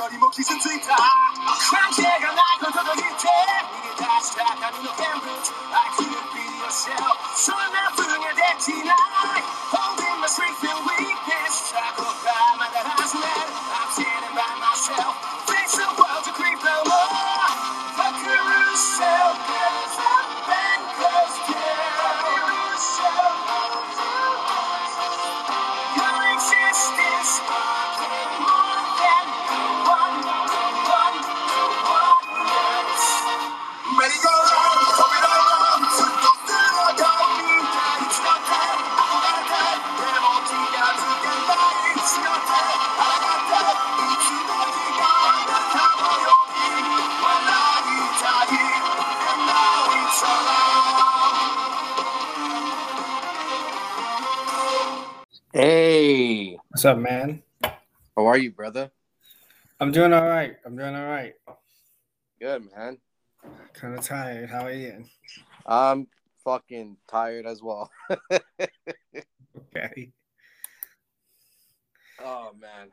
I couldn't be yourself 설마 분야 대지 나 What's up, man? how are you, brother? I'm doing all right. I'm doing all right. Good, man. Kind of tired. How are you? I'm fucking tired as well. Okay. Oh man,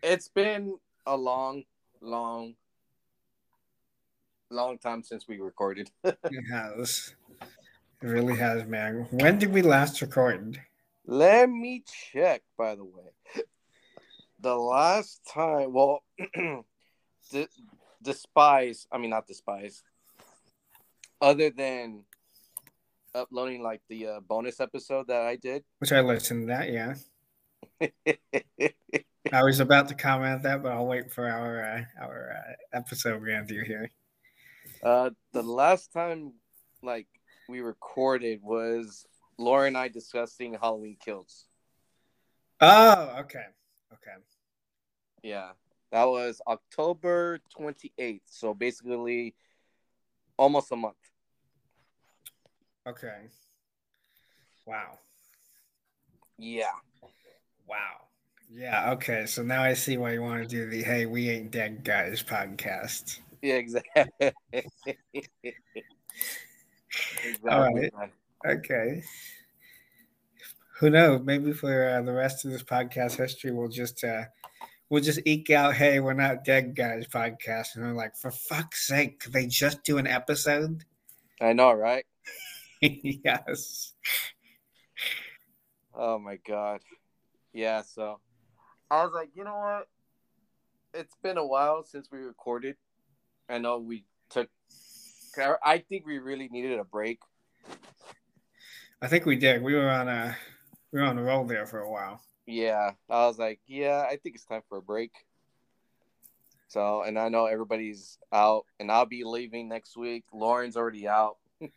it's been a long, long, long time since we recorded. It has. It really has, man. When did we last record? Let me check. By the way, the last time, well, d- despise. I mean, not despise. Other than uploading like the uh, bonus episode that I did. Which I listened to that, yeah. I was about to comment that, but I'll wait for our uh, our uh, episode we're gonna do here. Uh, the last time like we recorded was Laura and I discussing Halloween kills. Oh, okay. Okay. Yeah, that was October twenty eighth. So basically, almost a month. Okay. Wow. Yeah, Wow. Yeah, okay. So now I see why you want to do the Hey We Ain't Dead Guys podcast. yeah, exactly. exactly. All right. man. Okay. Who knows? Maybe for uh, the rest of this podcast history, we'll just uh, we'll just eke out, "Hey, we're not dead guys" podcast, and they're like, "For fuck's sake, could they just do an episode?" I know, right? yes. Oh my god. Yeah, so I was like, you know what? It's been a while since we recorded. I know we took I think we really needed a break. I think we did. We were on a we were on a roll there for a while. Yeah. I was like, yeah, I think it's time for a break. So, and I know everybody's out and I'll be leaving next week. Lauren's already out.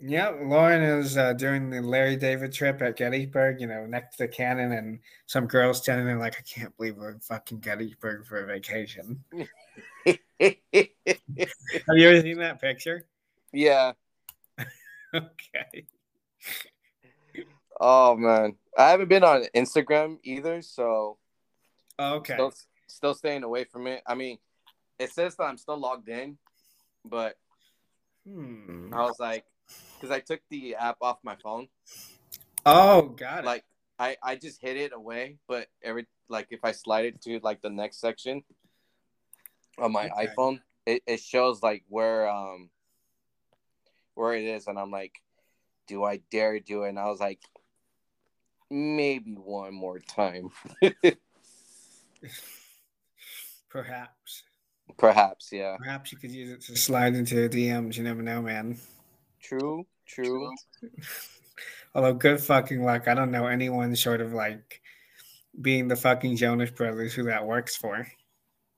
Yeah, Lauren is uh, doing the Larry David trip at Gettysburg, you know, next to the Cannon, and some girls standing there like, I can't believe we're in fucking Gettysburg for a vacation. Have you ever seen that picture? yeah. Okay. Oh man. I haven't been on Instagram either, so Okay. still still staying away from it. I mean, it says that I'm still logged in, but Hmm. I was like, because I took the app off my phone. Oh, got it. Like I I just hid it away, but every like if I slide it to like the next section on my Okay. iPhone, it, it shows like where um where it is, and I'm like, do I dare do it? And I was like, maybe one more time, Perhaps. perhaps. Yeah, Perhaps you could use it to slide into the DMs. You never know, man. true, true. Although, good fucking luck. I don't know anyone short of like being the fucking Jonas Brothers who that works for.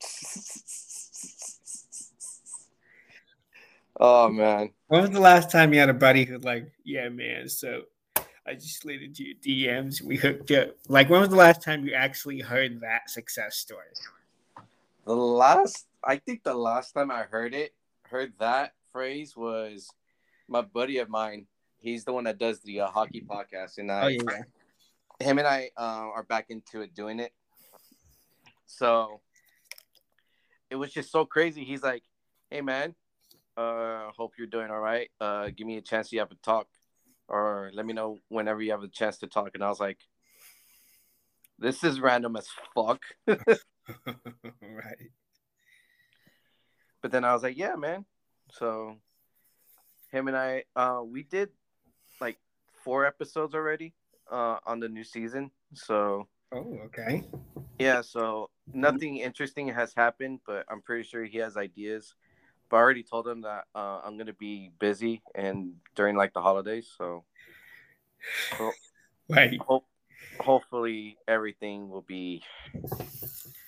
oh man. When was the last time you had a buddy who like, yeah, man, so I just slid into your DMs, we hooked up. Like, when was the last time you actually heard that success story? The last, I think the last time I heard it, heard that phrase was my buddy of mine. He's the one that does the uh, hockey podcast, and I, Oh yeah, him and I uh, are back into it doing it. So it was just so crazy. He's like, "Hey man, uh, hope you're doing all right. Uh, give me a chance to have a talk, or let me know whenever you have a chance to talk." And I was like, This is random as fuck. right. But then I was like, yeah, man. So him and I, uh, we did like four episodes already uh, on the new season. So Oh, okay. yeah, so nothing interesting has happened, but I'm pretty sure he has ideas. But I already told him that uh, I'm gonna be busy and during like the holidays, so Right. hope hopefully everything will be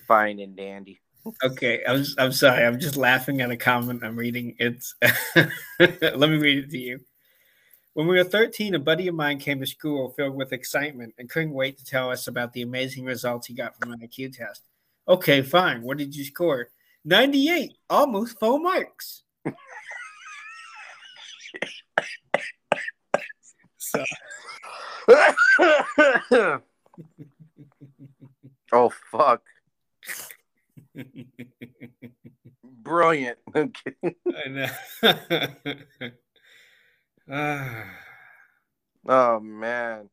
fine and dandy. Okay. I'm I'm sorry. I'm just laughing at a comment I'm reading. It's let me read it to you. When we were 13, a buddy of mine came to school filled with excitement and couldn't wait to tell us about the amazing results he got from an IQ test. Okay, fine. What did you score? 98, almost full marks. so, oh fuck! Brilliant. I'm kidding. I know. Ah. Oh man.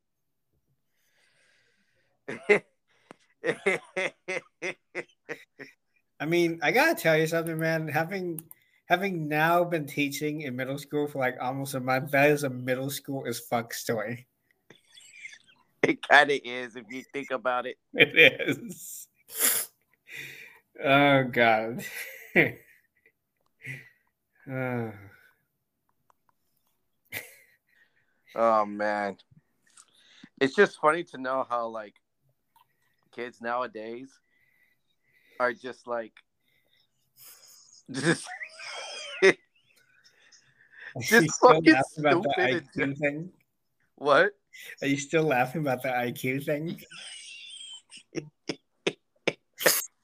I mean, I gotta tell you something, man. Having having now been teaching in middle school for like almost a month, that is a middle school as fuck story. it kind of is if you think about it. It is. Oh god. Ah. Oh man. It's just funny to know how like kids nowadays are just like just Just fucking about stupid and thing? what? Are you still laughing about the IQ thing?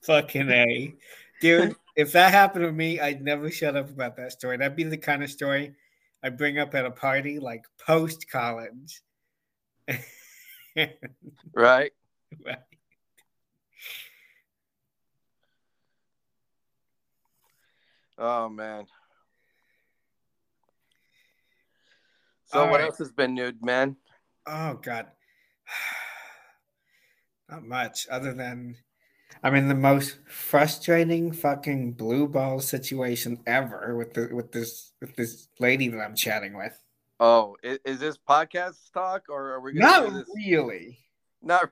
Fucking A. Dude, if that happened to me, I'd never shut up about that story. That'd be the kind of story I bring up at a party like post college. right. Right? Oh man. So All what right. else has been nude, man? Oh god. Not much other than I'm in the most frustrating fucking blue ball situation ever with the with this with this lady that I'm chatting with. Oh, is, is this podcast talk or are we gonna Not this? really. Not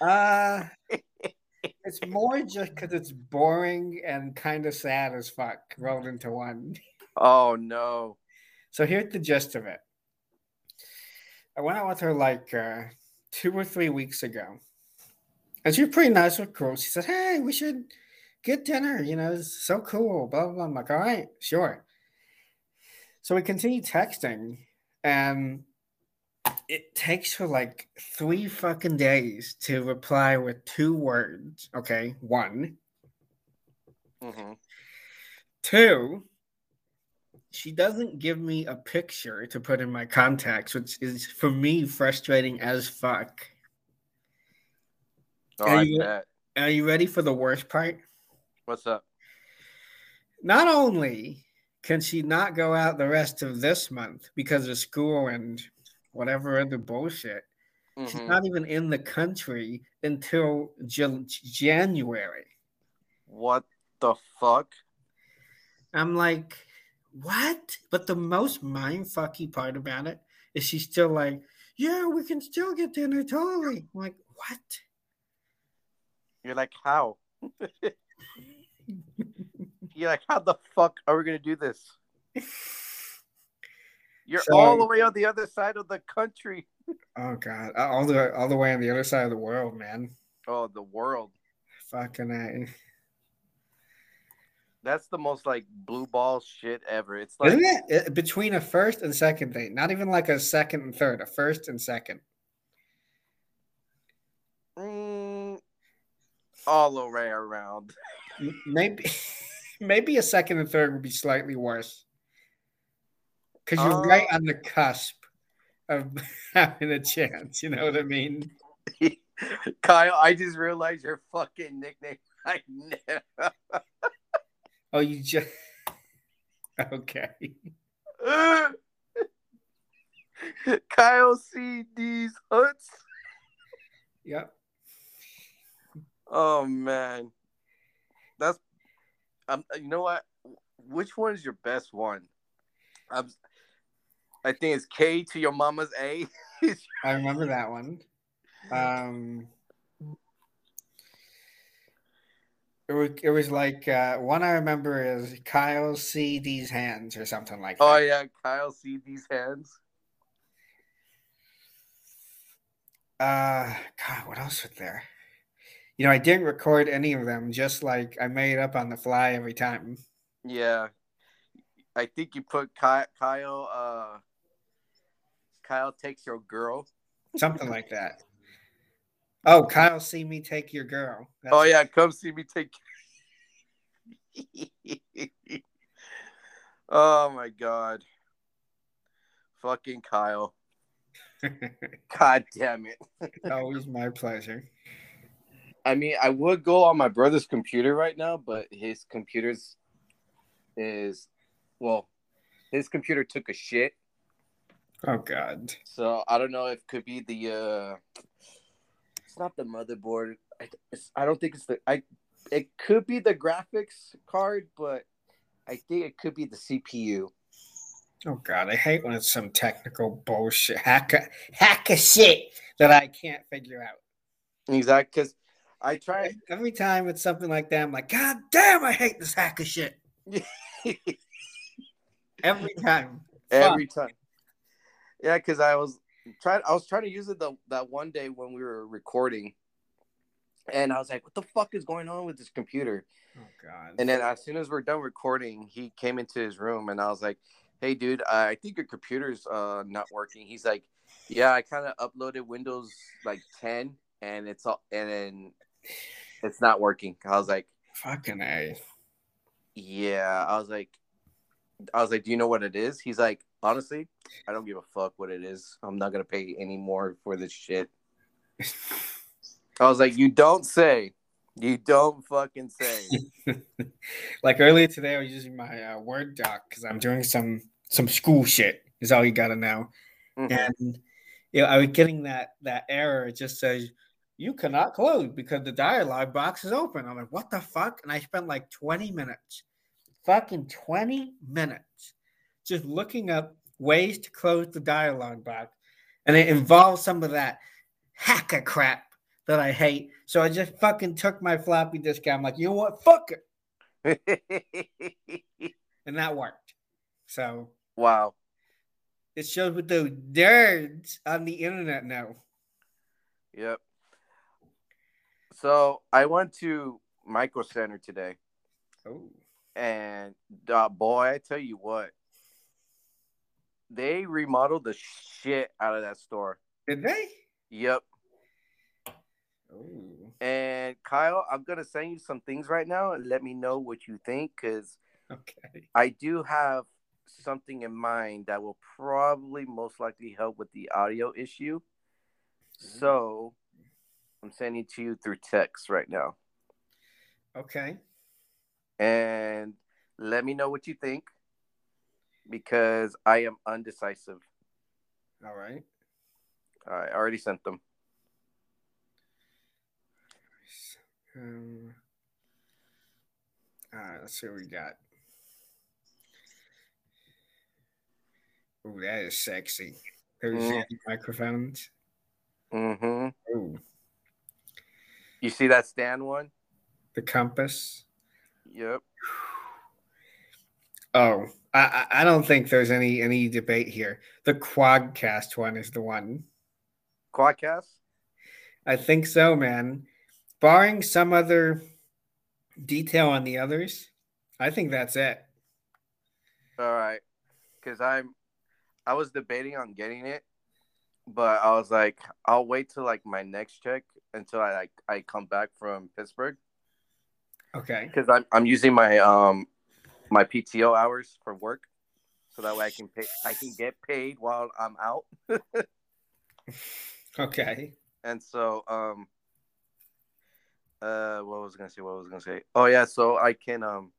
Uh it's more just because it's boring and kind of sad as fuck rolled into one. Oh no. So here's the gist of it. I went out with her like uh, two or three weeks ago. And she was pretty nice with cool. She said, Hey, we should get dinner. You know, it's so cool. Blah, blah, blah. I'm like, All right, sure. So we continue texting, and it takes her like three fucking days to reply with two words. Okay, one. hmm Two, she doesn't give me a picture to put in my contacts, which is for me frustrating as fuck. Oh, Are you-. Are you ready for the worst part? What's up? Not only can she not go out the rest of this month because of school and whatever other bullshit, she's Mhm. not even in the country until Jan- January. What the fuck? I'm like, what? But the most mind fucky part about it is she's still like, yeah, we can still get dinner totally. I'm like, what? You're like, how? You're like, how the fuck are we gonna do this? You're So- all the way on the other side of the country. Oh god, Uh, all the all the way on the other side of the world, man. Oh, the world. Fucking a. That's the most like blue ball shit ever. It's like Isn't? It- between a first and second date? Not even like a second and third, a first and second. mm, all the way around. Maybe, maybe a second and third would be slightly worse. Because you're right Uh, on the cusp of having a chance. You know what I mean? Kyle, I just realized your fucking nickname. I know. Oh, you just okay. Kyle C. D's Huts. Yep. Oh man, that's um. You know what? Which one is your best one? I'm. I think it's K to your mama's A. I remember that one. Um, it was, it was like uh, one I remember is Kyle see these hands or something like that. oh yeah, Kyle, see these hands. Uh, God, what else was there? You know, I didn't record any of them. Just like I made up on the fly every time. Yeah, I think you put Ky- Kyle. Uh, Kyle takes your girl. Something like that. Oh, Kyle, see me take your girl. Oh yeah, come see me take. oh my god, fucking Kyle! God damn it! always my pleasure. I mean, I would go on my brother's computer right now, but his computer's is well, his computer took a shit, Oh God. so I don't know if it could be the uh it's not the motherboard. I, it's, I don't think it's the I it could be the graphics card, but I think it could be the CPU. Oh God, I hate when it's some technical bullshit, hacker, hacker shit that I can't figure out. Exactly, because I try Every time it's something like that, I'm like, God damn, I hate this hacker shit. Every time. every time. Yeah, because I was trying. I was trying to use it the that one day when we were recording, and I was like, "What the fuck is going on with this computer?" Oh God. And then as soon as we're done recording, he came into his room, and I was like, "Hey, dude, I think your computer's uh not working." He's like, "Yeah, I kind of uploaded Windows like 10, and it's all and then it's not working." I was like, Fucking A. "Yeah," I was like, "I was like, do you know what it is?" He's like, "Honestly, I don't give a fuck what it is. I'm not gonna pay any more for this shit." I was like, "You don't say." You don't fucking say. like earlier today, I was using my uh, Word doc because I'm doing some some school shit. Is all you gotta know. Mhm. And you know, I was getting that that error. It just says you cannot close because the dialogue box is open. I'm like, what the fuck? And I spent like 20 minutes, fucking 20 minutes, just looking up ways to close the dialogue box, and it involves some of that hacker crap that I hate. So I just fucking took my floppy disk out. I'm like, you know what? Fuck it. And that worked. So wow. it shows what those nerds on the internet know. Yep. So I went to Micro Center today, Oh. and uh, boy, I tell you what, they remodeled the shit out of that store. Did they? Yep. Oh. And Kyle, I'm gonna send you some things right now, and let me know what you think, because Okay. I do have something in mind that will probably most likely help with the audio issue. So I'm sending it to you through text right now. Okay. and let me know what you think because I am undecisive. All right. All right, I already sent them. Um, all right, let's see what we got. Oh, that is sexy. Those Mm. microphones. hmm Oh, You see that stand one? the compass. Yep. Oh, I, I don't think there's any any debate here. The quadcast one is the one. Quadcast? I think so, man. Barring some other detail on the others, I think that's it. All right. Because I'm, I was debating on getting it, but I was like, I'll wait till like my next check until I like I come back from Pittsburgh Okay. because I'm I'm using my um my PTO hours for work, so that way I can pay I can get paid while I'm out. Okay. and so um uh what was I gonna say what was I gonna say oh yeah so I can um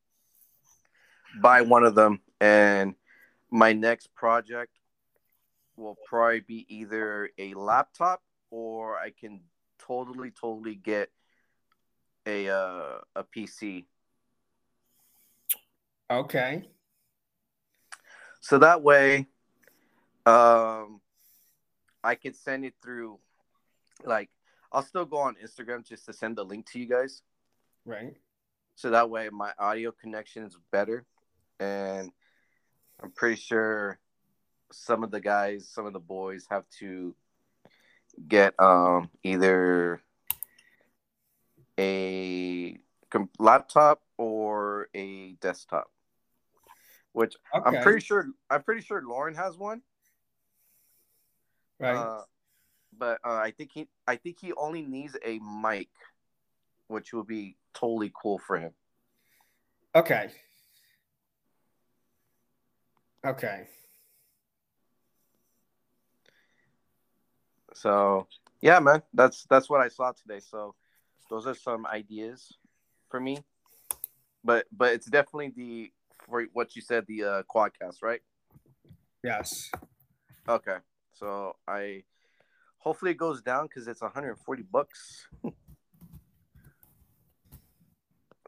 buy one of them and my next project will probably be either a laptop or I can totally totally get a uh, a PC. Okay. So that way, um, I could send it through. Like, I'll still go on Instagram just to send the link to you guys. Right. So that way, my audio connection is better, and I'm pretty sure some of the guys, some of the boys, have to get um either a laptop or a desktop. Which Okay. I'm pretty sure I'm pretty sure Lauren has one. right. Uh, but uh, I think he I think he only needs a mic, which will be totally cool for him. okay. Okay. So yeah, man, that's that's what I saw today. So those are some ideas for me. But but it's definitely the for what you said the uh, quadcast, right? Yes. Okay. So I hopefully it goes down because it's 140 bucks.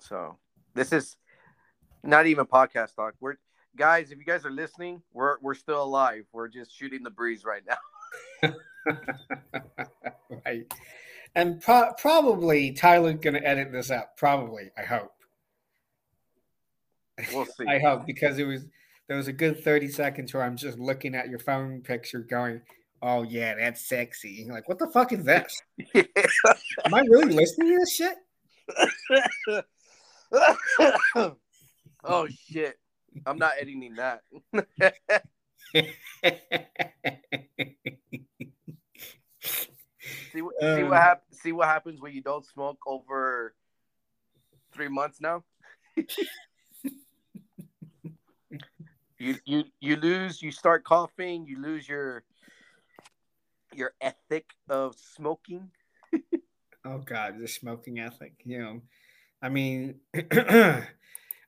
so this is not even podcast talk. We're guys, if you guys are listening, we're we're still alive. We're just shooting the breeze right now. right. And pro- probably Tyler's going to edit this out. Probably, I hope. We'll see. I hope because it was there was a good 30 seconds where I'm just looking at your phone picture going, "Oh yeah, that's sexy." You're like, "What the fuck is this? Am I really listening to this shit?" oh shit. I'm not editing that. see what see Um, what hap- see what happens when you don't smoke over three months now. You you you lose. You start coughing. You lose your your ethic of smoking. oh god, the smoking ethic. You know, I mean,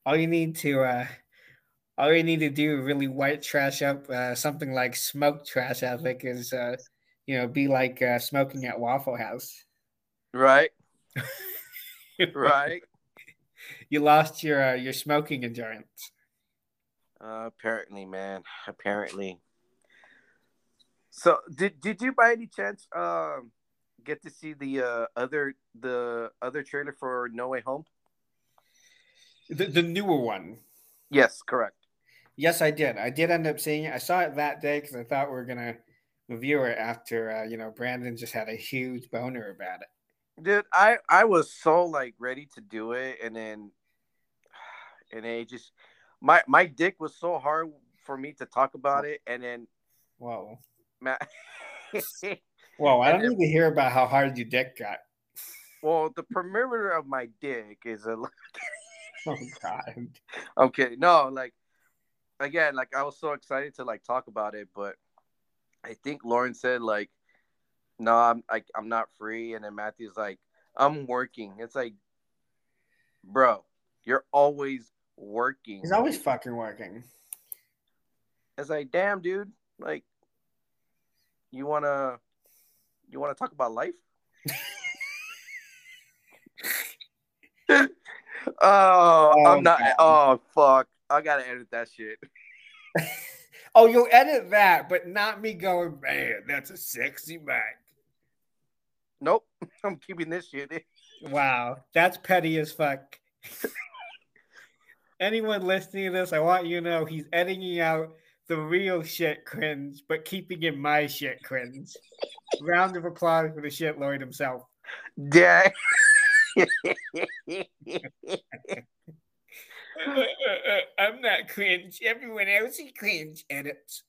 all you need to uh all you need to do really white trash up uh, something like smoke trash ethic is uh you know be like uh, smoking at Waffle House. Right. Right. you lost your uh, your smoking endurance. Uh, apparently, man. Apparently. So, did did you by any chance um get to see the uh, other the other trailer for No Way Home? The, the newer one. Yes, correct. Yes, I did. I did end up seeing it. I saw it that day because I thought we were gonna review it after uh, you know Brandon just had a huge boner about it. Dude, I I was so like ready to do it, and then and then it just my my dick was so hard for me to talk about it, and then Whoa. Matt. Whoa, I don't need to hear about how hard your dick got. well, the perimeter of my dick is a Oh god. Okay, no, like again, like I was so excited to like talk about it, but I think Lauren said like, no, I'm like I'm not free, and then Matthew's like, I'm working. It's like, bro, you're always working. He's always fucking working. It's like, damn, dude, like, you wanna, you wanna talk about life? oh, Oh, I'm oh, not. God. Oh, fuck. I gotta edit that shit. Oh, you'll edit that, but not me going, man, that's a sexy back. Nope, I'm keeping this shit. Wow, that's petty as fuck. Anyone listening to this, I want you to know he's editing out the real shit cringe, but keeping in my shit cringe. Round of applause for the shit lord himself. Dang. I'm not cringe. Everyone else is cringe. Edits.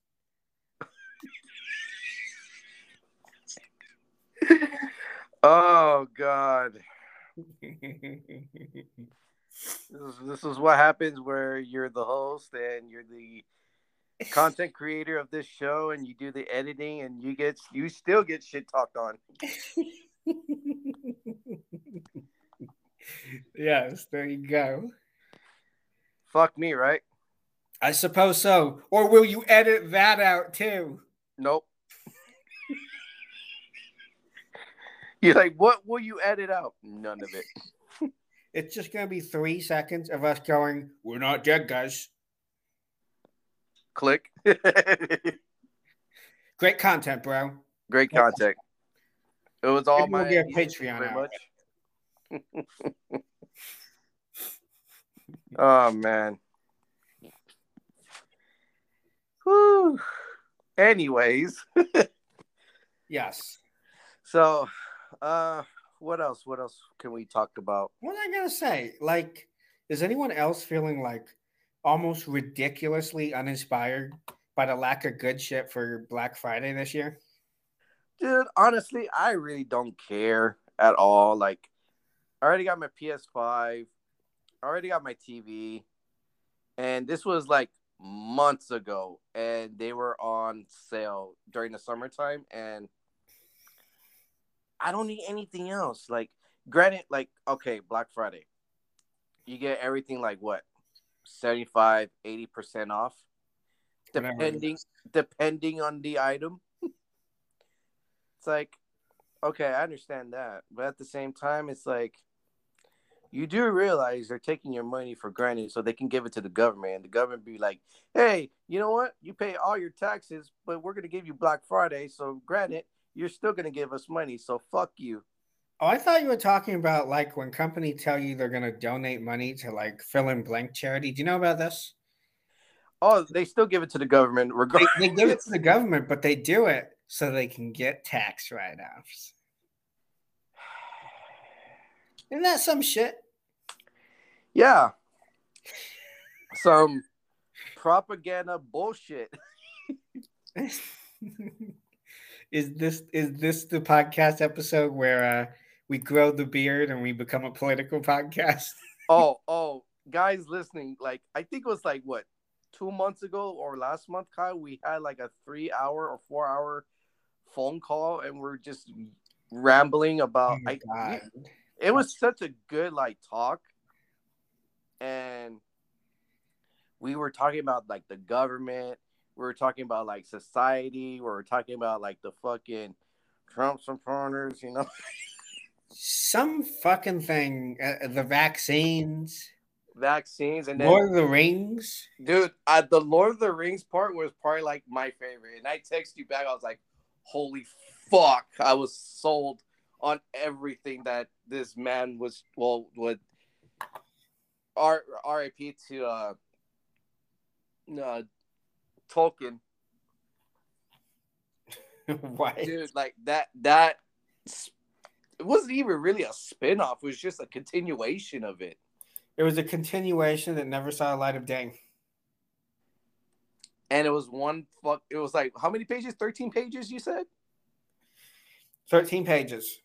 oh God, this is, this is what happens where you're the host and you're the content creator of this show, and you do the editing, and you get you still get shit talked on. yes, there you go. Fuck me, right? I suppose so. Or will you edit that out too? Nope. You're like, what will you edit out? None of it. It's just gonna be three seconds of us going, "We're not dead, guys." Click. Great content, bro. Great content. It was all Maybe we'll my get Patreon much. oh man. Whew. Anyways, Yes. so uh what else? What else can we talk about? What am I gonna say? Like, is anyone else feeling like almost ridiculously uninspired by the lack of good shit for Black Friday this year? Dude, honestly, I really don't care at all. Like, I already got my PS5, I already got my TV, and this was like months ago, and they were on sale during the summertime, and I don't need anything else. Like, granted, like, okay, Black Friday, you get everything like what? 75 80% off, depending depending on the item. it's like, okay, I understand that, but at the same time, it's like you do realize they're taking your money for granted so they can give it to the government. And the government be like hey you know what? You pay all your taxes but we're going to give you black friday. So granted you're still going to give us money so fuck you Oh, I thought you were talking about like when companies tell you they're gonna donate money to like fill in blank charity. Do you know about this? oh they still give it to the government They, they give it to the government, but they do it so they can get tax write-offs. Isn't that some shit? yeah some propaganda bullshit is this is this the podcast episode where uh, we grow the beard and we become a political podcast? oh oh guys listening like i think it was like what two months ago or last month kyle we had like a three hour or four hour phone call and we're just rambling about Oh I, it was such a good like talk and we were talking about like the government we were talking about like society we were talking about like the fucking trump supporters you know Some fucking thing. Uh, the vaccines, vaccines and then Lord of the Rings. Dude, uh, the Lord of the Rings part was probably like my favorite. And I text you back. I was like, holy fuck. I was sold on everything that this man was, well, would. R- RIP to uh, uh, Tolkien. Why? Dude, like that, that. It wasn't even really a spin off. It was just a continuation of it. It was a continuation that never saw the light of day. And it was one fuck. It was like, how many pages? 13 pages, you said? 13 pages.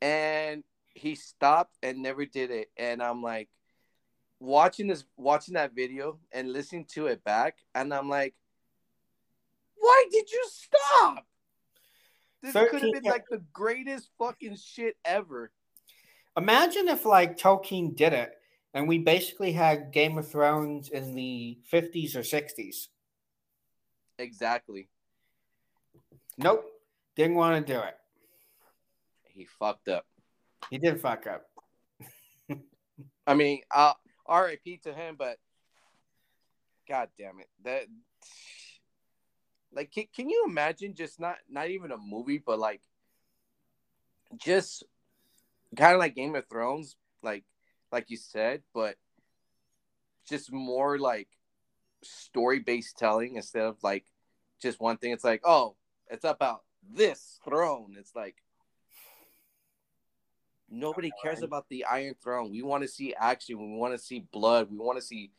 and he stopped and never did it and i'm like watching this watching that video and listening to it back and i'm like why did you stop this could have been like the greatest fucking shit ever Imagine if like Tolkien did it and we basically had Game of Thrones in the 50s or 60s. exactly Nope. Didn't want to do it. he fucked up He did fuck up. i mean uh rip to him but god damn it. That like can, can you imagine just not not even a movie but like just kind of like game of thrones like like you said but just more like story based telling instead of like just one thing. It's like oh it's about this throne. It's like nobody cares about the iron throne. We want to see action. We want to see blood. We want to see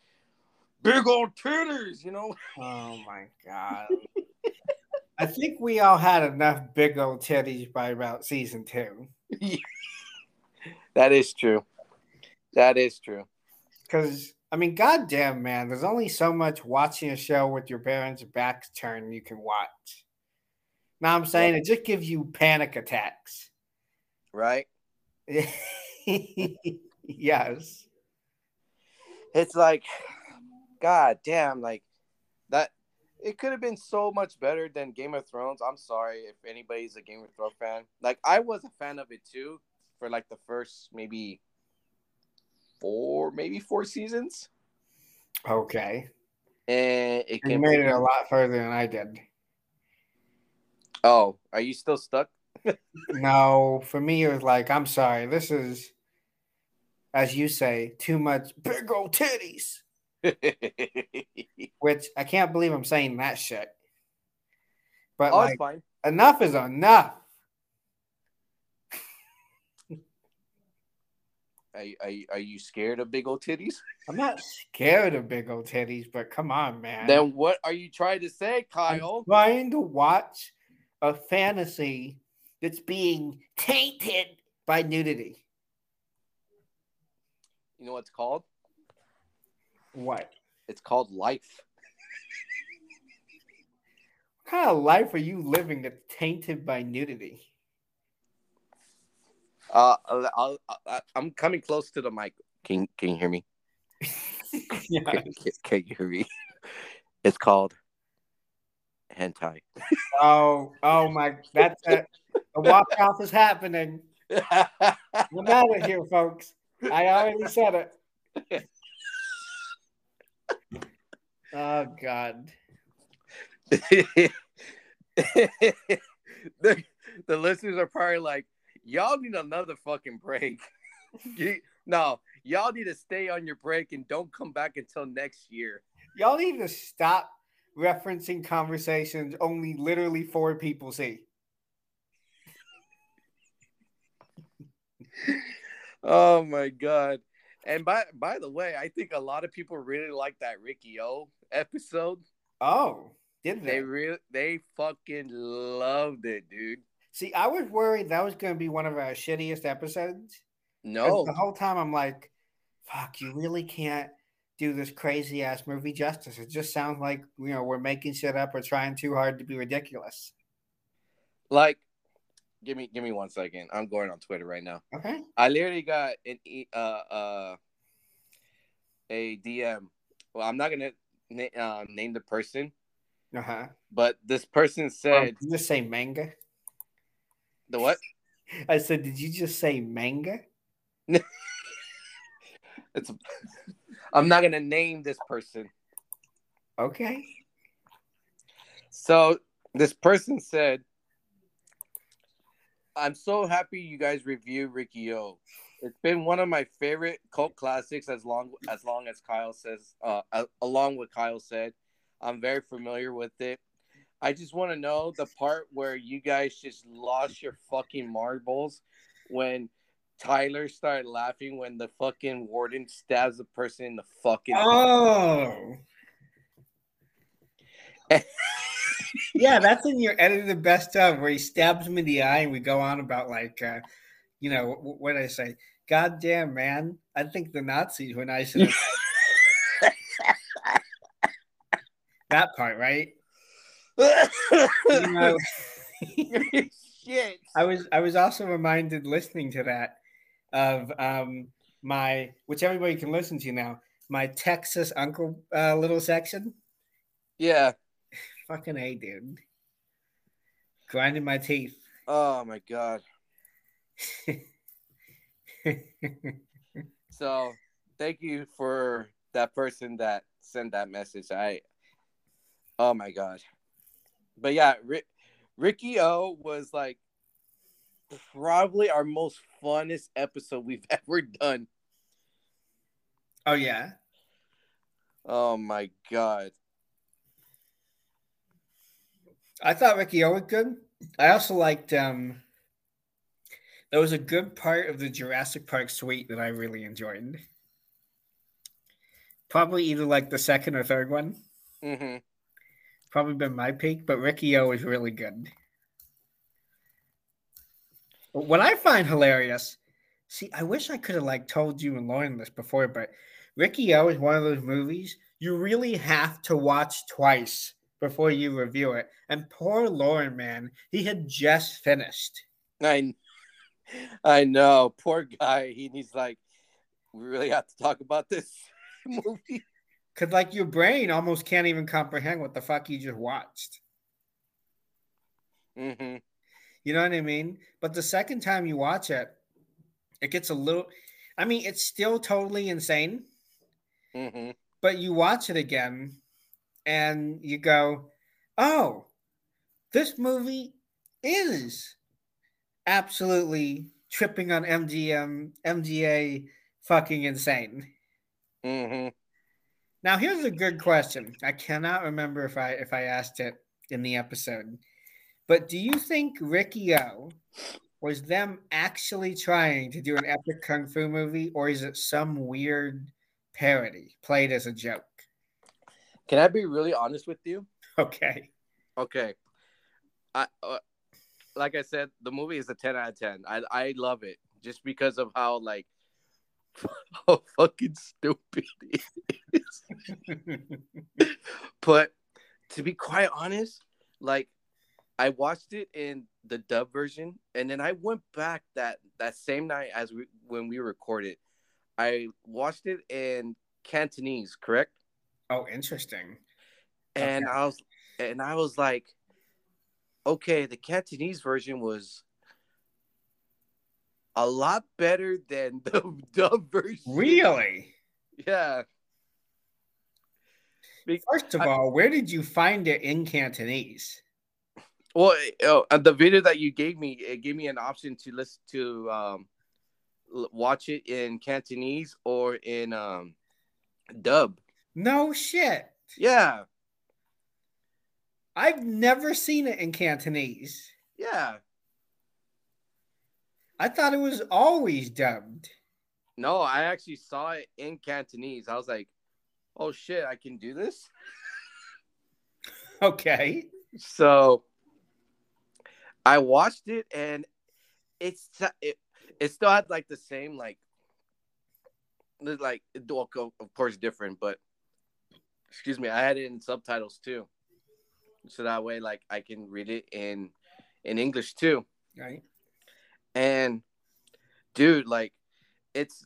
big old titties you know? Oh my god. I think we all had enough big old titties by about season two. that is true. That is true. Because I mean, goddamn, man, there's only so much watching a show with your parents' backs turned you can watch. Now I'm saying it just gives you panic attacks. right yes. it's like god damn like that it could have been so much better than Game of Thrones. I'm sorry if anybody's a Game of Thrones fan. Like I was a fan of it too for like the first maybe four, maybe four seasons, Okay. and it You came. made it a lot further than I did. Oh, are you still stuck? No, for me, it was like, I'm sorry. This is, as you say, too much big old titties. Which I can't believe I'm saying that shit. But oh, like, fine. enough is enough. Are, you- are, you- are you scared of big old titties? I'm not scared of big old titties, but come on, man. Then what are you trying to say, I'm Kyle? trying to watch a fantasy that's being tainted by nudity. You know what it's called? What? It's called life. What kind of life are you living that's tainted by nudity? Uh, I'll, I- I'm coming close to the mic. Can Can you hear me? yeah. Can, can, can you hear me? It's called hentai. Oh, oh my! That's it. The walk off is happening. I'm out of here, folks. I already said it. Oh God. the, the listeners are probably like, y'all need another fucking break. You- no, y'all need to stay on your break and don't come back until next year. Y'all need to stop referencing conversations only literally four people see. Oh my god. And by by the way, I think a lot of people really like that Riki-Oh episode. Oh, did They they? really they fucking loved it, dude. See, I was worried that was going to be one of our shittiest episodes. No. The whole time I'm like, fuck, you really can't do this crazy ass movie justice. It just sounds like, you know, we're making shit up or trying too hard to be ridiculous. Like give me give me one second. I'm going on Twitter right now. Okay. I literally got an uh uh a DM. Well, I'm not gonna na- uh, name the person, Uh huh. but this person said Did you just say manga? the what? I said, did you just say manga? It's. I'm not gonna name this person. Okay. So this person said, "I'm so happy you guys review Riki-Oh. It's been one of my favorite cult classics as long as long as Kyle says. Uh, along with Kyle said, I'm very familiar with it. I just want to know the part where you guys just lost your fucking marbles when." Tyler started laughing when the fucking warden stabs the person in the fucking. Oh. yeah, that's in your edited best of where he stabs him in the eye and we go on about like uh you know wh- what did I say? God damn man, I think the Nazis were nice enough. that part, right? You know, Shit. I was I was also reminded listening to that of um my which everybody can listen to now, my Texas uncle uh, little section. Yeah. Fucking A, dude. Grinding my teeth. Oh my god. So thank you for that person that sent that message. I oh my god. But yeah, Rick, Riki-Oh was like probably our most funnest episode we've ever done. oh yeah. Oh my god. I thought Riki-Oh was good. I also liked um there was a good part of the Jurassic Park suite that I really enjoyed. Probably either like the second or third one. hmm Probably been my peak, but Riki-Oh was really good. What I find hilarious, see, I wish I could have like told you and Lauren this before, but Ricky O is one of those movies you really have to watch twice before you review it. And poor Lauren, man, he had just finished. I I know. Poor guy. He, he's like, we really have to talk about this movie. Cause like your brain almost can't even comprehend what the fuck you just watched. hmm You know what I mean? But the second time you watch it, it gets a little I mean, it's still totally insane, hmm but you watch it again and you go, "Oh, this movie is absolutely tripping on MGM MGA fucking insane." hmm Now here's a good question. I cannot remember if I if I asked it in the episode. But do you think Riki-Oh was them actually trying to do an epic kung fu movie or is it some weird parody played as a joke? Can I be really honest with you? Okay. Okay. I uh, like I said, the movie is a ten out of ten. I I love it just because of how like how fucking stupid it is. But to be quite honest, like I watched it in the dub version, and then I went back that that same night as we when we recorded. I watched it in Cantonese, correct? Oh, interesting. and Okay. I was and I was like, okay, the Cantonese version was a lot better than the dub version. Really? Yeah. First of I- all, where did you find it in Cantonese? Well, uh, the video that you gave me, it gave me an option to listen to um, l- watch it in Cantonese or in um, dub. No shit. Yeah, I've never seen it in Cantonese. yeah. I thought it was always dubbed. No, I actually saw it in Cantonese. I was like, oh shit, I can do this. Okay. So I watched it and it's it, it still had like the same like like of course different, but excuse me, I had it in subtitles too. So that way like I can read it in in English too. Right. And dude, like it's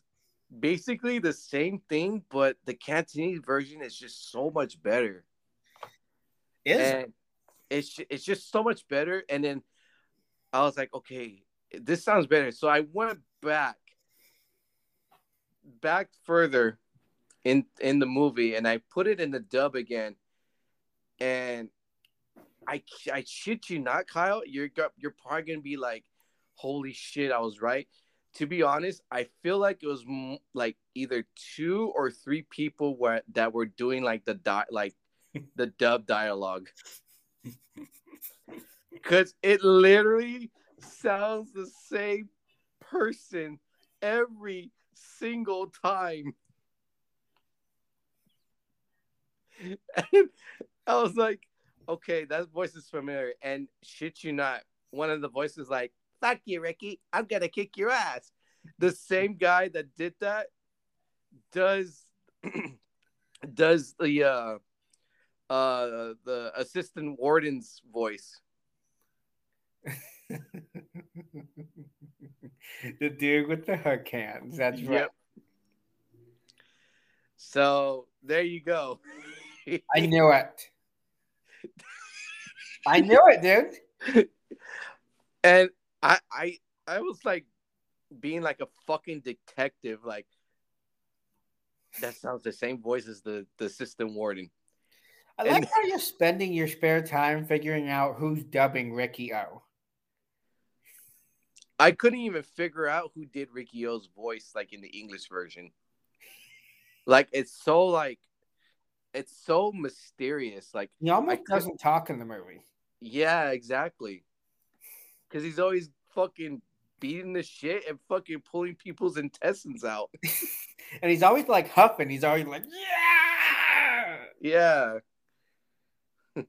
basically the same thing, but the Cantonese version is just so much better. Is and it's it's just so much better. And then I was like, okay, this sounds better. So I went back, back further in in the movie, and I put it in the dub again. And I I shit you not, Kyle, you're you're probably gonna be like, holy shit, I was right. To be honest, I feel like it was m- like either two or three people were that were doing like the di- like the dub dialogue because it literally sounds the same person every single time. And I was like, okay, that voice is familiar. And shit you not, one of the voices like, fuck you, Ricky, I'm gonna kick your ass. The same guy that did that does does the uh uh the assistant warden's voice. the dude with the hook hands. That's right. Yep. So there you go. I knew it. I knew it, dude. and I I I was like being like a fucking detective, like that sounds the same voice as the the assistant warden. I like And- how you're spending your spare time figuring out who's dubbing Riki-Oh. I couldn't even figure out who did Riki-Oh's voice like in the English version. Like it's so like it's so mysterious. Like He almost doesn't talk in the movie. yeah, exactly. Cause he's always fucking beating the shit and fucking pulling people's intestines out. And he's always like huffing. He's always like, yeah. Yeah.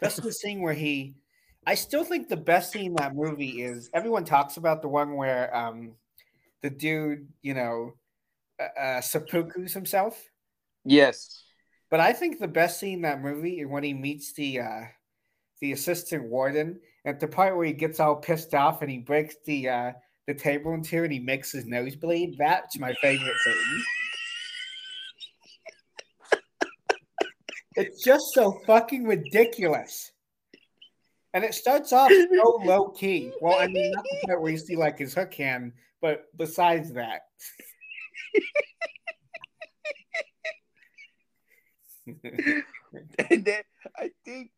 Especially the scene where he, I still think the best scene in that movie is everyone talks about the one where um, the dude, you know, uh, uh, seppuku's himself. Yes. But I think the best scene in that movie is when he meets the uh, the assistant warden at the part where he gets all pissed off and he breaks the uh, the table in two and he makes his nose bleed. That's my favorite scene. It's just so fucking ridiculous. And it starts off so low key. Well, I mean, not the part where you see like his hook hand, but besides that. and then I think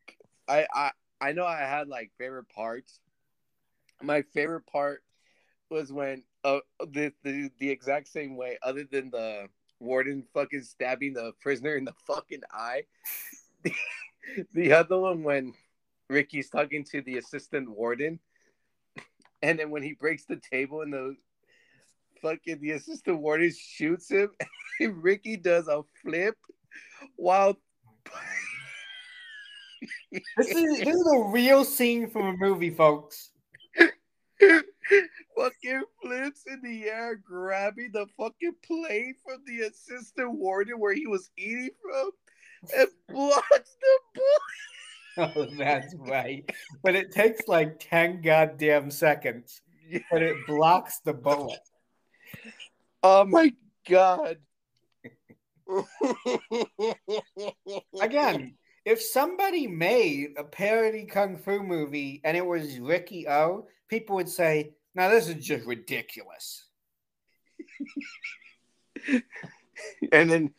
I I I know I had like favorite parts. My favorite part was when uh the the, the exact same way, other than the warden fucking stabbing the prisoner in the fucking eye. the, the other one when Ricky's talking to the assistant warden, and then when he breaks the table and the fucking the assistant warden shoots him, and Ricky does a flip while This is this is a real scene from a movie, folks. fucking flips in the air, grabbing the fucking plate from the assistant warden where he was eating from, and blocks the bullet. Oh, that's right. But it takes like 10 goddamn seconds. But it blocks the bullet. Oh my god! Again, if somebody made a parody kung fu movie and it was Riki-Oh, people would say, "Now this is just ridiculous." and then,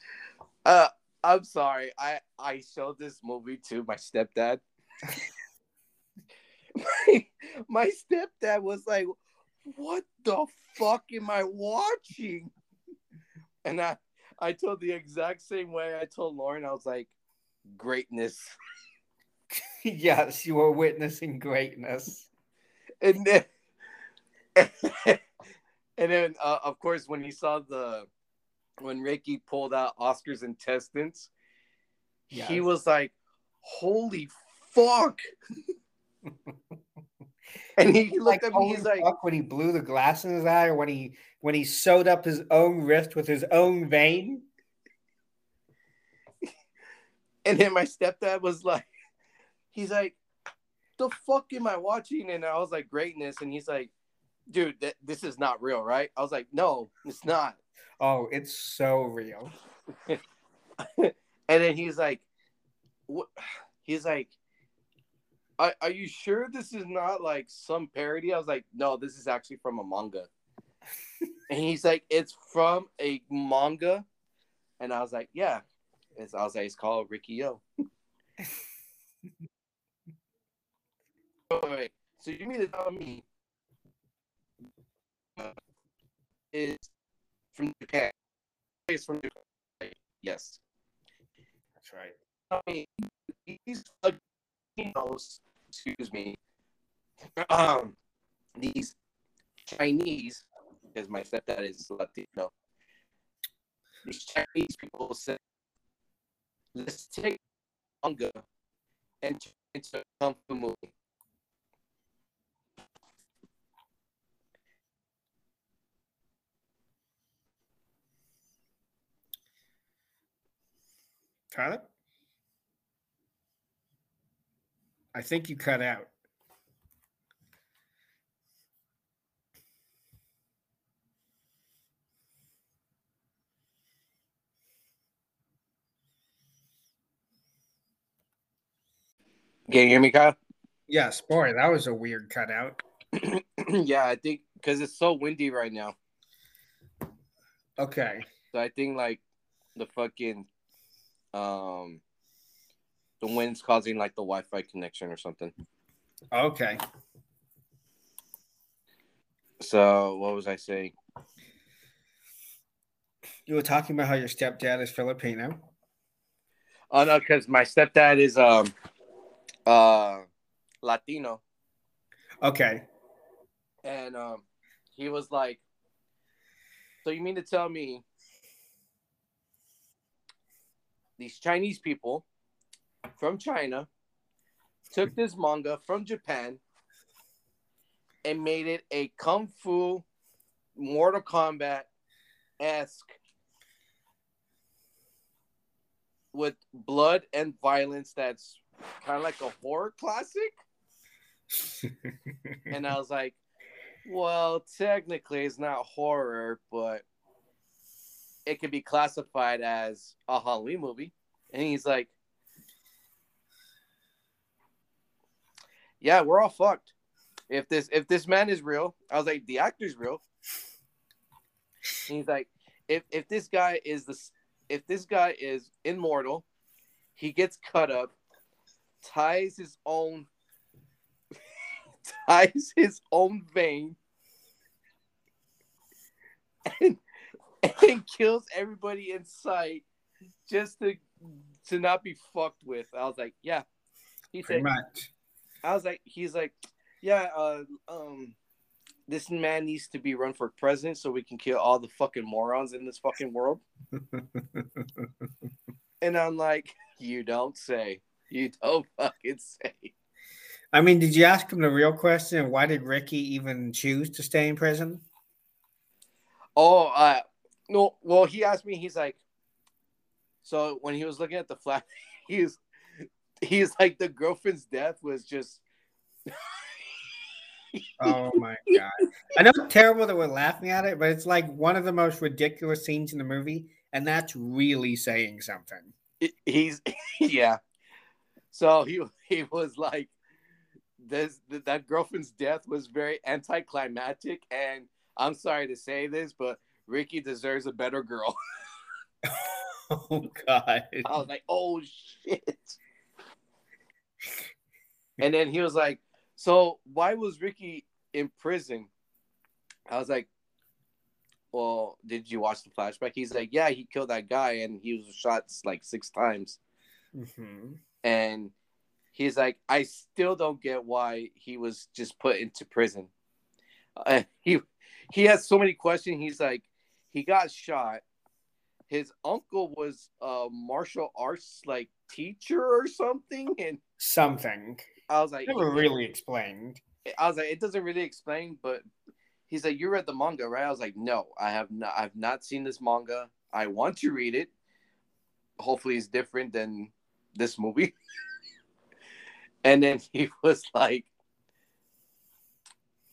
uh, I'm sorry, I I showed this movie to my stepdad. my, my stepdad was like, "What the fuck am I watching?" And I I told the exact same way I told Lauren. I was like, "Greatness." yes, you were witnessing greatness. and then and then uh, of course when he saw the when Ricky pulled out Oscar's intestines, he was like, "Holy fuck!" and he, he looked at me. He's like, fuck when he blew the glass in his eye, or when he when he sewed up his own wrist with his own vein. and then my stepdad was like, he's like, "The fuck am I watching?" And I was like, "Greatness," and he's like, "Dude, th- this is not real, right?" I was like, "No, it's not." Oh, it's so real. and then he's like, "What?" He's like, are, "Are you sure this is not like some parody?" I was like, "No, this is actually from a manga." and he's like, "It's from a manga," and I was like, "Yeah." It's, I was like, "It's called Riki-Oh." Wait. So you mean to tell me uh, is from Japan? It's from Japan. Like, Yes. That's right. I mean, these Latinos, excuse me, um, these Chinese, because my stepdad is Latino, these Chinese people said, let's take manga and turn it into a kung fu movie. Tyler? I think you cut out. Can you hear me, Kyle? Yes, boy, that was a weird cutout. yeah, I think because it's so windy right now. Okay. So I think like the fucking um the wind's causing like the Wi-Fi connection or something. Okay. So what was I saying? You were talking about how your stepdad is Filipino. Oh no, because my stepdad is um uh Latino Okay. and um he was like So you mean to tell me these Chinese people from China took this manga from Japan and made it a kung fu Mortal Kombat esque with blood and violence that's kind of like a horror classic. And I was like, well, technically it's not horror, but it could be classified as a Halloween movie. And he's like, yeah, we're all fucked. If this if this man is real, I was like, the actor's real. And he's like, if if this guy is this if this guy is immortal, he gets cut up, ties his own ties his own vein, and and kills everybody in sight just to to not be fucked with. I was like, yeah. He Pretty said, much. I was like, he's like, yeah, uh, um, this man needs to be run for president so we can kill all the fucking morons in this fucking world. And I'm like, you don't say. You don't fucking say. I mean, did you ask him the real question? Why did Ricky even choose to stay in prison? Oh, uh, no. Well, he asked me. He's like, so when he was looking at the flag, he's he's like the girlfriend's death was just. Oh my god! I know it's terrible that we're laughing at it, but it's like one of the most ridiculous scenes in the movie, and that's really saying something. he's yeah. So he he was like, this that girlfriend's death was very anticlimactic, and I'm sorry to say this, but Ricky deserves a better girl. Oh god! I was like, oh shit. And then he was like, so why was Ricky in prison? I was like, well, did you watch the flashback? He's like, yeah, he killed that guy and he was shot like six times. Mhm. And he's like, I still don't get why he was just put into prison. Uh, he he has so many questions. He's like, he got shot. His uncle was a martial arts like teacher or something, and Something I was like, never really explained. I was like, it doesn't really explain, but he's like, you read the manga, right? I was like, no, I have not. I've not seen this manga. I want to read it. Hopefully, it's different than this movie. and then he was like,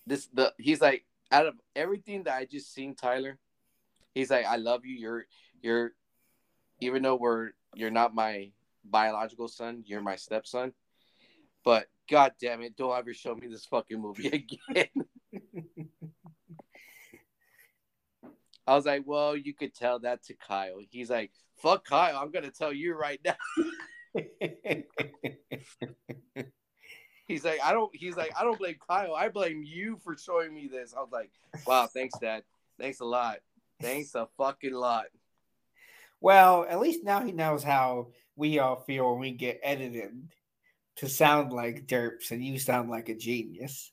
this the he's like, out of everything that I just seen, Tyler, he's like, I love you. You're you're, even though we're you're not my biological son, you're my stepson. But god damn it, don't ever show me this fucking movie again. I was like, well, you could tell that to Kyle. He's like, fuck Kyle, I'm gonna tell you right now. He's like, I don't he's like, I don't blame Kyle, I blame you for showing me this. I was like, wow, thanks, Dad. Thanks a lot. Thanks a fucking lot. well, at least now he knows how we all feel when we get edited to sound like derps, and you sound like a genius.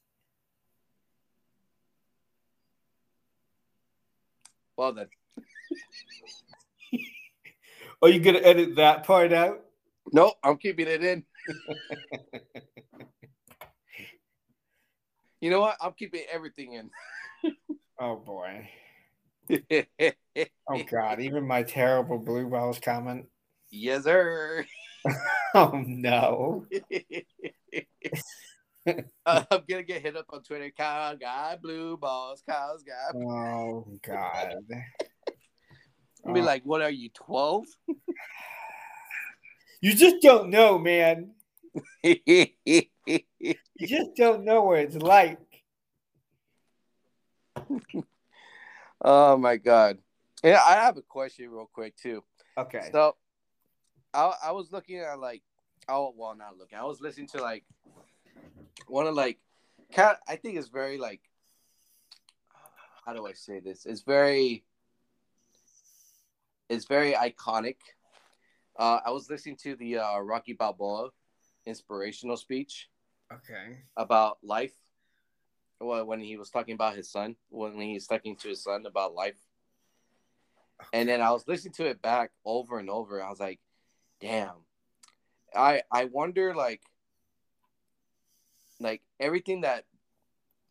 Well then. Are you gonna edit that part out? Nope, I'm keeping it in. You know what? I'm keeping everything in. Oh boy. Oh god. Even my terrible blue balls comment. yes, sir. Oh no. Uh, I'm gonna get hit up on Twitter. Kyle got blue balls. Kyle's got. Oh god. I'll be Oh. like, what are you, 12? You just don't know, man. You just don't know what it's like. oh my god. Yeah, I have a question real quick too. Okay. So I I was looking at like oh well not looking. I was listening to like one of like cat I think it's very like how do I say this? It's very it's very iconic. Uh I was listening to the uh Rocky Balboa inspirational speech Okay. about life. Well, when he was talking about his son, when he was talking to his son about life. And then I was listening to it back over and over. I was like, damn. I I wonder like like everything that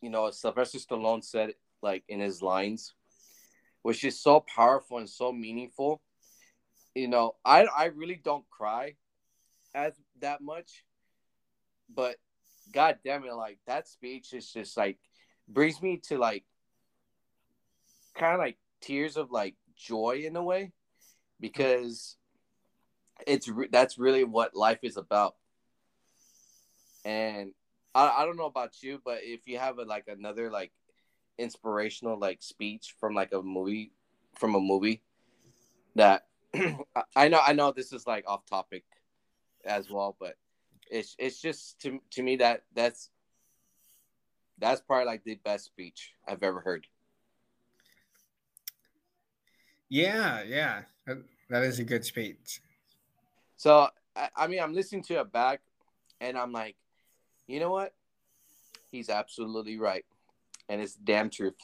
you know Sylvester Stallone said like in his lines which is so powerful and so meaningful. You know, I I really don't cry as that much, but god damn it, like that speech is just like brings me to like kind of like tears of like joy in a way because it's re- that's really what life is about and I, I don't know about you, but if you have a, like another like inspirational like speech from like a movie from a movie that I know I know this is like off topic as well, but it's it's just to to me that that's that's probably like the best speech I've ever heard. Yeah, yeah, that, that is a good speech. So I, mean, I'm listening to it back, and I'm like, you know what? He's absolutely right, and it's damn truth.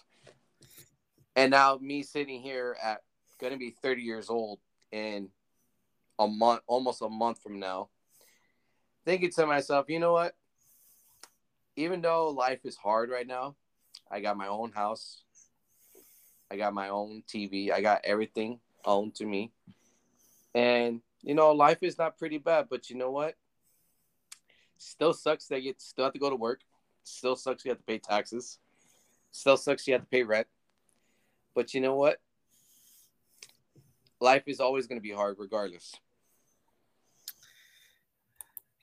And now me sitting here at gonna be 30 years old in a month, almost a month from now, thinking to myself, you know what? Even though life is hard right now, I got my own house, I got my own TV, I got everything owned to me, and you know, life is not pretty bad. But you know what? Still sucks that you still have to go to work. Still sucks you have to pay taxes. Still sucks you have to pay rent. But you know what? Life is always going to be hard, regardless.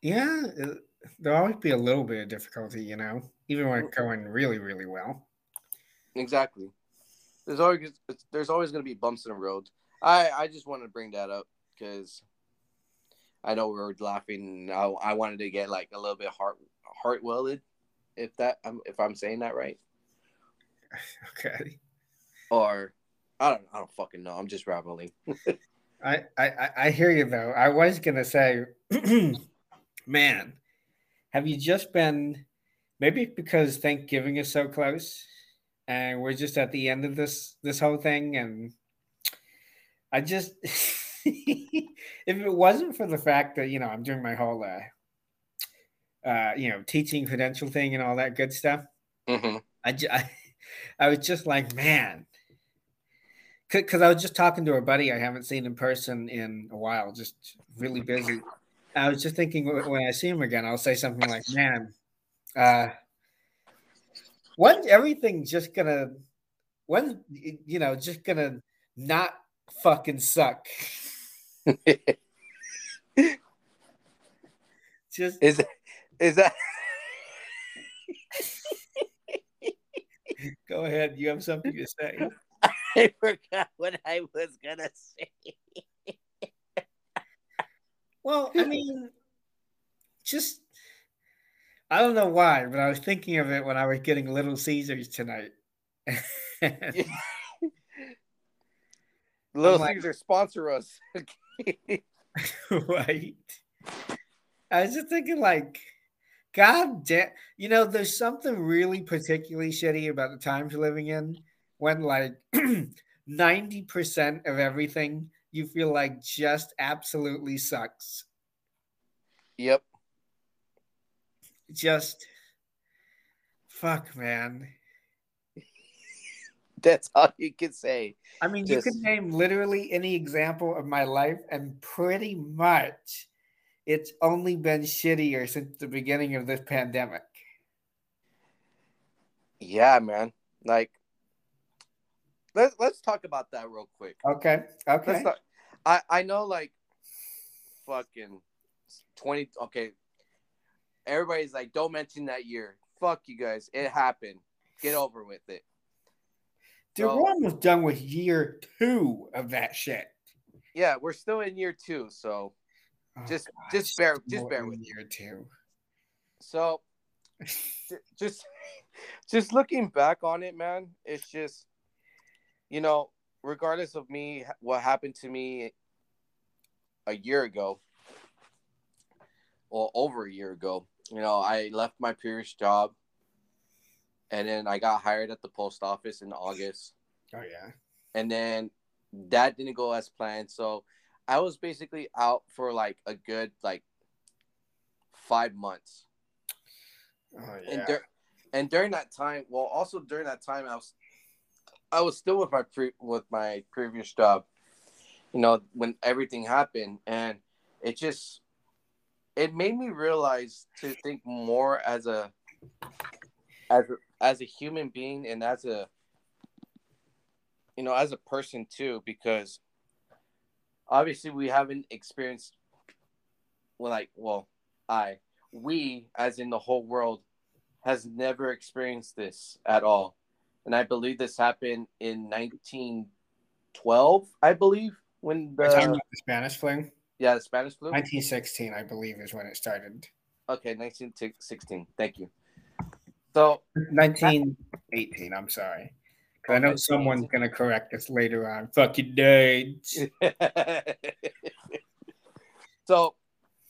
Yeah, there'll always be a little bit of difficulty, you know, even when it's mm-hmm. going really, really well. Exactly. There's always there's always going to be bumps in the road. I I just wanted to bring that up because I know we were laughing. I, I wanted to get like a little bit heart heart welded, if that um, if I'm saying that right, Okay. or I don't I don't fucking know. I'm just rambling. I, I I- I hear you though. I was gonna say, man, have you just been? Maybe because Thanksgiving is so close, and we're just at the end of this this whole thing, and I just, if it wasn't for the fact that you know I'm doing my whole, uh, uh, you know, teaching credential thing and all that good stuff, hmm I, I, I was just like, man, because I was just talking to a buddy I haven't seen in person in a while, just really busy. I was just thinking when I see him again, I'll say something like, man, uh, when's everything just gonna, when, you know, just gonna not fucking suck? Just Is that is that go ahead. You have something to say. I forgot what I was gonna say. Well, I mean, just I don't know why, but I was thinking of it when I was getting Little Caesars tonight. Little like- Caesar sponsor us. right. I was just thinking, like, God damn, you know, there's something really particularly shitty about the times you're living in when, like, 90% of everything you feel like just absolutely sucks. yep. Just fuck, man. That's all you can say. I mean, you can name literally any example of my life, and pretty much it's only been shittier since the beginning of this pandemic. Yeah, man. Like let's let's talk about that real quick. Okay. Okay. Talk, I I know like fucking 20 okay. Everybody's like don't mention that year. Fuck you guys. It happened. Get over with it. Dude, So- we're almost done with year two of that shit. Yeah, we're still in year 2, so Oh, Just- God, just bear- just bear with year two. So just just looking back on it, man, it's just you know, regardless of me what happened to me a year ago or over a year ago, you know, I left my previous job and then I got hired at the post office in August Oh yeah. and then that didn't go as planned. So I was basically out for like a good like 5 months Oh and yeah. dur- and during that time, well, also during that time, I was I was still with my pre with my previous job. You know, when everything happened, and it just it made me realize to think more as a as a, as a human being and as a you know as a person too because obviously we haven't experienced well like well i we as in the whole world has never experienced this at all. And I believe this happened in 1912, I believe, when the the Spanish flu. yeah, the Spanish flu. 1916, I believe, is when it started. Okay, 1916. Thank you. So 1918. I'm sorry. 'Cause I know someone's gonna correct us later on. Fucking dates. so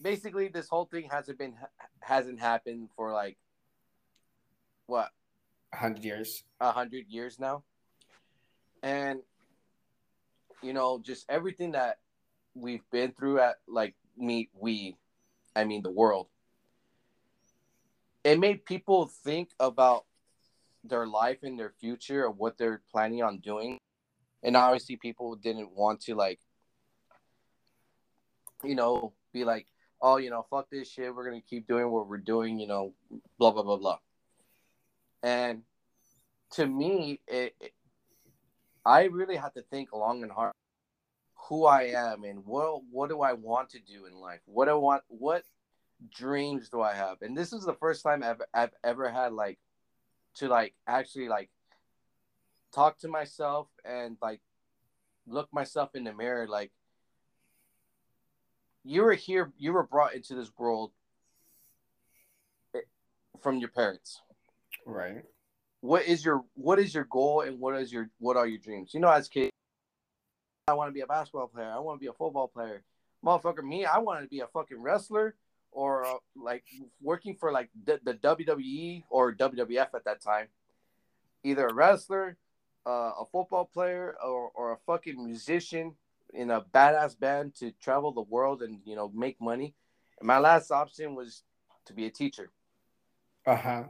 basically this whole thing hasn't been hasn't happened for like what hundred years. a hundred years now and you know just everything that we've been through at like me we i mean the world it made people think about their life and their future of what they're planning on doing. And obviously people didn't want to like you know be like oh you know fuck this shit. We're gonna keep doing what we're doing you know blah blah blah blah. And to me it, it i really had to think long and hard who i am and what what do i want to do in life? What i want what dreams do i have? And this is the first time i've, I've ever had like to like actually like talk to myself and like look myself in the mirror like you were here you were brought into this world eh, from your parents. Right. what is your what is your goal and what is your what are your dreams? You know as kids i want to be a basketball player i want to be a football player. Motherfucker me i wanted to be a fucking wrestler or uh, like working for like the, the wwe or wwf at that time either a wrestler uh, a football player or, or a fucking musician in a badass band to travel the world and you know make money and my last option was to be a teacher Uh huh.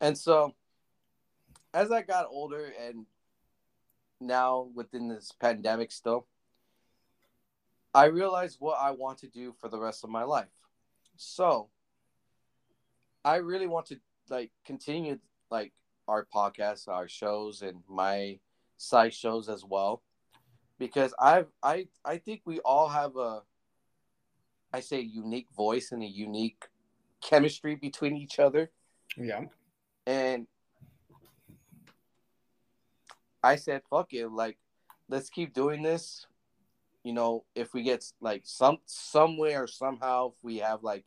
and so, as I got older and now within this pandemic still, I realized what I want to do for the rest of my life. So, I really want to like continue like our podcast, our shows and my side shows as well because I've I I think we all have a I say unique voice and a unique chemistry between each other Yeah. and I said, "Fuck it! Like, let's keep doing this. You know, if we get like some somewhere somehow, if we have like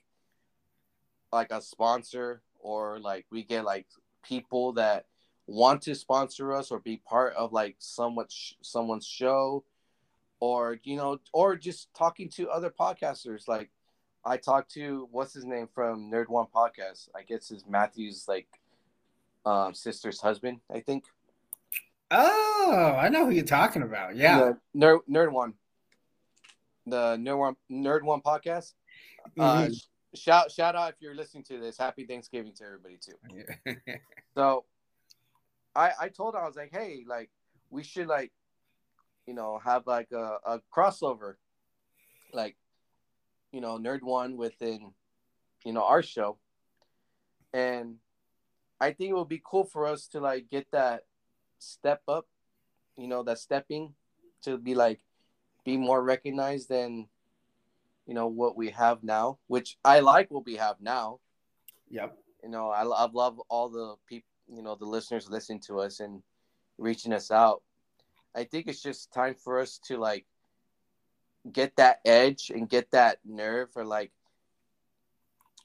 like a sponsor or like we get like people that want to sponsor us or be part of like sh- someone's show, or you know, or just talking to other podcasters. Like, I talked to what's his name from Nerd One Podcast. I guess is Matthew's like um, sister's husband, I think. Oh, I know who you're talking about. Yeah. The nerd nerd one. The nerd one nerd one podcast. Uh, Mhm. sh- shout shout out if you're listening to this. Happy Thanksgiving to everybody too. Yeah. So, I I told her I was like, hey, like we should like, you know, have like a, a crossover, like, you know, nerd one within, you know, our show, and I think it would be cool for us to like get that step up, you know, that stepping to be like be more recognized than you know what we have now, which I like what we have now. yep. You know, I, I love all the people, you know, the listeners listening to us and reaching us out. I think it's just time for us to like get that edge and get that nerve or like.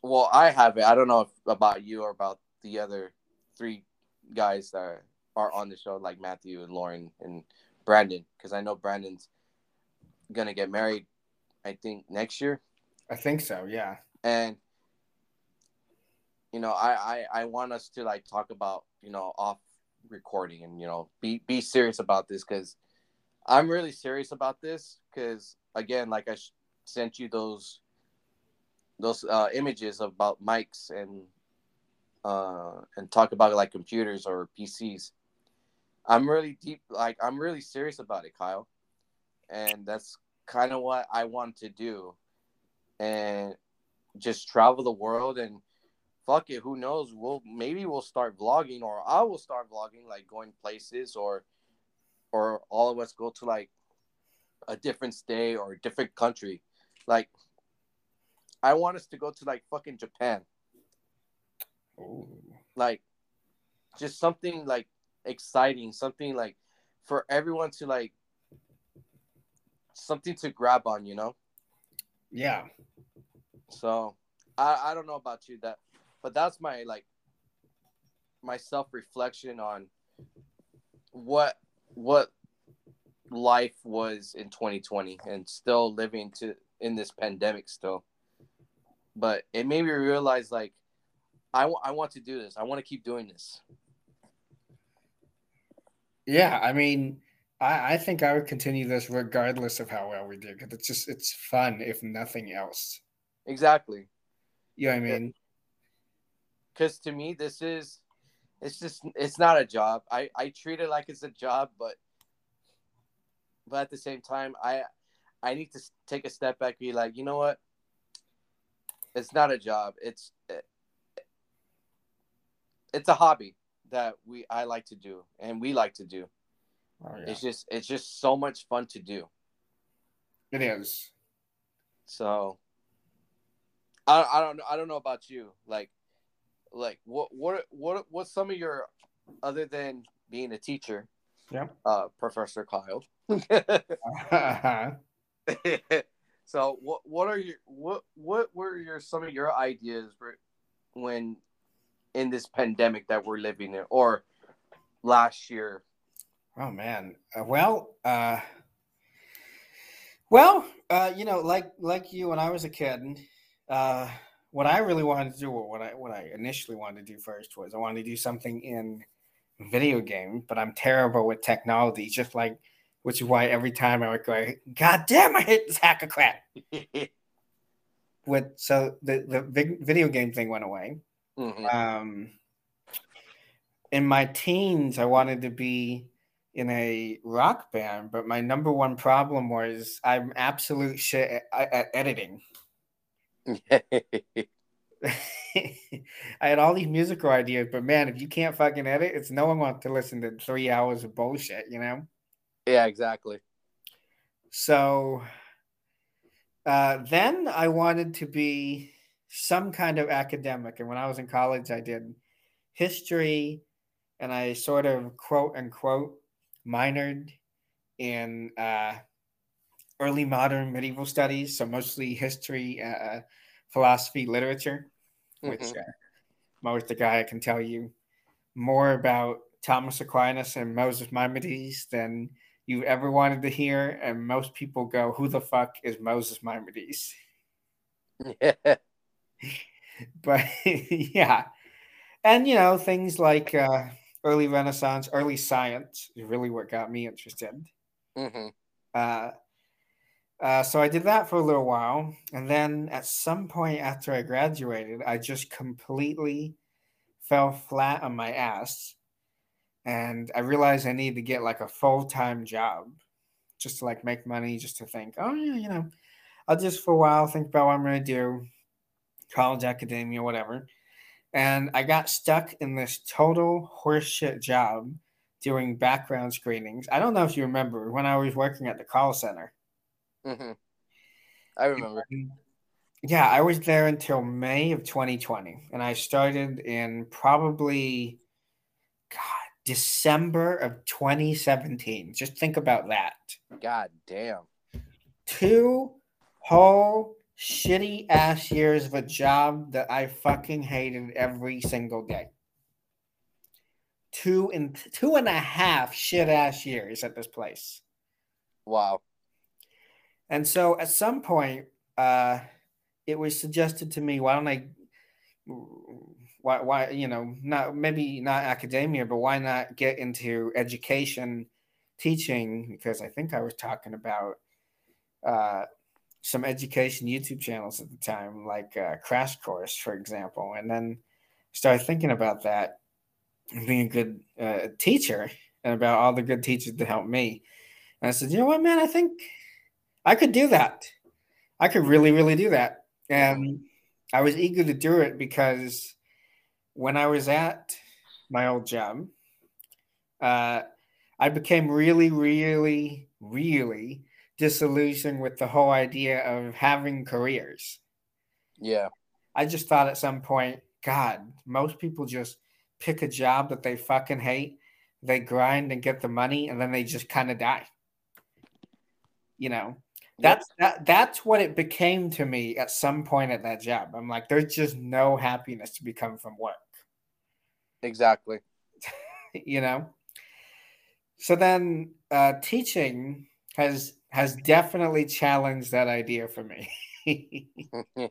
Well, I have it. I don't know if, about you or about the other three guys that are on the show, like Matthew and Lauren and Brandon, because I know Brandon's gonna get married. I think next year I think so. Yeah. and you know I, I i want us to like talk about you know off recording and you know be be serious about this because i'm really serious about this because again like i sh- sent you those those uh images about mics and uh and talk about like computers or pcs i'm really deep like i'm really serious about it kyle and that's kind of what i want to do. And just travel the world and fuck it who knows? We'll maybe we'll start vlogging or i will start vlogging like going places or or all of us go to like a different state or a different country. Like i want us to go to like fucking japan. Ooh. like just something like exciting, something like for everyone to like something to grab on, you know? Yeah. So I, I don't know about you that but that's my like my self reflection on what what life was in 2020 and still living to in this pandemic still but it made me realize like I, w- I want to do this i want to keep doing this Yeah, I mean, I, I think I would continue this regardless of how well we do because it's just it's fun if nothing else. exactly. You know what I mean? because to me this is it's just it's not a job. I i treat it like it's a job but but at the same time i i need to take a step back and be like you know what? It's not a job. It's eh, it's a hobby that we i like to do and we like to do Oh, yeah. it's just it's just so much fun to do It is. so i i don't know i don't know about you like like what what what what's some of your other than being a teacher Yep. uh professor kyle Uh-huh. so what what are your what what were your some of your ideas for when in this pandemic that we're living in or last year Oh man. Uh, well, uh well, uh, you know, like like you when I was a kid, uh what I really wanted to do, or what I what I initially wanted to do first was I wanted to do something in video game, but I'm terrible with technology, just like which is why every time I would go, God damn, I hate this hacker crap. With so the the vi- video game thing went away. Mhm. Um, in my teens, I wanted to be in a rock band, but my number one problem was I'm absolute shit at, at editing. I had all these musical ideas, but man, if you can't fucking edit, it's no one wants to listen to three hours of bullshit, you know? yeah exactly So uh, then I wanted to be some kind of academic. And when I was in college, I did history and I sort of quote unquote minored in uh, early modern medieval studies. So mostly history, uh, philosophy, literature, which Mhm. uh, the guy I can tell you more about Thomas Aquinas and Moses Maimonides than you ever wanted to hear. And most people go, Who the fuck is Moses Maimonides? But yeah. And, you know, things like uh, early Renaissance, early science is really what got me interested. Mhm. Uh, uh, so I did that for a little while. And then at some point after I graduated, I just completely fell flat on my ass. And I realized I needed to get like a full time job just to like make money, just to think, oh, yeah, you know, I'll just for a while think about what I'm going to do, college, academia, whatever. And I got stuck in this total horseshit job doing background screenings. I don't know if you remember when I was working at the call center. Mhm. i remember Yeah, I was there until May of 2020, and I started in probably God December of 2017. Just think about that. god damn Two whole shitty ass years of a job that I fucking hated every single day. Two and two and a half shit ass years at this place. wow And so at some point, uh, it was suggested to me, why don't I, why, why, you know, not maybe not academia, but why not get into education, teaching? Because I think I was talking about uh, some education YouTube channels at the time, like uh, Crash Course, for example, and then started thinking about that, being a good uh, teacher, and about all the good teachers to help me. And I said, you know what, man, I think I could do that. I could really, really do that. And I was eager to do it because when I was at my old job, uh, I became really, really, really disillusioned with the whole idea of having careers. yeah I just thought at some point, God, most people just pick a job that they fucking hate, they grind and get the money, and then they just kind of die. You know, that's that that's what it became to me at some point at that job. I'm like, there's just no happiness to become from work. Exactly. you know. So then uh, teaching has has definitely challenged that idea for me. you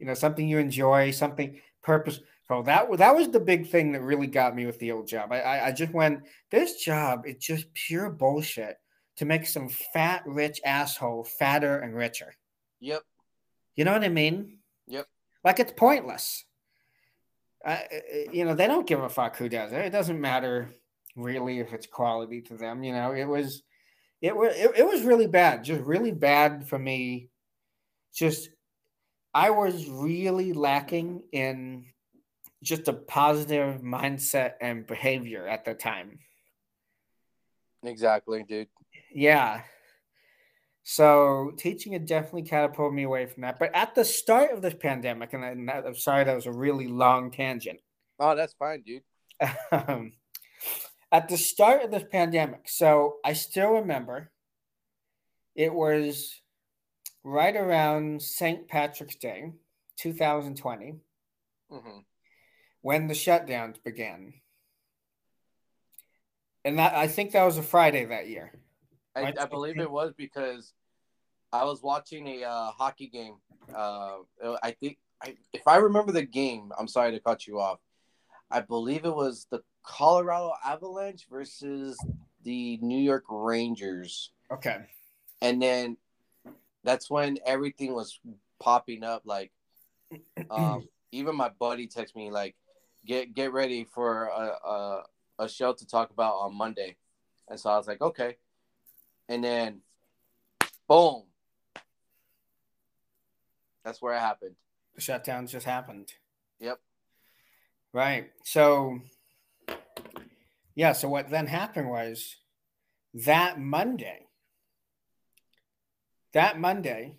know, something you enjoy, something purpose. So that that was the big thing that really got me with the old job. I, I, I just went, this job, it's just pure bullshit to make some fat, rich asshole fatter and richer. Yep. You know what I mean? Yep. Like it's pointless. Uh, you know, they don't give a fuck who does it. It doesn't matter really if it's quality to them. You know, it was, it was, it, it was really bad. Just really bad for me. Just, I was really lacking in just a positive mindset and behavior at the time. Exactly, dude. Yeah. So teaching had definitely catapulted me away from that. But at the start of this pandemic, and I, am sorry that was a really long tangent. Oh, that's fine, dude. Um, at the start of this pandemic, so I still remember it was right around St. Patrick's Day, 2020, hmm when the shutdowns began. And that I think that was a Friday that year. I, I believe it was because I was watching a uh, hockey game. Uh, I think I, if I remember the game, I'm sorry to cut you off. I believe it was the Colorado Avalanche versus the New York Rangers, Okay. and then that's when everything was popping up. Like, um, even my buddy texted me like, "Get get ready for a, a a show to talk about on Monday," and so I was like, "Okay," and then, boom, that's where it happened. The shutdowns just happened. Yep. Right. So, yeah. So what then happened was that Monday, that Monday,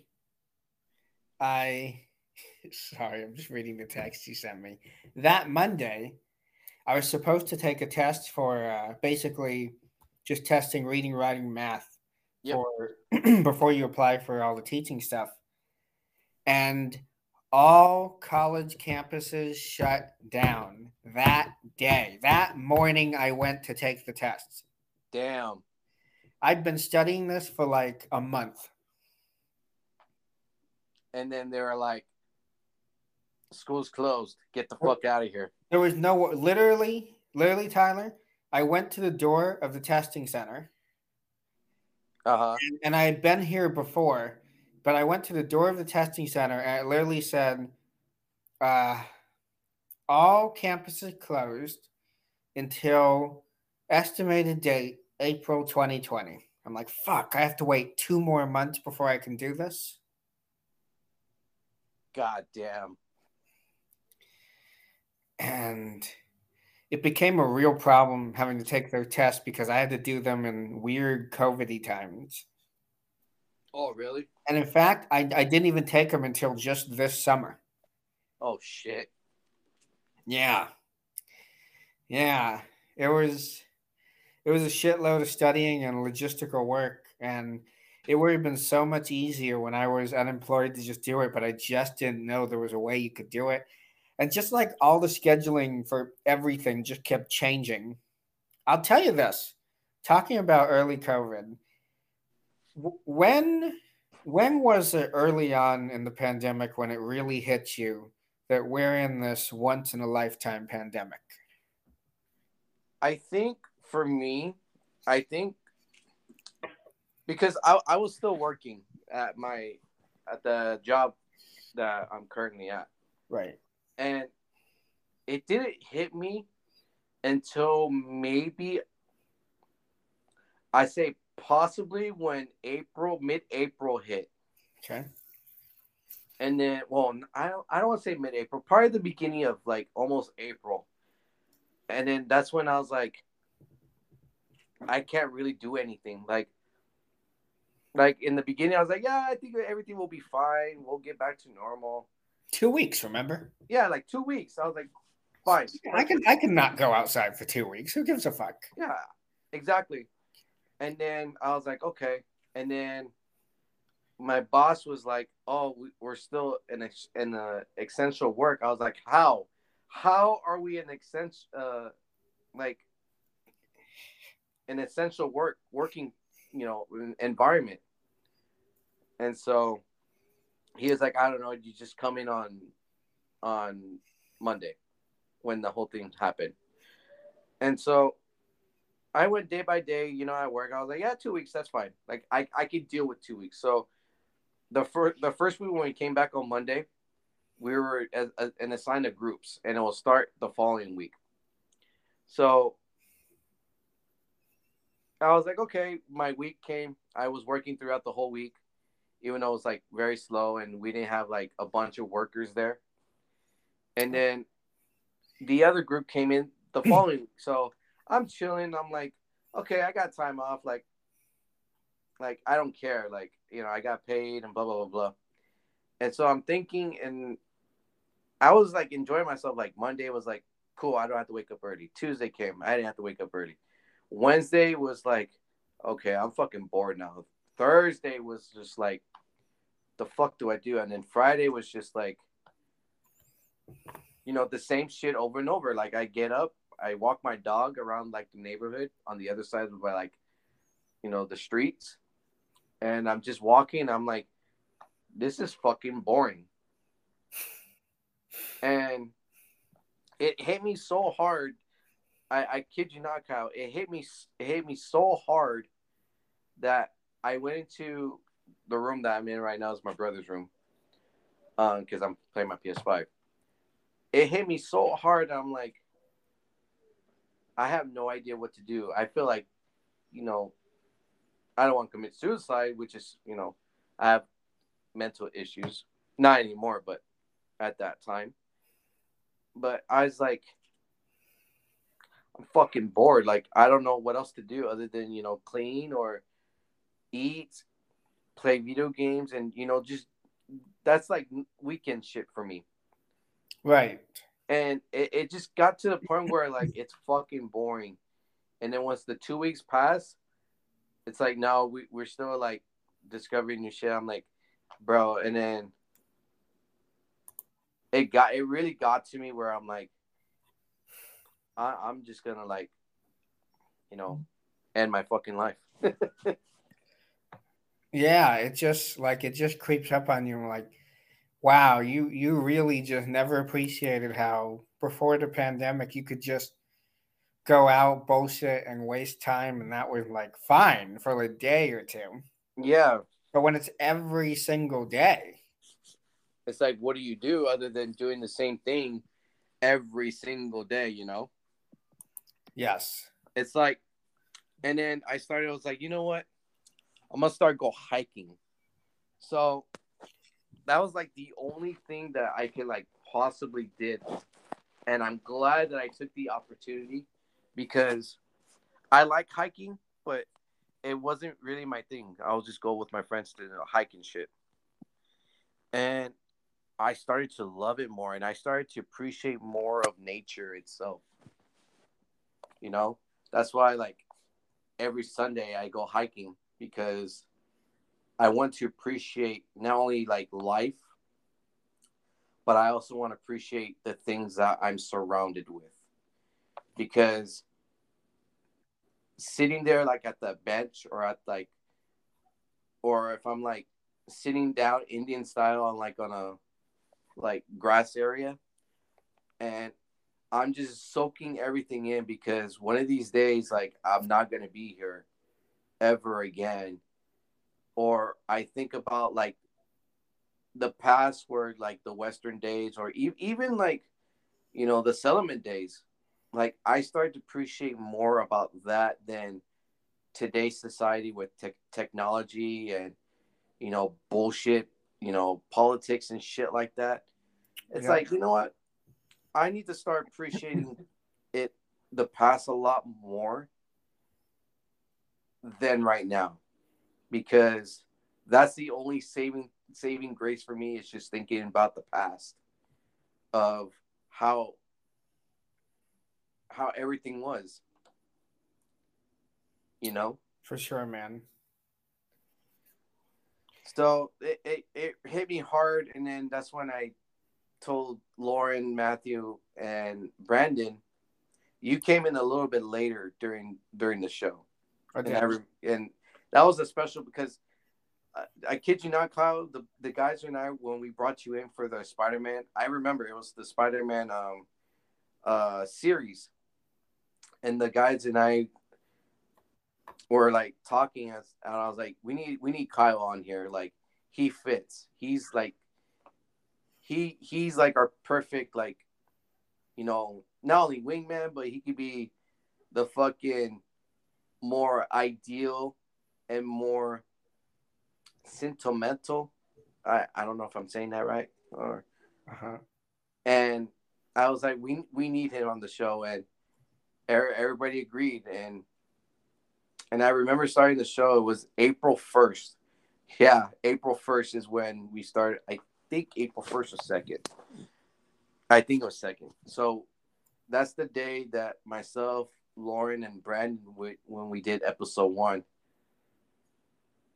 I, sorry, I'm just reading the text you sent me. That Monday, I was supposed to take a test for uh, basically just testing reading, writing, math Yep. for before you apply for all the teaching stuff. And all college campuses shut down that day. That morning, I went to take the tests. Damn. I'd been studying this for like a month. And then they were like, "School's closed. Get the fuck out of here." There was no, literally, literally, Tyler. I went to the door of the testing center, Uh huh. and I had been here before, but I went to the door of the testing center, and it literally said, uh, "All campuses closed until estimated date April 2020." I'm like, "Fuck! I have to wait two more months before I can do this." God damn. and it became a real problem having to take their tests because I had to do them in weird COVIDy times. Oh really? And in fact, I, I didn't even take them until just this summer. Oh shit. Yeah. Yeah. It was it was a shitload of studying and logistical work. And it would have been so much easier when I was unemployed to just do it, but I just didn't know there was a way you could do it. And just like all the scheduling for everything just kept changing. I'll tell you this talking about early COVID, when when was it early on in the pandemic when it really hit you that we're in this once in a lifetime pandemic? I think for me, I think because I, I was still working at my at the job that I'm currently at. Right. And it didn't hit me until maybe I say possibly when April, mid April hit. Okay. And then well I don't I don't want to say mid April, probably the beginning of like almost April. And then that's when I was like I can't really do anything. Like like in the beginning I was like, Yeah, I think everything will be fine. We'll get back to normal. Two weeks, remember? Yeah, like two weeks. I was like, fine. I can I can not go outside for two weeks. Who gives a fuck? Yeah, exactly. And then I was like, okay. And then my boss was like, "Oh, we- we're still in ex- in uh, essential work." I was like, "How? How are we in essential uh like an essential work working, you know, environment?" And so he was like, "I don't know. You just come in on on Monday when the whole thing happened." And so I went day by day, you know, at work. I was like, yeah, two weeks, that's fine. Like I, I could deal with two weeks. So the first the first week when we came back on Monday, we were as, as, and assigned to groups, and it will start the following week. So I was like, okay, my week came. I was working throughout the whole week, even though it was like very slow and we didn't have like a bunch of workers there. And mm. then the other group came in the following week. So I'm chilling. I'm like, okay, I got time off. Like, like I don't care. Like, you know, I got paid and blah blah blah blah. And so I'm thinking, and I was like enjoying myself. Like Monday was like, cool. I don't have to wake up early. Tuesday came. I didn't have to wake up early. Wednesday was like, okay, I'm fucking bored now. Thursday was just like, the fuck do I do? And then Friday was just like, you know, the same shit over and over. Like I get up, I walk my dog around like the neighborhood on the other side of my like, you know, the streets, and I'm just walking. I'm like, this is fucking boring. And it hit me so hard. I, I kid you not, Kyle. It hit me. It hit me so hard that I went into the room that I'm in right now. Is my brother's room, um, because I'm playing my PS5. It hit me so hard. I'm like, I have no idea what to do. I feel like, you know, I don't want to commit suicide, which is, you know, I have mental issues. Not anymore, but at that time. But I was like, I'm fucking bored. Like, I don't know what else to do other than, you know, clean or eat, play video games, and, you know, just that's like weekend shit for me Right. And it, it just got to the point where like it's fucking boring. And then once the two weeks pass it's like no we, we're still like discovering new shit. I'm like bro and then it got it really got to me where i'm like I, i'm just gonna like you know end my fucking life. Yeah, it just like it just creeps up on you like wow, you you really just never appreciated how before the pandemic you could just go out, bullshit and waste time and that was like fine for a day or two. yeah. But when it's every single day, it's like what do you do other than doing the same thing every single day you know? Yes. it's like and then i started i was like you know what? I'm gonna start go hiking. So that was like the only thing that i could like possibly did. And i'm glad that i took the opportunity because i like hiking but it wasn't really my thing. I'll just go with my friends to hike and shit. And i started to love it more and i started to appreciate more of nature itself. You know? That's why like every sunday i go hiking because i want to appreciate not only like life but i also want to appreciate the things that i'm surrounded with because sitting there like at the bench or at like or if i'm like sitting down indian style on like on a like grass area and I'm just soaking everything in because one of these days, like, I'm not to be here ever again. Or I think about, like, the past where, like, the Western days, or e- even, like, you know, the settlement days. Like, I started to appreciate more about that than today's society with te- technology and, you know, bullshit, you know, politics and shit like that. It's Yeah. like, you know what? I need to start appreciating it the past a lot more than right now because that's the only saving saving grace for me is just thinking about the past of how how everything was. You know? For sure, man. So it, it, it hit me hard and then that's when I told Lauren, Matthew, and Brandon, you came in a little bit later during during the show. Okay. And, I re- and that was a special because I, I kid you not, Kyle. The the guys and I, when we brought you in for the Spider Man, I remember it was the Spider Man um uh series, and the guys and I were like talking and I was like, we need we need Kyle on here. Like he fits. He's like he he's like our perfect like you know not only wingman, but he could be the fucking more ideal and more sentimental. I, I don't know if I'm saying that right. Or Uh-huh. and I was like, we we need him on the show, and er- everybody agreed. And and I remember starting the show. It was April first. Yeah, April first is when we started. I think April first or second. I think it was second. So that's the day that myself, Lauren, and Brandon we, when we did episode one.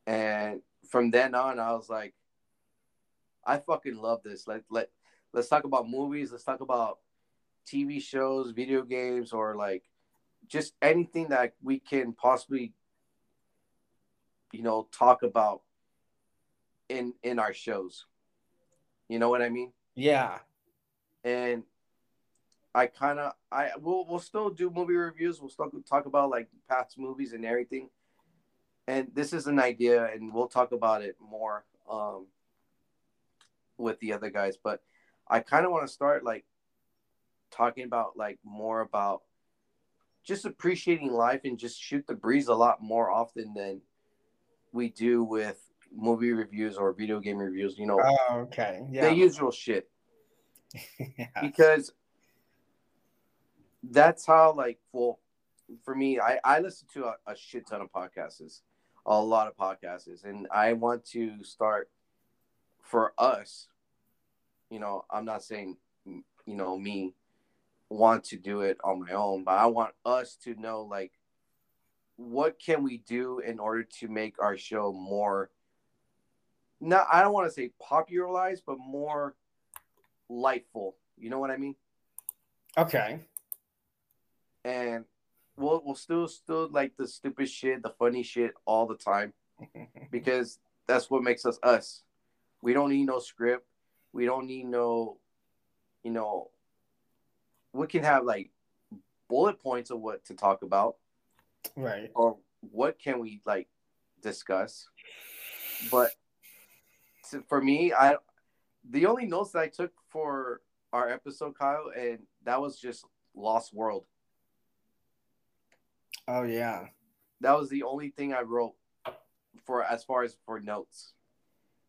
And from then on, I was like, I fucking love this. Let let let's talk about movies. Let's talk about TV shows, video games, or like just anything that we can possibly, you know, talk about in in our shows. You know what I mean? Yeah. and I kind of I we'll we'll still do movie reviews. We'll still talk about like past movies and everything. And this is an idea, and we'll talk about it more um, with the other guys. But I kind of want to start like talking about like more about just appreciating life and just shoot the breeze a lot more often than we do with movie reviews or video game reviews. You know, Oh, okay. Yeah. the usual shit yeah. because that's how like well for me i i listen to a, a shit ton of podcasts a lot of podcasts and i want to start for us you know i'm not saying you know me want to do it on my own but i want us to know like what can we do in order to make our show more not i don't want to say popularized but more lightful you know what i mean Okay. and we'll we'll still still like the stupid shit, the funny shit all the time because that's what makes us us. We don't need no script. We don't need no, you know. We can have like bullet points of what to talk about right. or what can we like discuss. But to, for me, I the only notes that I took for our episode, Kyle, and that was just Lost World. Oh yeah. That was the only thing I wrote for as far as for notes.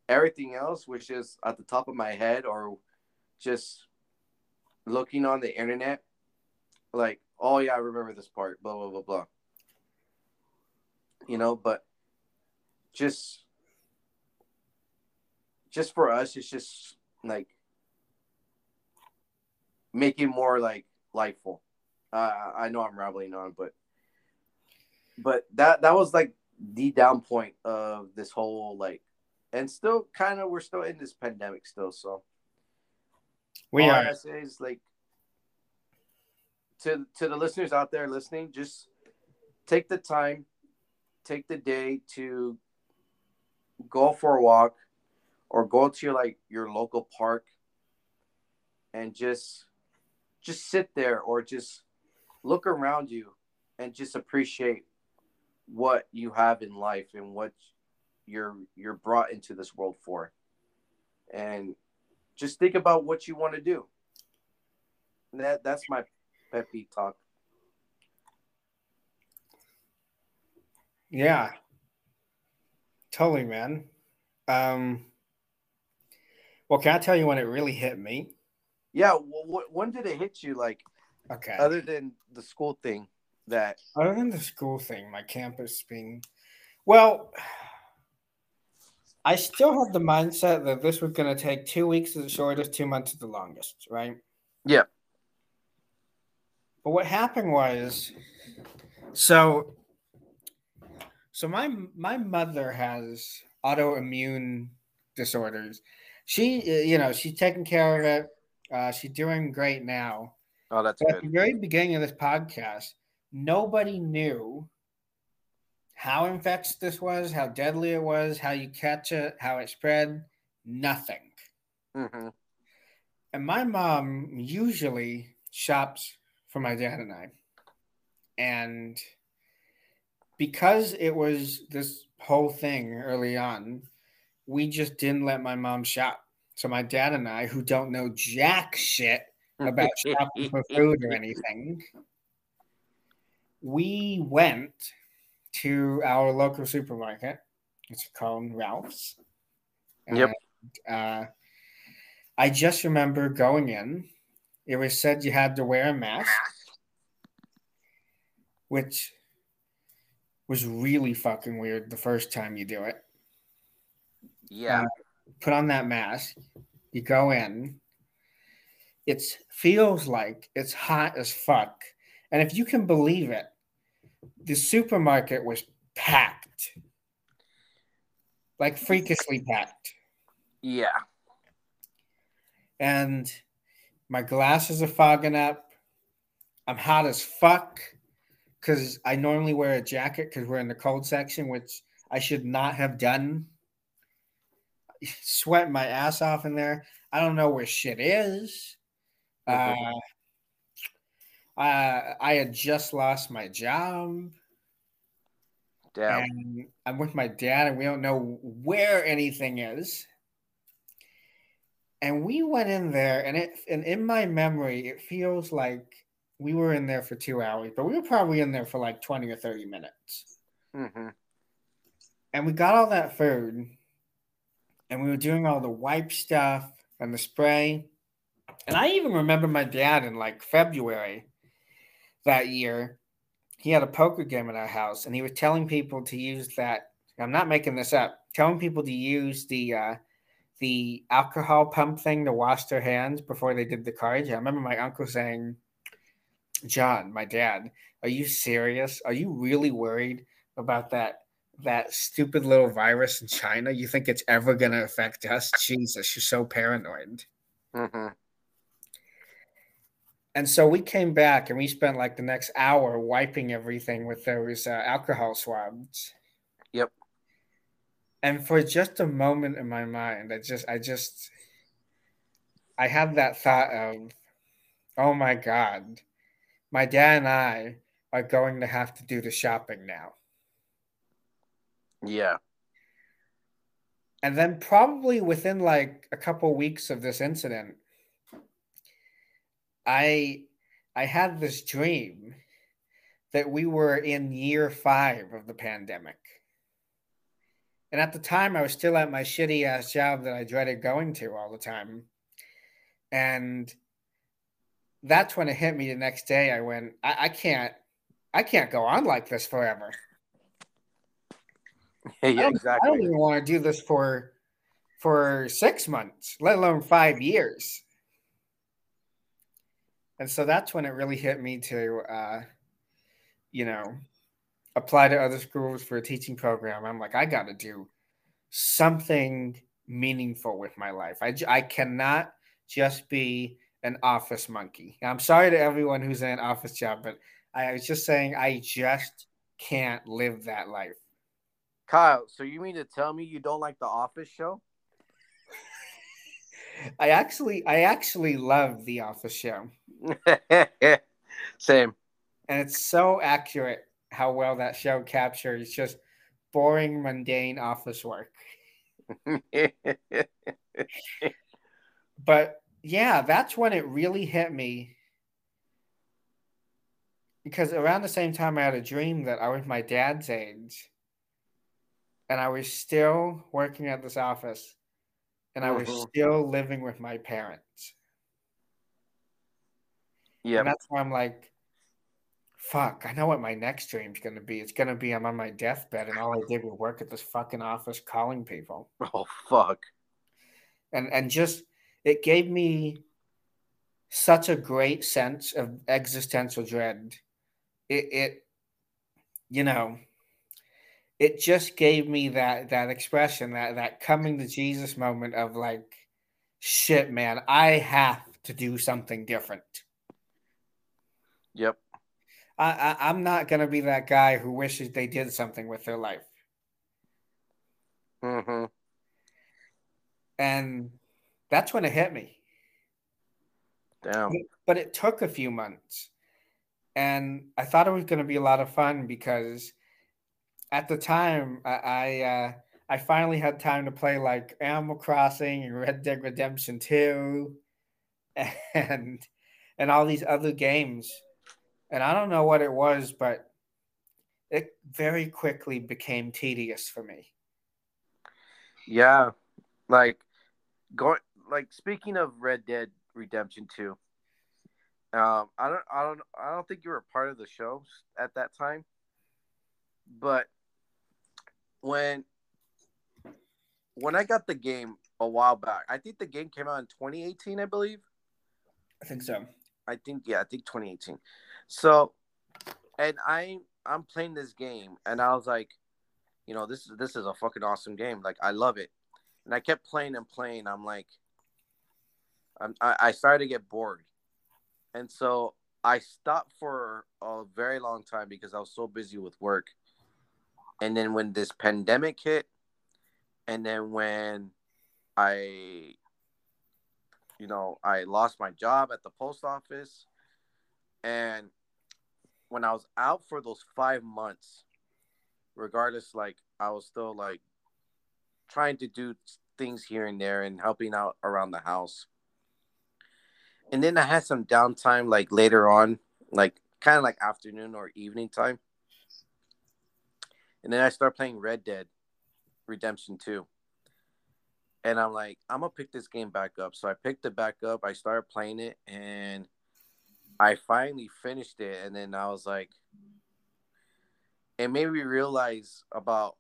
Everything else was just at the top of my head or just looking on the internet. Like, oh yeah, I remember this part, blah blah blah blah. You know, but just just for us, it's just like making more like lightful. Uh, I know I'm rambling on, but but that that was like the down point of this whole like and still kind of we're still in this pandemic still so We all are. is like to to the listeners out there listening just take the time take the day to go for a walk or go to your like your local park and just just sit there or just look around you and just appreciate what you have in life and what you're you're brought into this world for and just think about what you want to do that that's my peeve talk Yeah. Totally, man. Um well, can I tell you when it really hit me? yeah well, when did it hit you like Okay. other than the school thing that Other than the school thing, my campus being well, I still had the mindset that this was going to take two weeks is the shortest, two months is the longest, right? Yeah. But what happened was, so, so my my mother has autoimmune disorders. She, you know, she's taking care of it. Uh, she's doing great now. Oh, that's But at the very beginning of this podcast, nobody knew how infectious this was, how deadly it was, how you catch it, how it spread. Nothing. hmm And my mom usually shops for my dad and I. And because it was this whole thing early on, we just didn't let my mom shop. So my dad and I, who don't know jack shit about shopping for food or anything, we went to our local supermarket. It's called Ralph's. Yep. Uh, I just remember going in. It was said you had to wear a mask, which was really fucking weird the first time you do it. Yeah. Put on that mask, you go in. It feels like it's hot as fuck. And if you can believe it, the supermarket was packed. Like freakishly packed. Yeah. and my glasses are fogging up. I'm hot as fuck because I normally wear a jacket because we're in the cold section, which I should not have done. Sweating my ass off in there. I don't know where shit is. Uh, uh, I had just lost my job Damn. and I'm with my dad, and we don't know where anything is. And we went in there, and it and in my memory, it feels like we were in there for two hours, but we were probably in there for like 20 or 30 minutes. hmm And we got all that food, and we were doing all the wipe stuff and the spray. And I even remember my dad in like February that year. He had a poker game at our house, and he was telling people to use that. I'm not making this up. Telling people to use the uh, the alcohol pump thing to wash their hands before they did the cards. I remember my uncle saying, "John, my dad, are you serious? Are you really worried about that that stupid little virus in China? You think it's ever going to affect us? Jesus, you're so paranoid." hmm And so we came back and we spent like the next hour wiping everything with those uh, alcohol swabs. Yep. And for just a moment in my mind, I just, I just, I had that thought of, oh my God, my dad and I are going to have to do the shopping now. Yeah. And then probably within like a couple weeks of this incident, I I had this dream that we were in year 5 of the pandemic. And at the time I was still at my shitty ass job that I dreaded going to all the time. And that's when it hit me the next day. I went, I, I can't I can't go on like this forever. I yeah, don't, I don't even want to do this for for six months, let alone five years. And so that's when it really hit me to, uh, you know, apply to other schools for a teaching program. I'm like, I got to do something meaningful with my life. I, I cannot just be an office monkey. I'm sorry to everyone who's in an office job, but I was just saying I just can't live that life. Kyle, so you mean to tell me you don't like the Office show? I actually I actually love the office show. Same. And it's so accurate how well that show captures just boring, mundane office work. But yeah, that's when it really hit me. Because around the same time, I had a dream that I was my dad's age. And I was still working at this office. And I was Mhm. still living with my parents. Yeah. And that's why I'm like, fuck, I know what my next dream's gonna be. It's gonna be I'm on my deathbed and all I did was work at this fucking office calling people. Oh fuck. And and just it gave me such a great sense of existential dread. It, it you know, it just gave me that that expression, that that coming to Jesus moment of like, shit, man, I have to do something different. Yep. I, I I'm not gonna be that guy who wishes they did something with their life. Mm-hmm. And that's when it hit me. Damn. But it took a few months. And I thought it was going to be a lot of fun because at the time I I, uh, I finally had time to play like Animal Crossing and Red Dead Redemption 2 and and all these other games. And I don't know what it was, but it very quickly became tedious for me. Yeah. Like going like speaking of Red Dead Redemption 2. Um I don't I don't I don't think you were a part of the show at that time. But when when I got the game a while back, I think the game came out in 2018, I believe. I think so. I think yeah, I think 2018. So, and I I'm playing this game, and I was like, you know, this is this is a fucking awesome game. Like I love it, and I kept playing and playing. I'm like, I'm, I I started to get bored, and so I stopped for a very long time because I was so busy with work. And then when this pandemic hit, and then when I you know, I lost my job at the post office. And when I was out for those five months, regardless, like I was still like trying to do things here and there and helping out around the house. And then I had some downtime like later on, like kind of like afternoon or evening time. And then I start playing Red Dead Redemption 2 and I'm like, I'm gonna pick this game back up. So I picked it back up. I started playing it, and I finally finished it. And then I was like, it made me realize about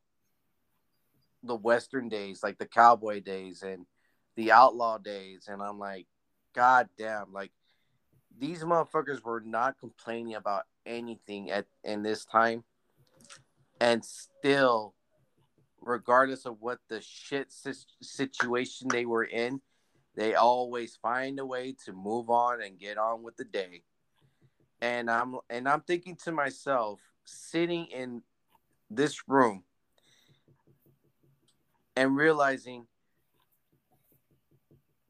the Western days, like the cowboy days and the outlaw days. And I'm like, God damn, like these motherfuckers were not complaining about anything at in this time, and still regardless of what the shit situation they were in, they always find a way to move on and get on with the day. And I'm and I'm thinking to myself, sitting in this room and realizing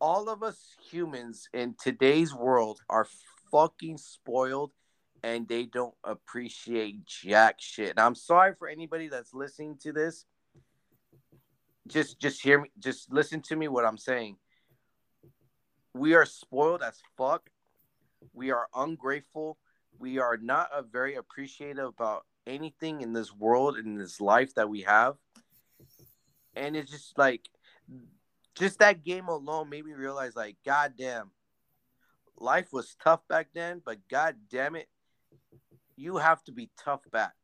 all of us humans in today's world are fucking spoiled and they don't appreciate jack shit. And I'm sorry for anybody that's listening to this just just hear me just listen to me what i'm saying we are spoiled as fuck. We are ungrateful. We are not a very appreciative about anything in this world in this life that we have. And it's just like just that game alone made me realize like god damn life was tough back then but god damn it you have to be tough back.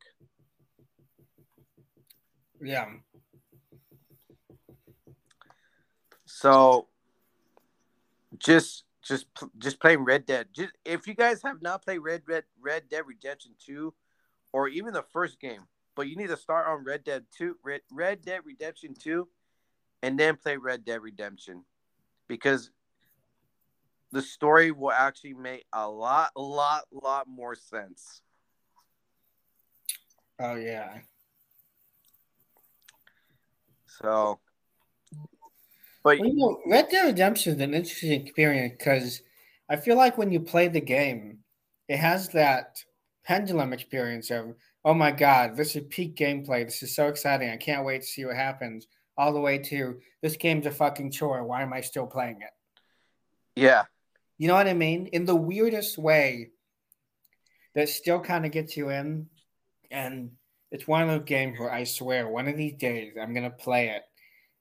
Yeah. So just just just playing Red Dead. Just if you guys have not played Red Red Red Dead Redemption 2 or even the first game, but you need to start on Red Dead 2 Red, Red Dead Redemption 2 and then play Red Dead Redemption because the story will actually make a lot lot lot more sense. Oh yeah. So but well, you know, Red Dead Redemption is an interesting experience because I feel like when you play the game, it has that pendulum experience of, oh my god, this is peak gameplay. This is so exciting. I can't wait to see what happens. All the way to this game's a fucking chore. Why am I still playing it? Yeah. You know what I mean? In the weirdest way that still kind of gets you in. And it's one of those games where I swear one of these days I'm going to play it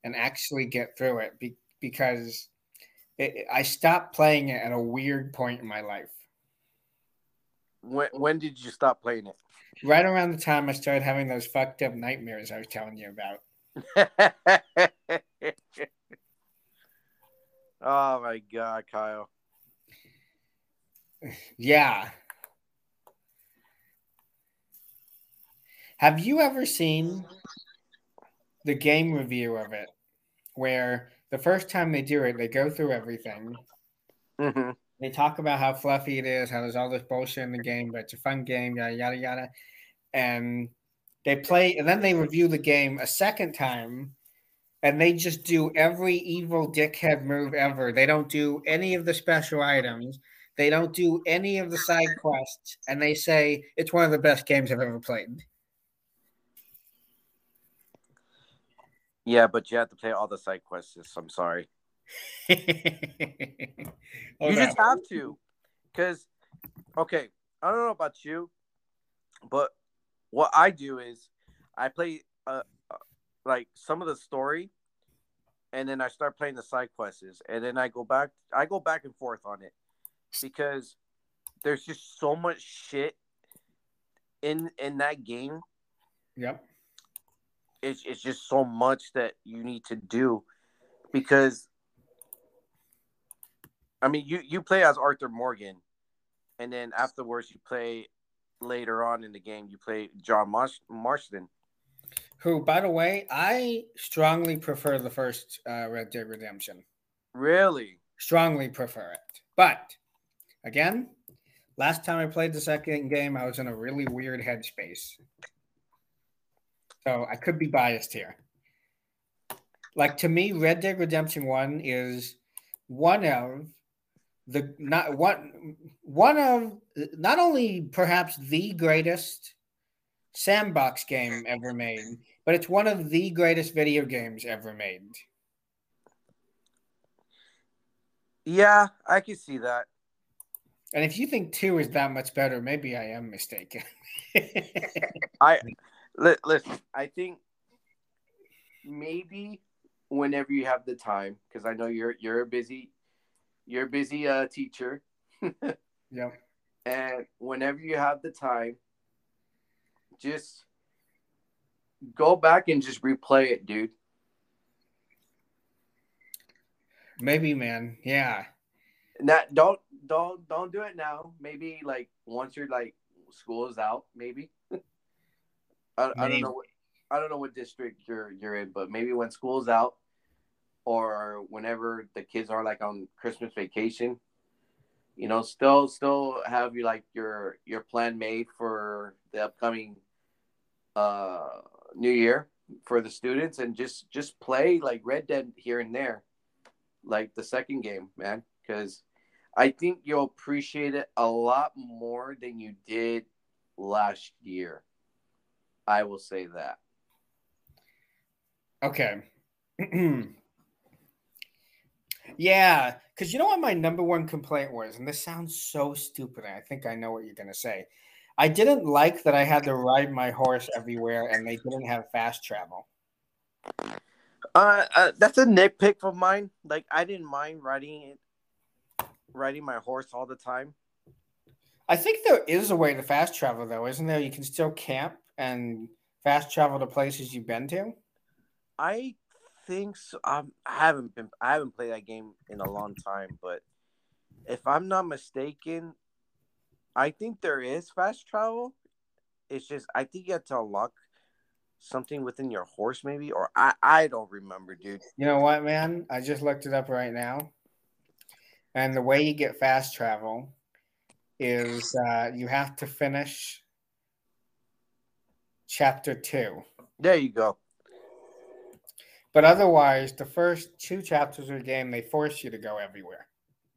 and actually get through it be, because it, I stopped playing it at a weird point in my life. When when did you stop playing it? Right around the time I started having those fucked up nightmares I was telling you about. oh my god, Kyle. Yeah. Have you ever seen the game review of it where the first time they do it, they go through everything. hmm They talk about how fluffy it is, how there's all this bullshit in the game, but it's a fun game, yada, yada, yada. And they play, and then they review the game a second time and they just do every evil dickhead move ever. They don't do any of the special items. They don't do any of the side quests, and they say it's one of the best games I've ever played. Yeah, but you have to play all the side quests. I'm sorry. You just have to, because okay, I don't know about you, but what I do is I play uh, uh, like some of the story, and then I start playing the side quests, and then I go back. I go back and forth on it because there's just so much shit in in that game. Yep. It's it's just so much that you need to do because I mean you you play as Arthur Morgan and then afterwards you play later on in the game you play John Marsh- Marston. Who, by the way, I strongly prefer the first uh, Red Dead Redemption. Really? Strongly prefer it. But again, last time I played the second game, I was in a really weird headspace. So I could be biased here. Like to me, Red Dead Redemption 1 is one of the not one one of not only perhaps the greatest sandbox game ever made, but it's one of the greatest video games ever made. Yeah, I can see that. And if you think two is that much better, maybe I am mistaken. I listen. I think maybe whenever you have the time, because I know you're you're a busy you're a busy uh, teacher, yeah. and whenever you have the time, just go back and just replay it, dude. Maybe, man. Yeah. Not don't don't don't do it now. Maybe like once you're like school is out, maybe. I, I don't know what I don't know what district you're you're in, but maybe when school's out or whenever the kids are like on Christmas vacation, you know, still still have you like your your plan made for the upcoming uh new year for the students and just just play like Red Dead here and there, like the second game, man, because I think you'll appreciate it a lot more than you did last year. I will say that. Okay. yeah, because you know what my number one complaint was, and this sounds so stupid. I think I know what you're gonna say. I didn't like that I had to ride my horse everywhere, and they didn't have fast travel. Uh, uh, that's a nitpick of mine. Like I didn't mind riding it, riding my horse all the time. I think there is a way to fast travel, though, isn't there? You can still camp and fast travel to places you've been to. I think so. Um, I haven't been. I haven't played that game in a long time, but if I'm not mistaken, I think there is fast travel. It's just I think you have to unlock something within your horse, maybe, or I I don't remember, dude. You know what, man? I just looked it up right now. And the way you get fast travel is uh, you have to finish chapter two. There you go. But otherwise, the first two chapters of the game, they force you to go everywhere.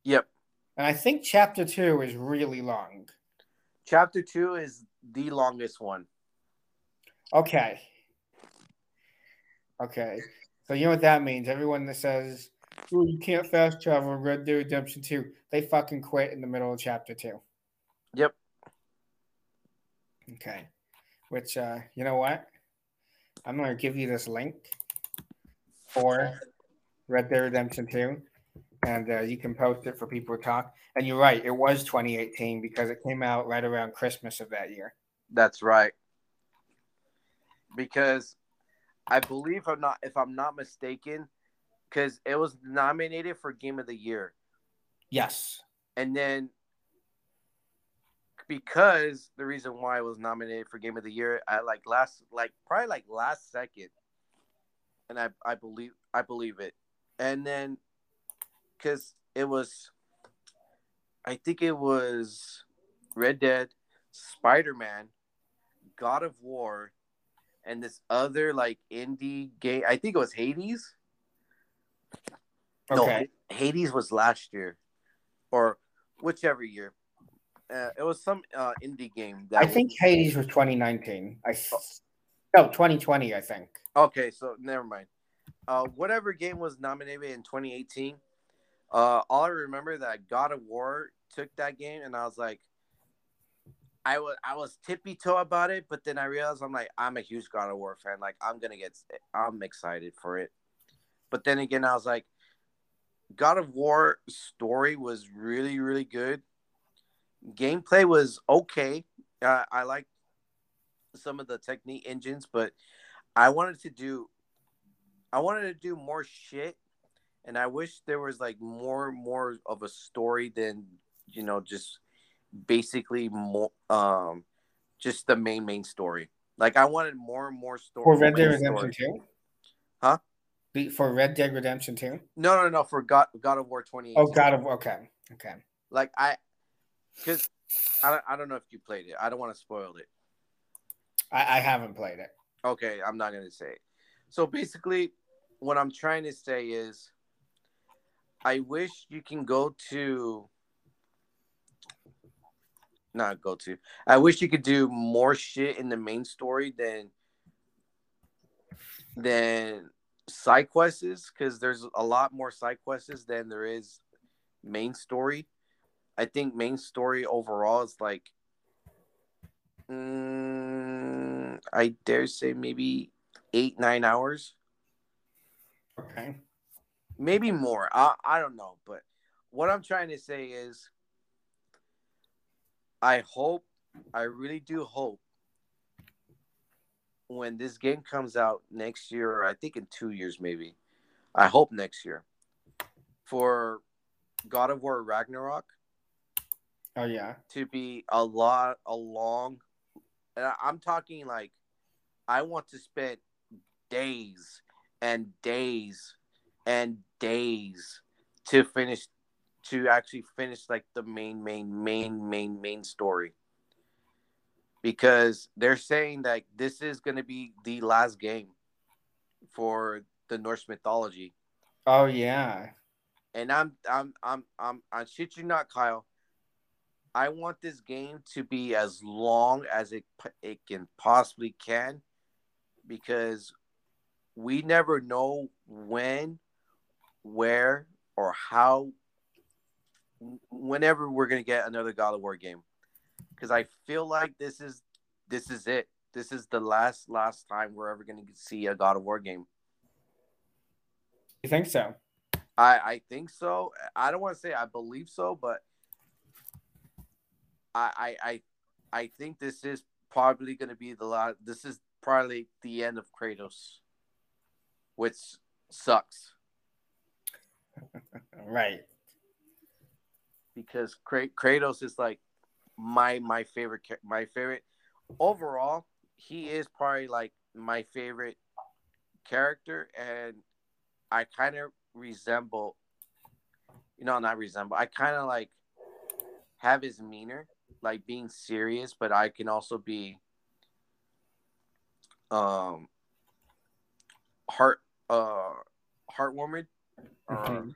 Yep. And I think chapter two is really long. Chapter two is the longest one. Okay. Okay. So you know what that means? Everyone that says, oh, you can't fast travel in Red Dead Redemption 2, they fucking quit in the middle of chapter 2. Yep. Okay. Which, uh, you know what? I'm going to give you this link for Red Dead Redemption 2, and uh, you can post it for people to talk. And you're right, it was 2018 because it came out right around Christmas of that year. That's right. Because I believe I'm not if I'm not mistaken, because it was nominated for Game of the Year. Yes. And then because the reason why I was nominated for Game of the Year, I like last, like probably like last second, and I I believe I believe it, and then because it was, I think it was Red Dead, Spider Man, God of War, and this other like indie game. I think it was Hades. Okay. No, Hades was last year, or whichever year. Uh, it was some uh, indie game. That I think Hades was 2019. I no 2020. I think. Okay, so never mind. Uh, whatever game was nominated in 2018. Uh, all I remember that God of War took that game, and I was like, I was I was tippy toe about it, but then I realized I'm like I'm a huge God of War fan. Like I'm gonna get I'm excited for it. But then again, I was like, God of War story was really really good. Gameplay was okay. Uh, I like some of the technique engines, but I wanted to do I wanted to do more shit, and I wish there was like more more of a story than you know just basically more um just the main main story. Like I wanted more and more story. For Red Dead Redemption. 2? Huh? For Red Dead Redemption 2? No, no, no. For God, God of War twenty. Oh, God of War. Okay. Okay. Like I, because I don't, I don't know if you played it. I don't want to spoil it. I, I haven't played it. Okay, I'm not gonna say it. So basically, what I'm trying to say is, I wish you can go to. Not go to. I wish you could do more shit in the main story than than side quests because there's a lot more side quests than there is main story. I think main story overall is like, mm, I dare say maybe eight nine hours, Okay. maybe more. I I don't know, but what I'm trying to say is, I hope, I really do hope, when this game comes out next year, or I think in two years maybe, I hope next year, for God of War Ragnarok. Oh yeah. to be a lot a long and I'm talking like I want to spend days and days and days to finish to actually finish like the main main main main main story because they're saying that this is going to be the last game for the Norse mythology Oh yeah. and I'm I'm I'm I'm I shit you not, Kyle. I want this game to be as long as it it can possibly can, because we never know when, where, or how. Whenever we're gonna get another God of War game, because I feel like this is this is it. This is the last last time we're ever gonna see a God of War game. You think so? I I think so. I don't want to say I believe so, but I I I, I think this is probably going to be the last. This is probably the end of Kratos, which sucks Right. because Kra- Kratos is like my my favorite my favorite overall. He is probably like my favorite character, and I kind of resemble. You know, not resemble. I kind of like have his demeanor, like being serious, but I can also be um heart uh heartwarming. Or, Mhm.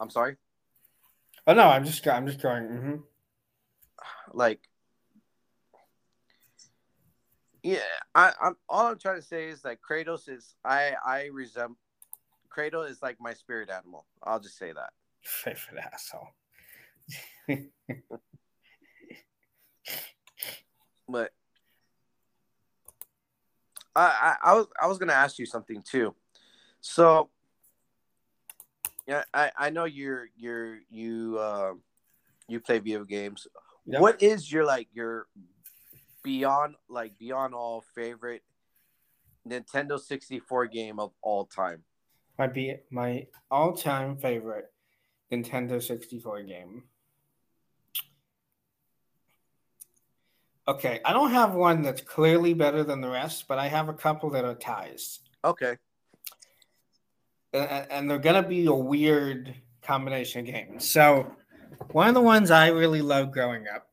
I'm sorry. Oh no, I'm just I'm just going. hmm like yeah i i'm all i'm trying to say is that kratos is i i resemble kratos is like my spirit animal i'll just say that Favorite asshole. but I, I i was i was gonna ask you something too so yeah i i know you're you're you uh you play video games Yep. what is your like your beyond like beyond all favorite nintendo 64 game of all time My be my all time favorite Nintendo 64 game. Okay, I don't have one that's clearly better than the rest, but I have a couple that are ties. Okay. and, and they're gonna be a weird combination of games. So, one of the ones I really loved growing up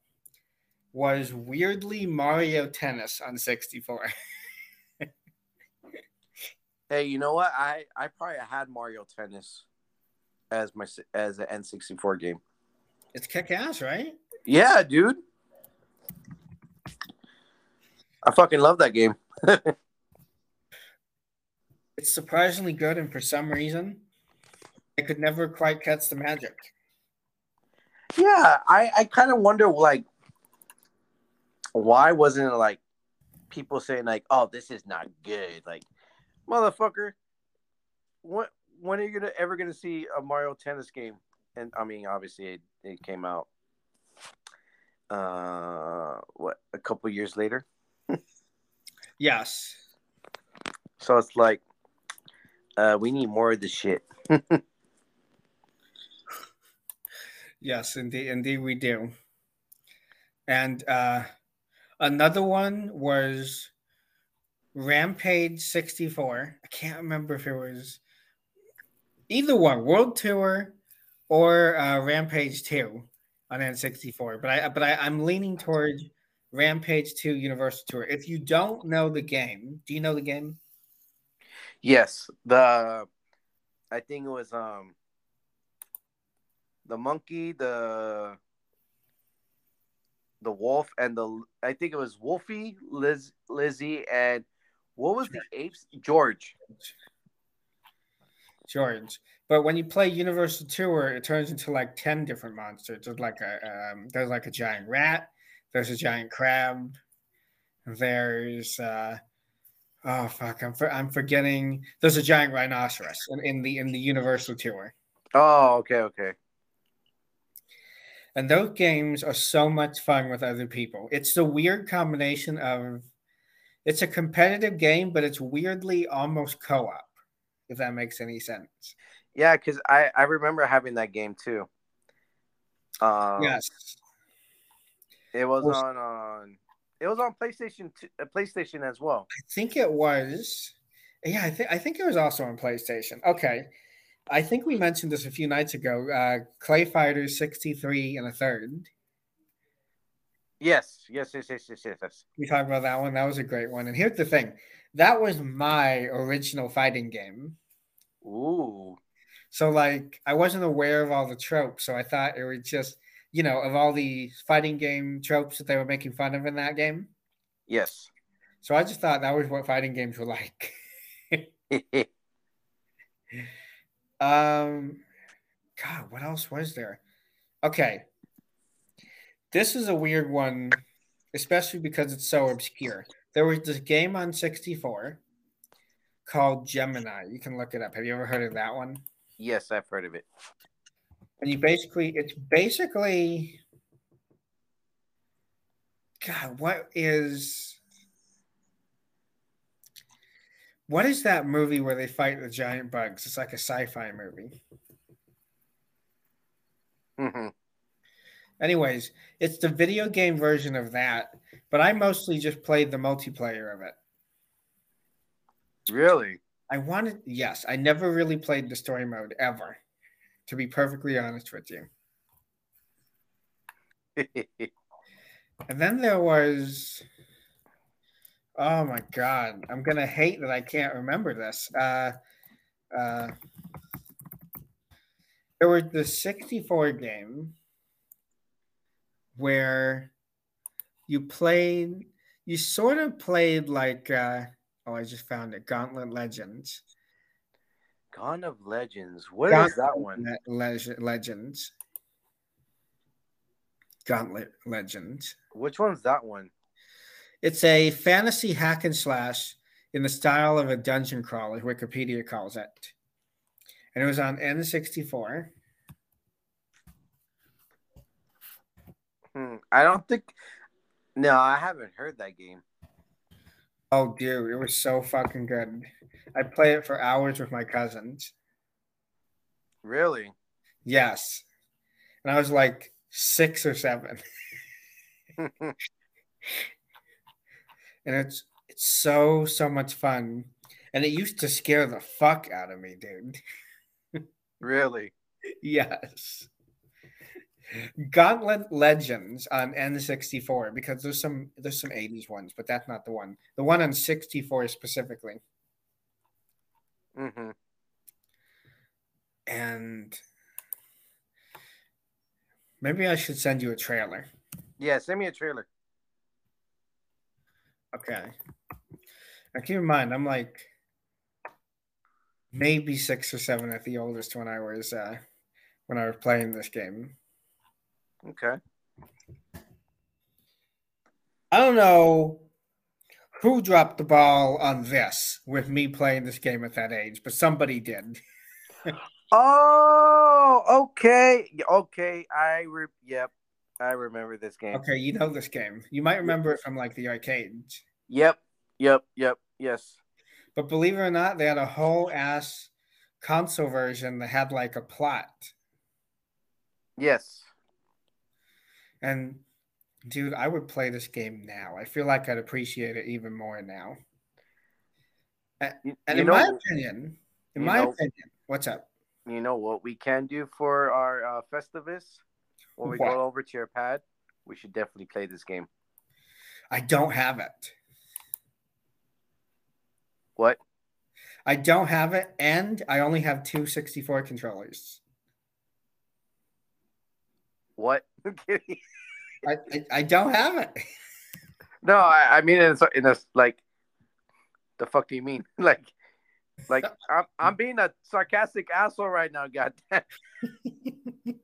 was weirdly Mario Tennis on 64. Hey, you know what? I I probably had Mario Tennis as my as an N64 game. It's kick ass, right? Yeah, dude. I fucking love that game. It's surprisingly good, and for some reason, I could never quite catch the magic. Yeah, I I kind of wonder like why wasn't it like people saying like, "Oh, this is not good." Like, motherfucker, what when are you gonna ever gonna see a Mario Tennis game? And I mean, obviously, it, it came out uh what a couple years later. Yes. So it's like uh we need more of this shit. Yes, indeed, indeed we do. And uh, another one was Rampage 64. I can't remember if it was either one, World Tour or uh, Rampage 2 on N64. But I but I, I'm leaning towards Rampage 2 Universal Tour. If you don't know the game, do you know the game? Yes, the I think it was um the monkey, the the wolf, and the I think it was Wolfie, Liz, Lizzie, and what was the apes? George. George. But when you play Universal Tour, it turns into like ten different monsters. There's like a um, there's like a giant rat. There's a giant crab. There's uh, oh fuck, I'm for, I'm forgetting. There's a giant rhinoceros in, in the in the Universal Tour. Oh, okay, okay. And those games are so much fun with other people. It's the weird combination of it's a competitive game, but it's weirdly almost co-op, if that makes any sense. Yeah, because I I remember having that game too. Um, yes. It was on on it was on PlayStation t- uh, PlayStation as well. I think it was. Yeah, I think I think it was also on PlayStation. Okay, I think we mentioned this a few nights ago. Uh, Clay Fighters sixty three and a third. Yes, yes, yes, yes, yes, yes. yes. We talked about that one. That was a great one. And here's the thing: that was my original fighting game. Ooh, So like, I wasn't aware of all the tropes. So I thought it was just, you know, of all the fighting game tropes that they were making fun of in that game. yes. So I just thought that was what fighting games were like. Um, God, what else was there? Okay, this is a weird one, especially because it's so obscure. There was this game on 64 called Gemini. You can look it up. Have you ever heard of that one? yes, I've heard of it. And you basically, it's basically, God, what is, what is that movie where they fight the giant bugs? It's like a sci-fi movie. Mm-hmm. Anyways, it's the video game version of that, but I mostly just played the multiplayer of it. Really? I wanted, yes, I never really played the story mode ever, to be perfectly honest with you. And then there was, oh my God, I'm going to hate that I can't remember this. Uh, uh, there was the 64 game where you played, you sort of played like, uh, oh, I just found it Gauntlet Legends. Gone of Legends. What is that one? Le- Leg- Legends. Gauntlet Legends. Which one's that one? It's a fantasy hack and slash in the style of a dungeon crawl, as Wikipedia calls it. And it was on N64. Hmm. I don't think. No, I haven't heard that game. Oh, dude, it was so fucking good. I play it for hours with my cousins. Really? Yes. And I was like six or seven. and it's it's so so much fun, and it used to scare the fuck out of me, dude. Really? yes. Gauntlet Legends on N64 because there's some there's some 80s ones, but that's not the one. The one on 64 specifically. Mm-hmm. And maybe I should send you a trailer. Yeah, send me a trailer. Okay. Now keep in mind, I'm like maybe six or seven at the oldest when I was uh when I was playing this game. Okay. I don't know who dropped the ball on this with me playing this game at that age, but somebody did. Oh, okay, okay. I re- yep, I remember this game. Okay, you know this game. You might remember it from like the arcades. Yep, yep, yep. Yes. But believe it or not, they had a whole ass console version that had like a plot. Yes. And dude, I would play this game now. I feel like I'd appreciate it even more now. And in know, my opinion, in my know- opinion, what's up? you know what we can do for our uh, Festivus when we What? go over to your pad. We should definitely play this game. I don't have it. What? I don't have it, and I only have two 64 controllers. What? I, I, I don't have it. no, I, I mean it's in a like. The fuck do you mean? Like, like I'm I'm being a sarcastic asshole right now. Goddamn.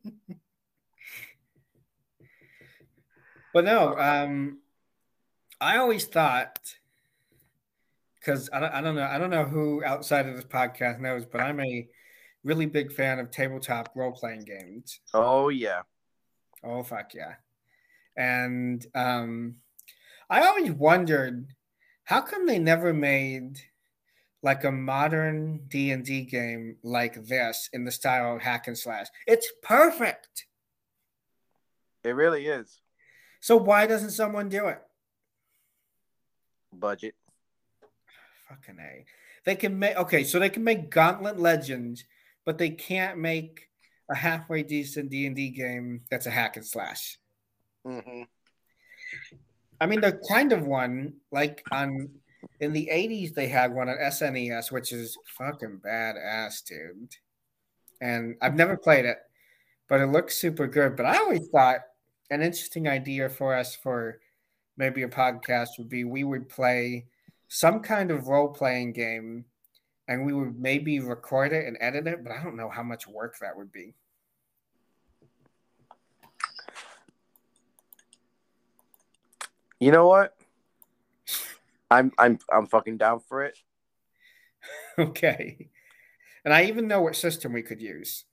But no, um, I always thought because I don't, I don't know I don't know who outside of this podcast knows, but I'm a really big fan of tabletop role playing games. Oh yeah. Oh fuck yeah! And um, I always wondered how come they never made like a modern D and D game like this in the style of hack and slash. It's perfect. It really is. So why doesn't someone do it? Budget. Fucking a. They can make okay, so they can make Gauntlet Legends, but they can't make a halfway decent D and D game that's a hack and slash. Hmm I mean, they're kind of one like on in the '80s. They had one on SNES, which is fucking badass, dude. And I've never played it, but it looks super good. But I always thought an interesting idea for us for maybe a podcast would be we would play some kind of role playing game, and we would maybe record it and edit it. But I don't know how much work that would be. You know what? I'm I'm I'm fucking down for it. okay. And I even know what system we could use.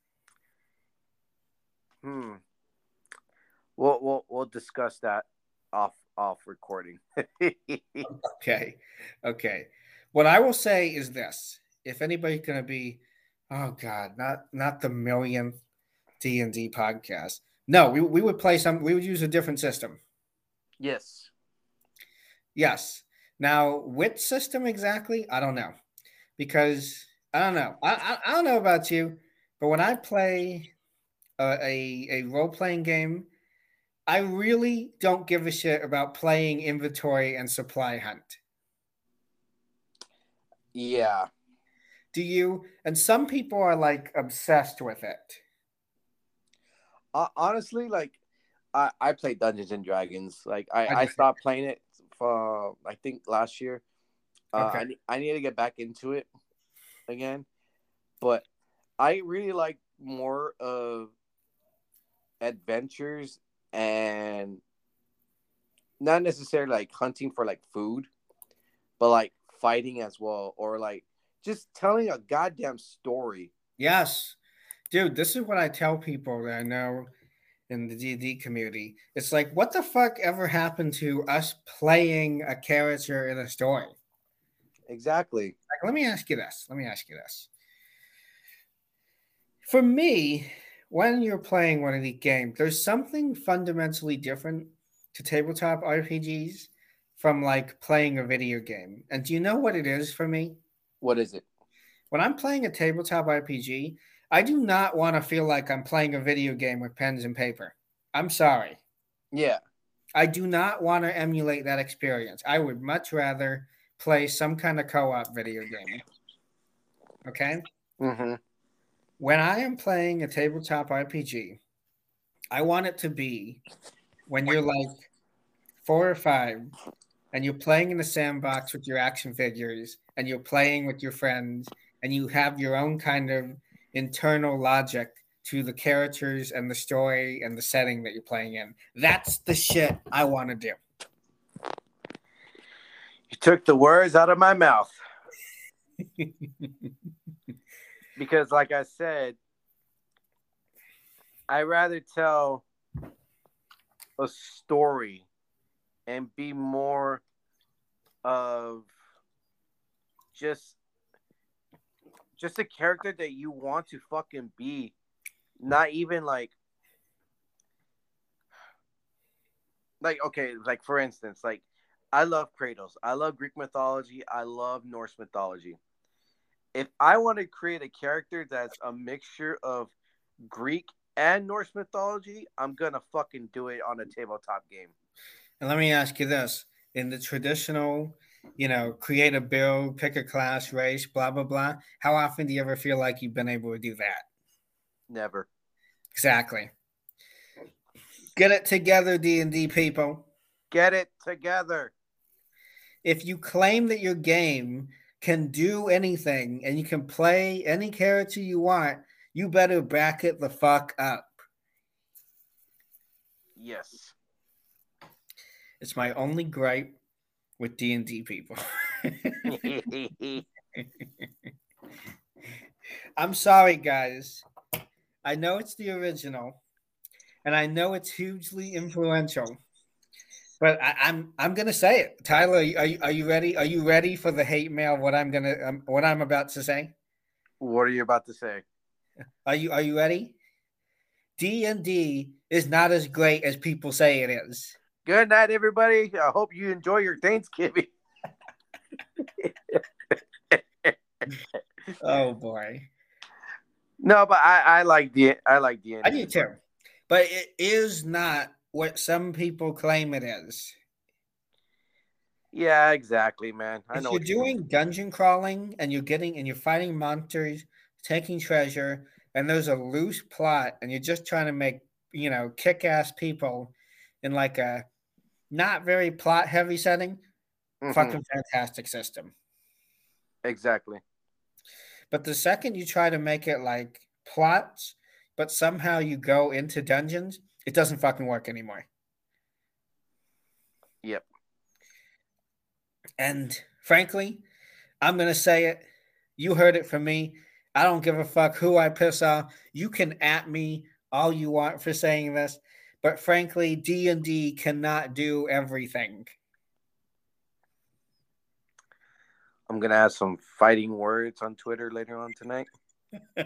Hmm. We'll we'll we'll discuss that off off recording. Okay. Okay. What I will say is this. If anybody's gonna be, oh God, not not the millionth D and D podcast. No, we, we would play some we would use a different system. yes. Yes. Now, which system exactly? I don't know. Because I don't know. I, I, I don't know about you, but when I play a, a, a role playing game, I really don't give a shit about playing inventory and supply hunt. Yeah. Do you? And some people are like obsessed with it. Uh, honestly, like I I play Dungeons and Dragons. Like I I I stopped playing it for I think last year. Uh, Okay. I ne- I need to get back into it again, but I really like more of adventures and not necessarily like hunting for like food, but like fighting as well, or like just telling a goddamn story. Yes. Dude, this is what I tell people that I know in the D&D community. It's like, what the fuck ever happened to us playing a character in a story? Exactly. Like, let me ask you this. Let me ask you this. For me, when you're playing one of these games, there's something fundamentally different to tabletop RPGs from like playing a video game. And do you know what it is for me? What is it? When I'm playing a tabletop RPG, I do not want to feel like I'm playing a video game with pens and paper. I'm sorry. Yeah. I do not want to emulate that experience. I would much rather play some kind of co op video game. Okay? Mm-hmm. When I am playing a tabletop RPG, I want it to be when you're like four or five and you're playing in a sandbox with your action figures and you're playing with your friends and you have your own kind of internal logic to the characters and the story and the setting that you're playing in. That's the shit I want to do. You took the words out of my mouth. because, like I said, I rather tell a story and be more of just just a character that you want to fucking be. Not even like like okay like for instance like i love kratos. I love greek mythology. I love norse mythology. If i want to create a character that's a mixture of greek and norse mythology i'm gonna fucking do it on a tabletop game. And let me ask you this. In the traditional, you know, create a build, pick a class, race, blah, blah, blah, how often do you ever feel like you've been able to do that? never Exactly. Get it together, D&D people. get it together If you claim that your game can do anything and you can play any character you want, you better back it the fuck up. yes It's my only gripe with D&D people. I'm sorry, guys. I know it's the original, and I know it's hugely influential. But I, I'm I'm gonna say it, Tyler. Are you, are you, are you ready? Are you ready for the hate mail? What I'm gonna um, what I'm about to say? what are you about to say Are you are you ready? D and D is not as great as people say it is. Good night everybody. I hope you enjoy your thanksgiving. Oh boy, no but i i like the i like the I do too. But it is not what some people claim it is. yeah exactly man. I if know you're what you doing dungeon crawling and you're getting and you're fighting monsters, taking treasure, and there's a loose plot, and you're just trying to make you know kick-ass people in like a not very plot heavy setting, Mhm, fucking fantastic system. exactly But the second you try to make it like plots, but somehow you go into dungeons, it doesn't fucking work anymore. Yep. And frankly, I'm going to say it. You heard it from me. I don't give a fuck who I piss off. You can at me all you want for saying this, but frankly, D&D cannot do everything. i'm gonna add some fighting words on twitter later on tonight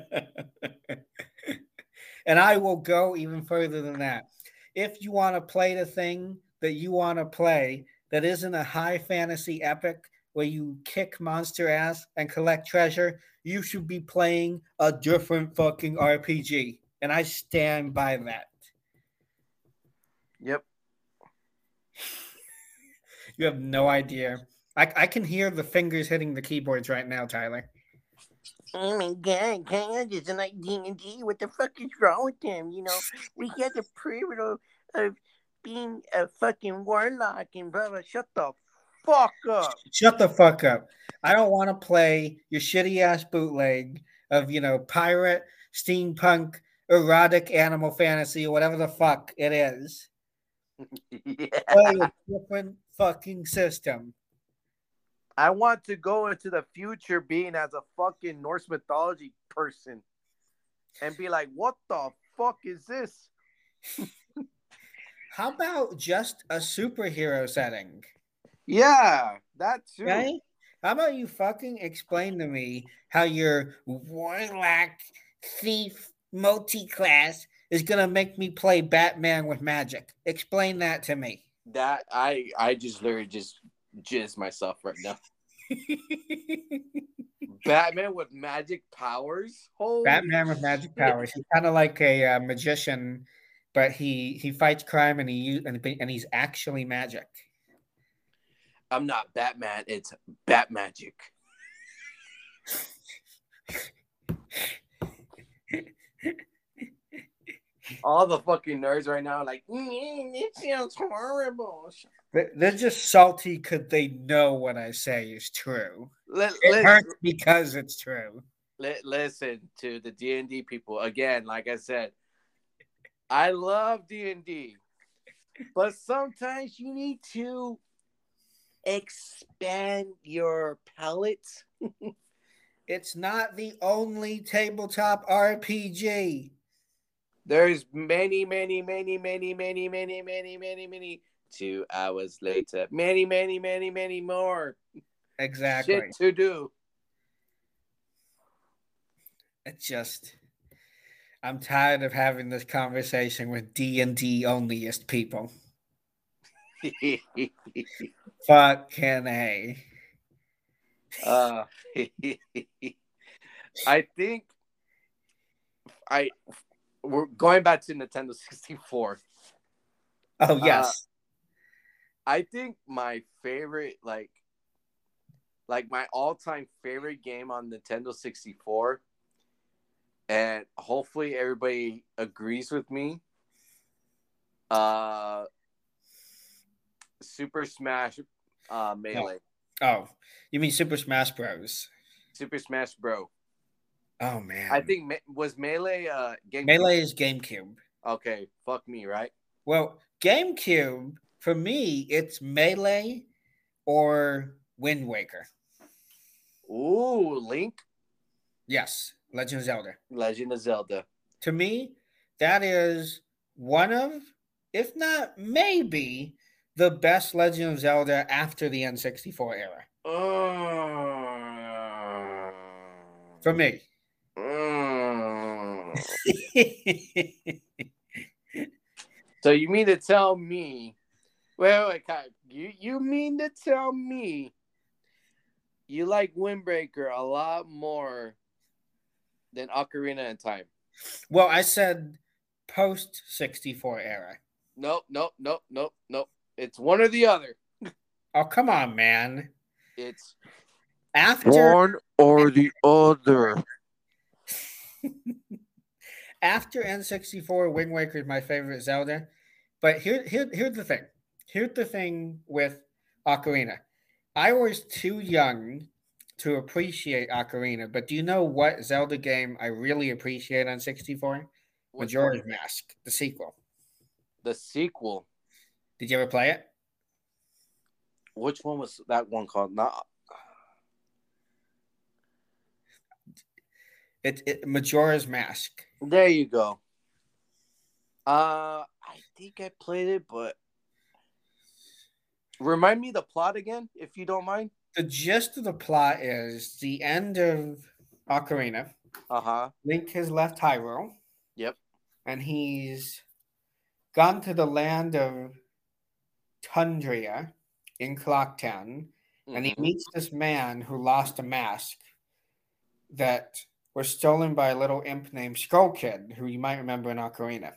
and I will go even further than that. If you want to play the thing that you want to play that isn't a high fantasy epic where you kick monster ass and collect treasure, you should be playing a different fucking RPG. And I stand by that. Yep You have no idea. I, I can hear the fingers hitting the keyboards right now, Tyler. Oh my god, God doesn't like D&D. What the fuck is wrong with him? You know, we get the privilege of being a fucking warlock and blah, blah. Shut the fuck up. Shut the fuck up. I don't want to play your shitty ass bootleg of, you know, pirate, steampunk, erotic animal fantasy, or whatever the fuck it is. Yeah. Play a different fucking system. i want to go into the future being as a fucking norse mythology person and be like what the fuck is this How about just a superhero setting? yeah that too Okay? How about you fucking explain to me how your warlock thief multi class is gonna make me play Batman with magic? Explain that to me. That I I just literally just jizz myself right now. Batman with magic powers. Holy Batman with magic powers. He's kind of like a uh, magician, but he he fights crime and he and, and he's actually magic. I'm not Batman. It's Bat Magic. All the fucking nerds right now, are like, mm, it sounds horrible. They- They're just salty because they know what I say is true. Let, It let, hurts because it's true. li- listen to the D and D people again. Like I said, I love D and D, but sometimes you need to expand your palette. It's not the only tabletop RPG. There's many, many, many, many, many, many, many, many, many. Two hours later, many, many, many, many more Exactly. shit to do. It's just I'm tired of having this conversation with D and D onlyist people. Fucking a. uh, I think I we're going back to Nintendo 64. Oh yes. I think my favorite, like, like my all-time favorite game on Nintendo 64, and hopefully everybody agrees with me. Uh, Super Smash, uh, Melee, oh, you mean Super Smash Bros? Super Smash Bro. Oh man. I think Me- was Melee uh game. Melee is GameCube. Okay, fuck me, right? Well, GameCube for me, it's Melee or Wind Waker. Ooh, Link, Yes, Legend of Zelda. Legend of Zelda. To me, that is one of, if not maybe, the best Legend of Zelda after the N64 era. Uh, For me. So you mean to tell me? Wait, wait, Kai, you you mean to tell me you like Windbreaker a lot more than Ocarina in Time? well, I said post 64 era. Nope, nope, nope, nope, nope. It's one or the other. Oh, come on, man. It's After one or the other. after N64, Wind Waker is my favorite Zelda. But here, here, here's the thing. Here's the thing with Ocarina. I was too young to appreciate Ocarina, but do you know what Zelda game I really appreciate on 64? Which Majora's? Mask, the sequel. The sequel. Did you ever play it? Which one was that one called? Not It, it Majora's Mask. There. You go. Uh, I think I played it, but remind me the plot again, if you don't mind. The gist of the plot is the end of Ocarina. Uh huh. Link has left Hyrule. Yep. And he's gone to the land of Tundria in Clocktown. And he Mhm. meets this man who lost a mask that was stolen by a little imp named Skull Kid, who you might remember in Ocarina.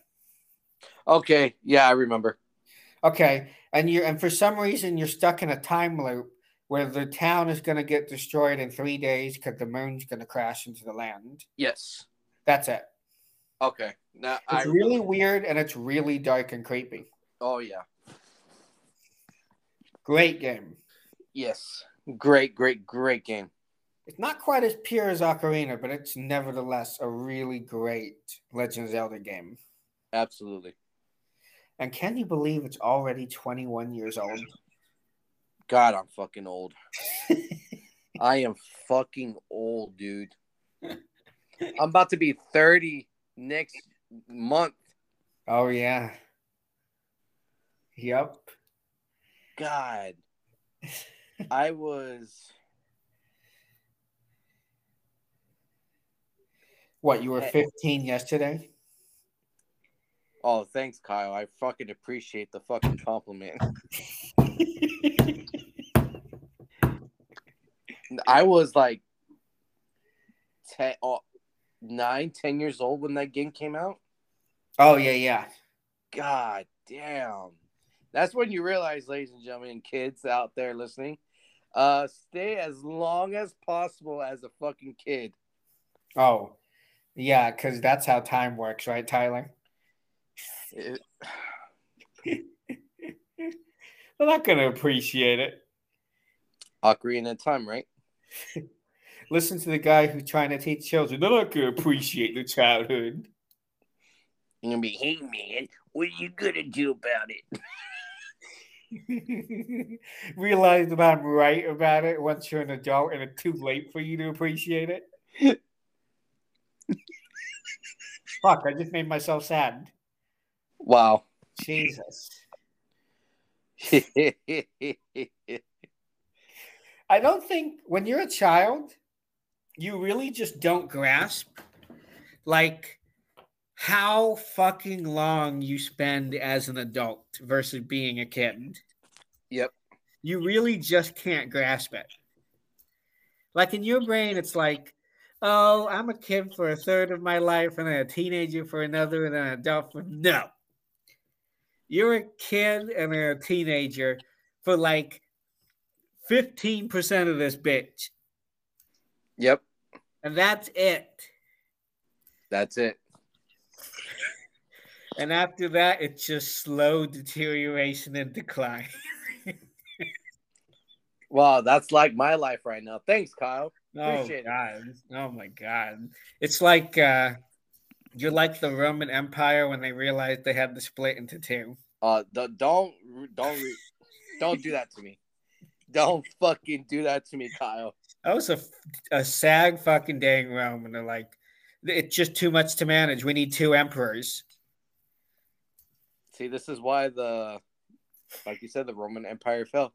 Okay, yeah, I remember. Okay, and you and for some reason you're stuck in a time loop where the town is going to get destroyed in three days because the moon's going to crash into the land. Yes. That's it. Okay. Now I It's really weird and it's really dark and creepy. Oh yeah. Great game. Yes. Great, great, great game. It's not quite as pure as Ocarina, but it's nevertheless a really great Legend of Zelda game. Absolutely. And can you believe it's already 21 years old? God, I'm fucking old. I am fucking old, dude. I'm about to be 30 next month. Oh, yeah. Yep. God. I was What, you were 15 yesterday? Oh, thanks, Kyle. I fucking appreciate the fucking compliment. I was like 10, oh, 9, 10 years old when that game came out. oh yeah, yeah. God damn. That's when you realize, ladies and gentlemen, kids out there listening, uh, stay as long as possible as a fucking kid. Oh, yeah, because that's how time works, right, Tyler? It- They're not gonna appreciate it. Ocarina of Time, right? Listen to the guy who's trying to teach children. They're not gonna appreciate the childhood. You're gonna be, Hey man, what are you gonna do about it? Realize that I'm right about it once you're an adult and it's too late for you to appreciate it. Fuck, I just made myself sad. wow. Jesus. I don't think when you're a child, you really just don't grasp like how fucking long you spend as an adult versus being a kid. Yep. You really just can't grasp it. Like in your brain, it's like, oh, I'm a kid for a third of my life and then a teenager for another and then an adult for no. You're a kid and a teenager for like 15% of this bitch. yep. And that's it. That's it. And after that, it's just slow deterioration and decline. Wow, that's like my life right now. Thanks, Kyle. Oh Appreciate it. god. Oh my god. It's like uh you're like the Roman Empire when they realized they had to split into two. Uh, d- don't, don't, don't do that to me. Don't fucking do that to me, Kyle. That was a, a sad fucking day in Rome, and they're like, it's just too much to manage. We need two emperors. See, this is why the, like you said, the Roman Empire fell.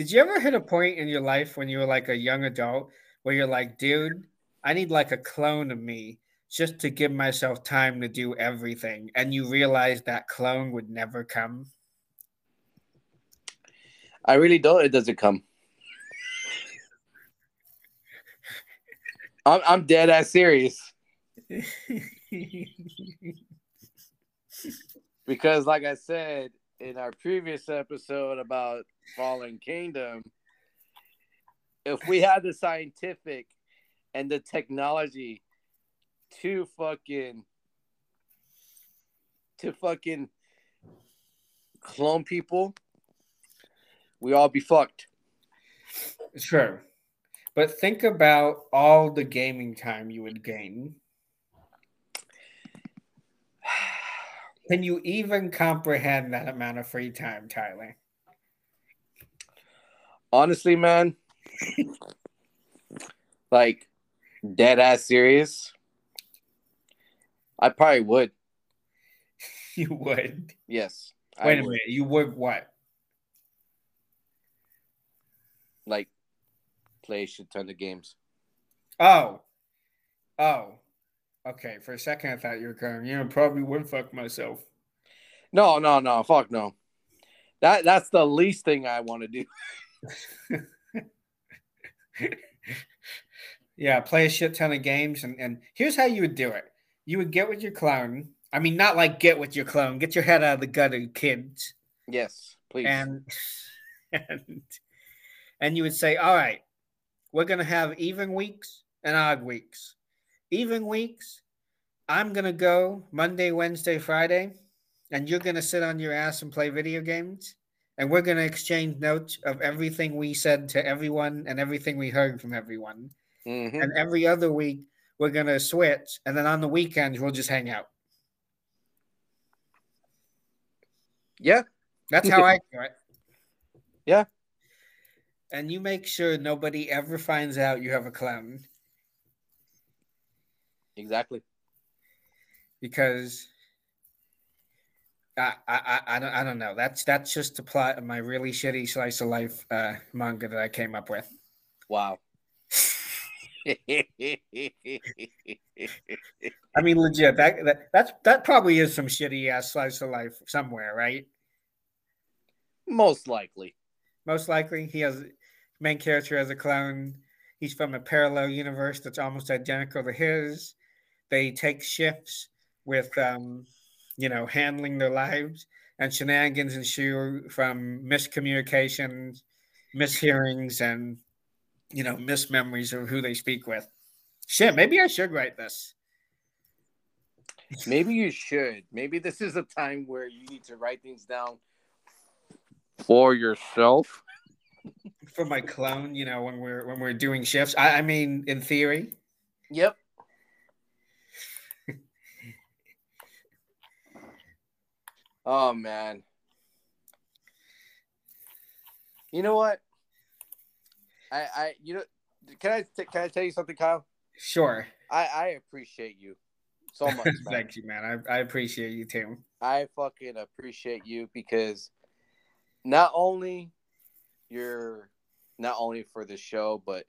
Did you ever hit a point in your life when you were like a young adult where you're like, dude, I need like a clone of me just to give myself time to do everything? And you realize that clone would never come? I really don't. It doesn't come. I'm, I'm dead ass serious because, like I said in our previous episode about Fallen Kingdom, if we had the scientific and the technology to fucking to fucking clone people, we all be fucked. Sure. But think about all the gaming time you would gain. Can you even comprehend that amount of free time, Tyler? Honestly, man, like dead ass serious, I probably would. You would. Yes. I Wait a would. minute. You would what? Like play a shit ton of games. Oh. Oh. Okay. For a second, I thought you were going, yeah, I probably would fuck myself. No, no, no, fuck no. That that's the least thing I want to do. yeah, play a shit ton of games. And, and here's how you would do it you would get with your clone. I mean, not like get with your clone, get your head out of the gutter, kids. Yes, please. and and and you would say, "All right, we're gonna have even weeks and odd weeks. Even weeks, I'm gonna go Monday, Wednesday, Friday, and you're gonna sit on your ass and play video games, and we're gonna exchange notes of everything we said to everyone and everything we heard from everyone. Mhm. And every other week, we're gonna switch, and then on the weekends, we'll just hang out. Yeah, That's how I do it. Yeah. And you make sure nobody ever finds out you have a clown exactly. because I I, I, I don't I don't know. That's that's just the plot of my really shitty slice of life uh, manga that I came up with. Wow. I mean, legit. That that that's that probably is some shitty ass slice of life somewhere, right? Most likely. Most likely, he has main character as a clone. He's from a parallel universe that's almost identical to his. They take shifts with, um, you know, handling their lives, and shenanigans ensue from miscommunications, mishearings, and you know, mismemories of who they speak with. Shit, maybe I should write this. Maybe you should. Maybe this is a time where you need to write things down for yourself. for my clone, you know, when we're when we're doing shifts. I, I mean, in theory. Yep. Oh man. You know what? I I you know can I t- can I tell you something, Kyle? Sure. I I appreciate you so much. Man. Thank you, man. I, I appreciate you too. I fucking appreciate you because not only you're not only for the show, but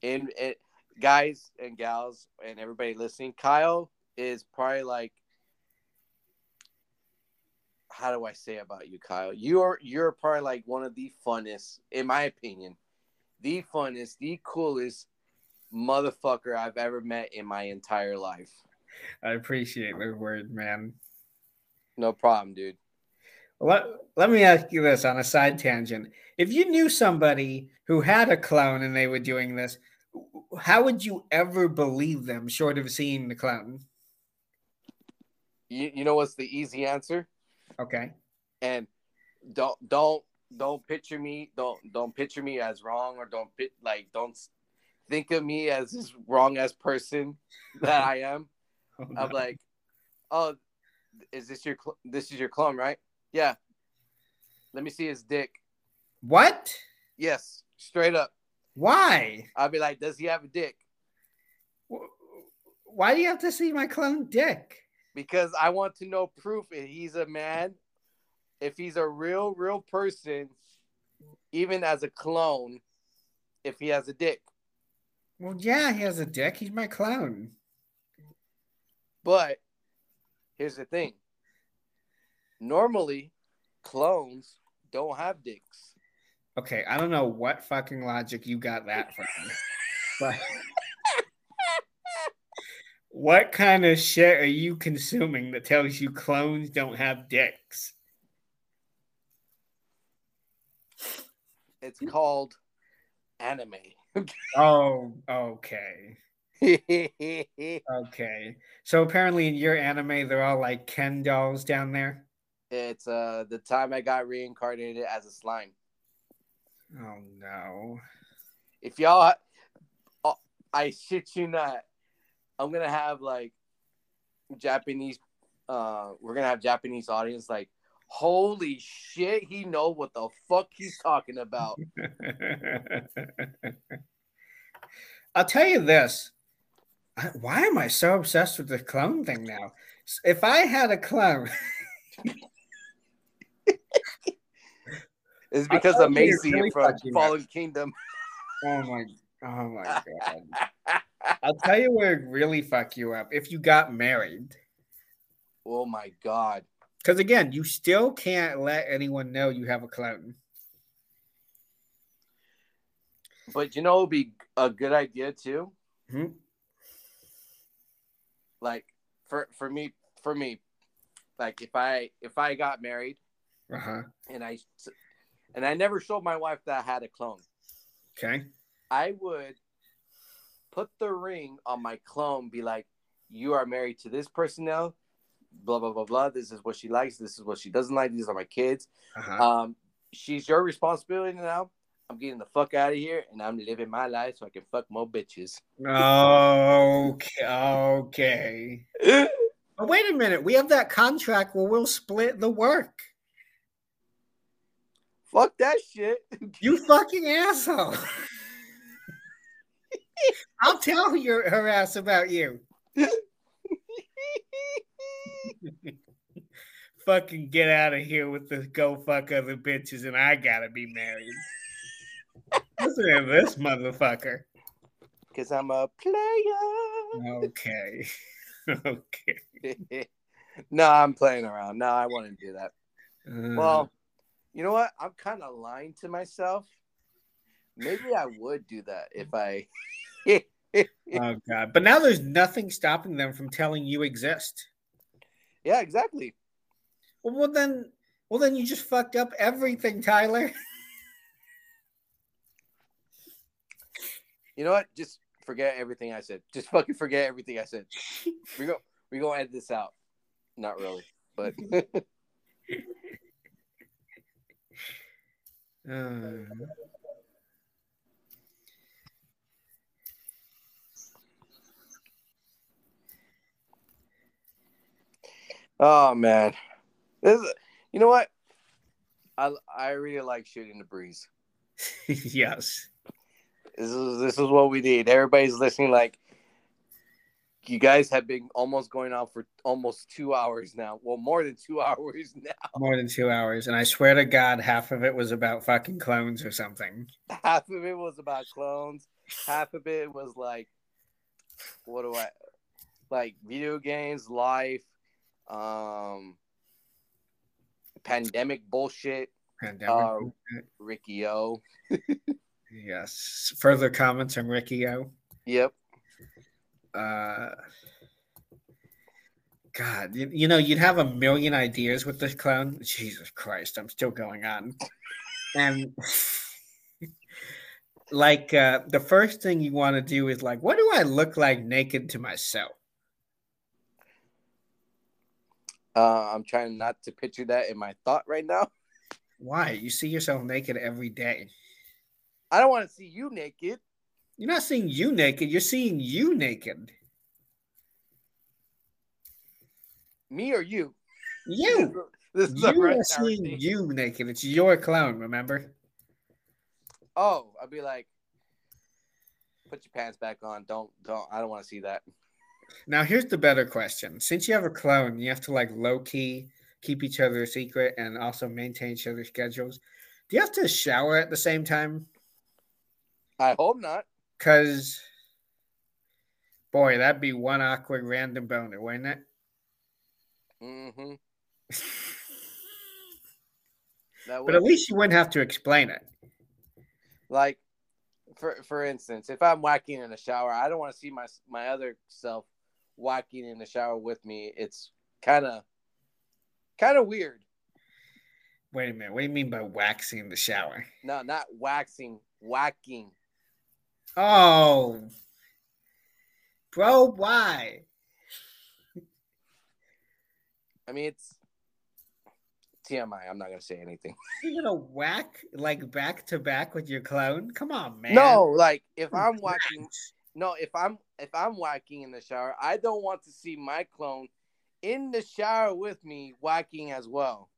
in it, guys and gals and everybody listening, Kyle is probably like, how do I say about you, Kyle? You're you're probably like one of the funnest, in my opinion, the funnest, the coolest motherfucker I've ever met in my entire life. I appreciate the word, man. No problem, dude. Let, let me ask you this on a side tangent. If you knew somebody who had a clone and they were doing this, how would you ever believe them short of seeing the clone? You, you know what's the easy answer? Okay. And don't don't don't picture me don't don't picture me as wrong or don't pit like don't think of me as this wrong as person that I am. Oh, I'm no. like, oh, is this your cl- this is your clone, right? Yeah. Let me see his dick. what? Yes, straight up. Why? I'll be like, does he have a dick? Why do you have to see my clone dick? Because I want to know proof if he's a man, if he's a real, real person, even as a clone, if he has a dick. Well, yeah, he has a dick. He's my clone. But here's the thing. Normally, clones don't have dicks. Okay, I don't know what fucking logic you got that from. but what kind of shit are you consuming that tells you clones don't have dicks? It's called anime. Oh, okay. Okay. So apparently in your anime, they're all like Ken dolls down there. it's uh the time I got reincarnated as a slime. Oh no. If y'all, oh, I shit you not, I'm gonna have like Japanese. Uh, we're gonna have Japanese audience like, holy shit, he know what the fuck he's talking about. I'll tell you this. I- Why am I so obsessed with the clone thing now? If I had a clone, It's because of Maisie really from Fallen Kingdom. oh my, oh my god! I'll tell you where it really fuck you up if you got married. oh my god. Because again, you still can't let anyone know you have a clone. But you know, it'd be a good idea too. Mhm. Like for for me, for me, like if I if I got married Uh huh. and I and I never showed my wife that I had a clone, Okay. I would put the ring on my clone. Be like, you are married to this person now. Blah blah blah blah. This is what she likes. This is what she doesn't like. These are my kids. Uh huh. Um, she's your responsibility now. I'm getting the fuck out of here and I'm living my life so I can fuck more bitches. Okay. Okay. But wait a minute. We have that contract where we'll split the work. fuck that shit. You fucking asshole. I'll tell your her ass about you. fucking get out of here with the go fuck other bitches and I gotta be married. Listen to this motherfucker. Cause I'm a player. Okay. okay. no, I'm playing around. No, I want to do that. Uh, Well, you know what? I'm kind of lying to myself. Maybe I would do that if I. oh god! But now there's nothing stopping them from telling you exist. yeah, exactly. Well, well then, well then you just fucked up everything, Tyler. You know what? Just forget everything I said. Just fucking forget everything I said. We go. We gonna edit this out. Not really, but Uh, oh man, this. Is, you know what? I I really like shooting the breeze. yes. This is this is what we need. Everybody's listening. Like, you guys have been almost going on for almost two hours now. Well, more than two hours now. More than two hours, and I swear to God, half of it was about fucking clones or something. Half of it was about clones. Half of it was like, what do I like? Video games, life, um, pandemic bullshit. Pandemic. Uh, Riki-Oh. yes. Further comments from Riki-Oh. Yep. uh God, you, you know, you'd have a million ideas with this clown. Jesus Christ, I'm still going on. And like uh the first thing you want to do is like, what do I look like naked to myself? Uh, I'm trying not to picture that in my thought right now. Why? You see yourself naked every day. I don't want to see you naked. You're not seeing you naked, you're seeing you naked. Me or you? You. This is You right are seeing narrative. you naked. It's your clown, remember? Oh, I'd be like, put your pants back on. Don't, don't. I don't want to see that. Now here's the better question. Since you have a clone, you have to like low key keep each other a secret and also maintain each other's schedules. Do you have to shower at the same time? I hope not. Cause boy, that'd be one awkward random boner, wouldn't it? hmm But at least you wouldn't have to explain it. like, for for instance, if I'm whacking in the shower, I don't want to see my my other self whacking in the shower with me. It's kind of kind of weird. Wait a minute. What do you mean by waxing in the shower? No, not waxing, whacking. Oh, bro, why? I mean, it's TMI. I'm not gonna say anything. You're gonna whack like back to back with your clone? Come on, man. No, like if I'm whacking, no, if I'm if I'm whacking in the shower, I don't want to see my clone in the shower with me whacking as well.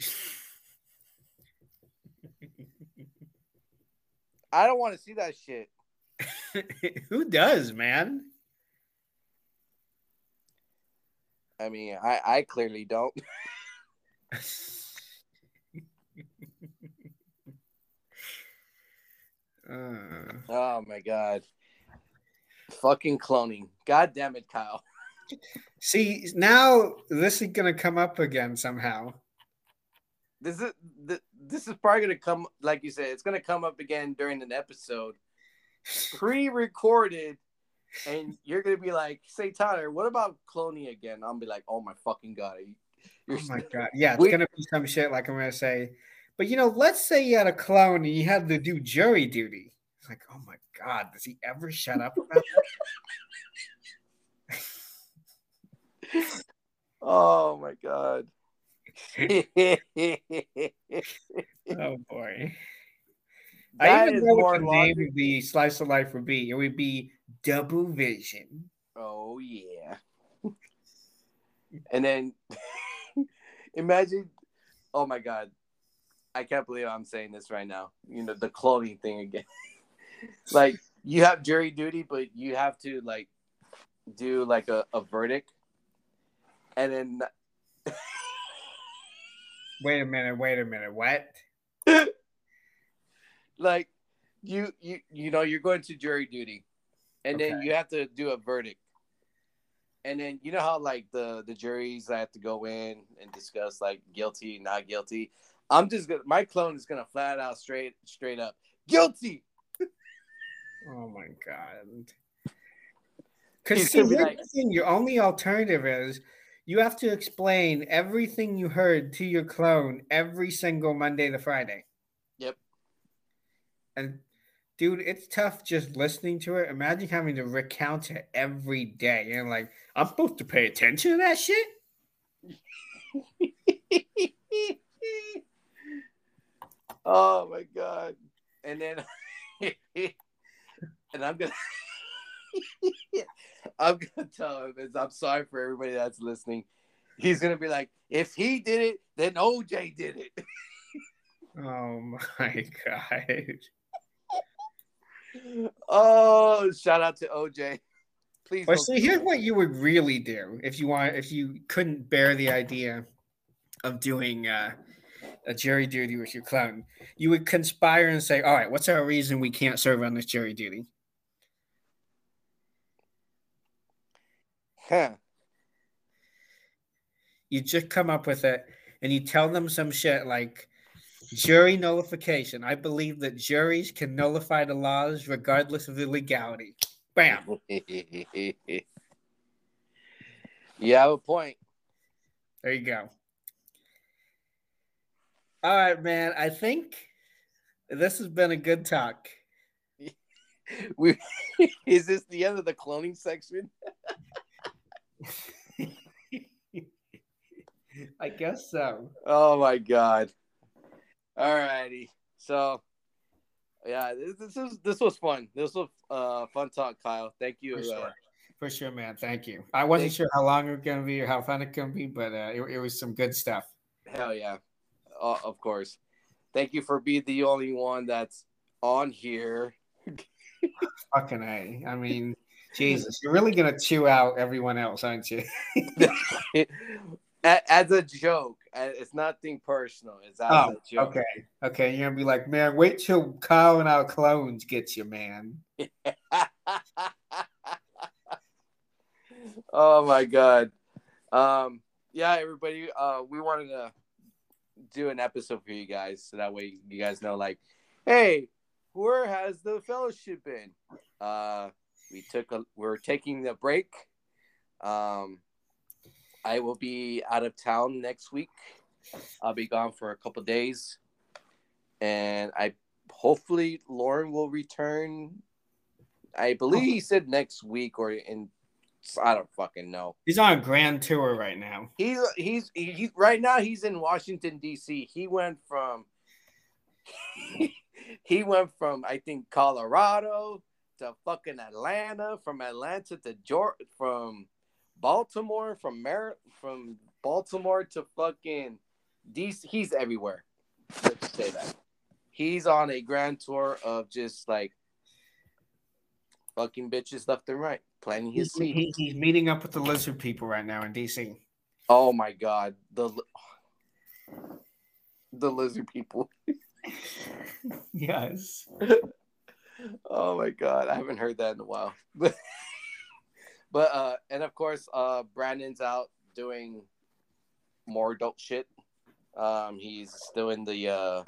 I don't want to see that shit. Who does, man? I mean, I I clearly don't. Uh, Oh my god. Fucking cloning. God damn it, Kyle. see, now this is gonna come up again somehow. This is this is probably gonna come like you said, it's gonna come up again during an episode. Pre-recorded and you're gonna be like, say Tyler, what about cloning again? I'll be like, oh my fucking god. you- You're Oh my god, yeah, it's We- gonna be some shit like I'm gonna say. But you know, let's say you had a clone and you had to do jury duty. It's like, oh my god, does he ever shut up about Oh my god. that? Oh boy. I even know more what the name of the slice of life would be. It would be double vision. Oh yeah. and then imagine oh my god. I can't believe I'm saying this right now. You know, the clothing thing again. Like you have jury duty, but you have to like do like a, a verdict. And then Wait a minute, wait a minute. What? like you you you know you're going to jury duty and then you have to do a verdict and then you know how like the the juries have to go in and discuss like guilty, not guilty. I'm just gonna my clone is gonna flat out straight straight up guilty. Oh my god. Because see, like- the thing, your only alternative is you have to explain everything you heard to your clone every single Monday to Friday. Yep. And dude, it's tough just listening to it. Imagine having to recount it every day. And like, I'm supposed to pay attention to that shit. oh my god! And then, and I'm gonna, I'm gonna tell him. Is I'm sorry for everybody that's listening. He's gonna be like, if he did it, then OJ did it. Oh my god. oh, shout out to OJ. Please. Don't see, here's what you would really do if you want if you couldn't bear the idea of doing uh, a jury duty with your clone. You would conspire and say, "All right, what's our reason we can't serve on this jury duty?" Huh. You just come up with it and you tell them some shit like jury nullification. I believe that juries can nullify the laws regardless of the legality. Bam. you have a point. There you go. All right, man. I think this has been a good talk. We is this the end of the cloning section? I guess so. Oh my god. All righty. So yeah, this, this is this was fun. This was uh fun talk, Kyle. Thank you. For uh, sure. For sure, man. Thank you. I wasn't sure how long it was going to be or how fun it to be, but uh, it, it was some good stuff. hell yeah. Uh, of course. Thank you for being the only one that's on here. Fucking A. I mean, Jesus, you're really going to chew out everyone else, aren't you? As a joke. It's nothing personal. It's as Oh, a joke. okay. Okay. You're going to be like, man, wait till Kyle and our clones get you, man. oh my god. Um yeah, everybody, uh we wanted to do an episode for you guys so that way you guys know like, hey, where has the fellowship been? Uh we took a we're taking a break. Um I will be out of town next week. I'll be gone for a couple days. And I hopefully Lauren will return. I believe he said next week or in I don't fucking know. He's on a grand tour right now. He's he's he, right now he's in Washington D.C. He went from he went from I think Colorado to fucking Atlanta, from Atlanta to Georgia, from Baltimore, from Mar- from Baltimore to fucking DC. He's everywhere. Let's say that. He's on a grand tour of just like fucking bitches left and right, planting his seed. he- he's meeting up with the lizard people right now in DC. Oh my god, the the lizard people. yes. Oh my god, I haven't heard that in a while. But uh and of course uh Brandon's out doing more adult shit. Um he's still in the uh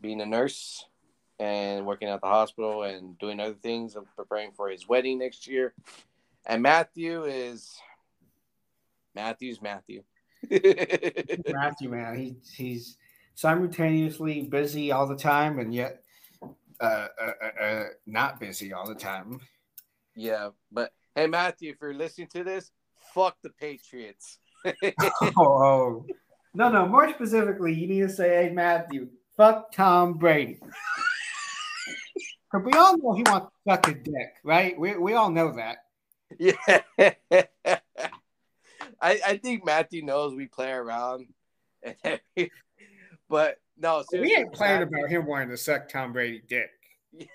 being a nurse and working at the hospital and doing other things and preparing for his wedding next year. And Matthew is Matthew's Matthew. Matthew, man, he, he's simultaneously busy all the time and yet uh, uh, uh, uh, not busy all the time. Yeah, but hey, Matthew, if you're listening to this, fuck the Patriots. oh, oh. no, no. More specifically, you need to say, "Hey, Matthew, fuck Tom Brady." Because we all know he wants to suck a dick, right? We, we all know that. yeah, I I think Matthew knows we play around, but no, We ain't playing about him wanting to suck Tom Brady dick.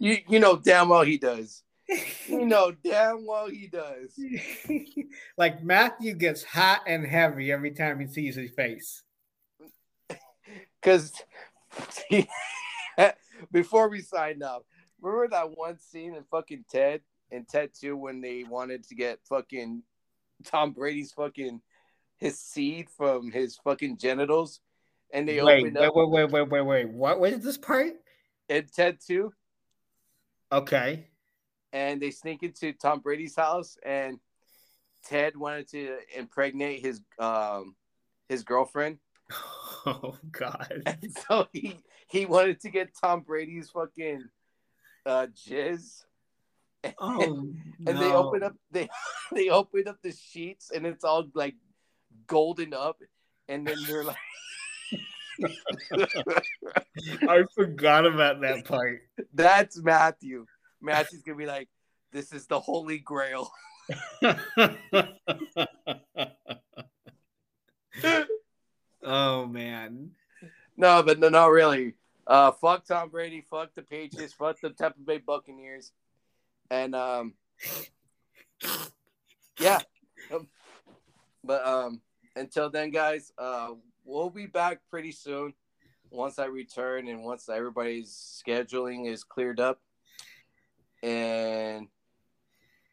You you know damn well he does. You know damn well he does. like Matthew gets hot and heavy every time he sees his face. Because before we signed up, remember that one scene in fucking Ted and Ted 2 when they wanted to get fucking Tom Brady's fucking his seed from his fucking genitals, and they Wait, opened wait, up wait, wait, wait, wait, wait. What? What is this part? in Ted 2, Okay. and they sneak into Tom Brady's house, and Ted wanted to impregnate his um his girlfriend, Oh God. and so he he wanted to get Tom Brady's fucking uh jizz. Oh. no. and they open up they they open up the sheets and it's all like golden up and then they're like I forgot about that part. that's matthew. Matthew's gonna be like this is the holy grail. Oh man. no but no no really. Uh fuck tom brady fuck the patriots fuck the tampa bay buccaneers and um yeah. But um until then guys uh we'll be back pretty soon once i return and once everybody's scheduling is cleared up and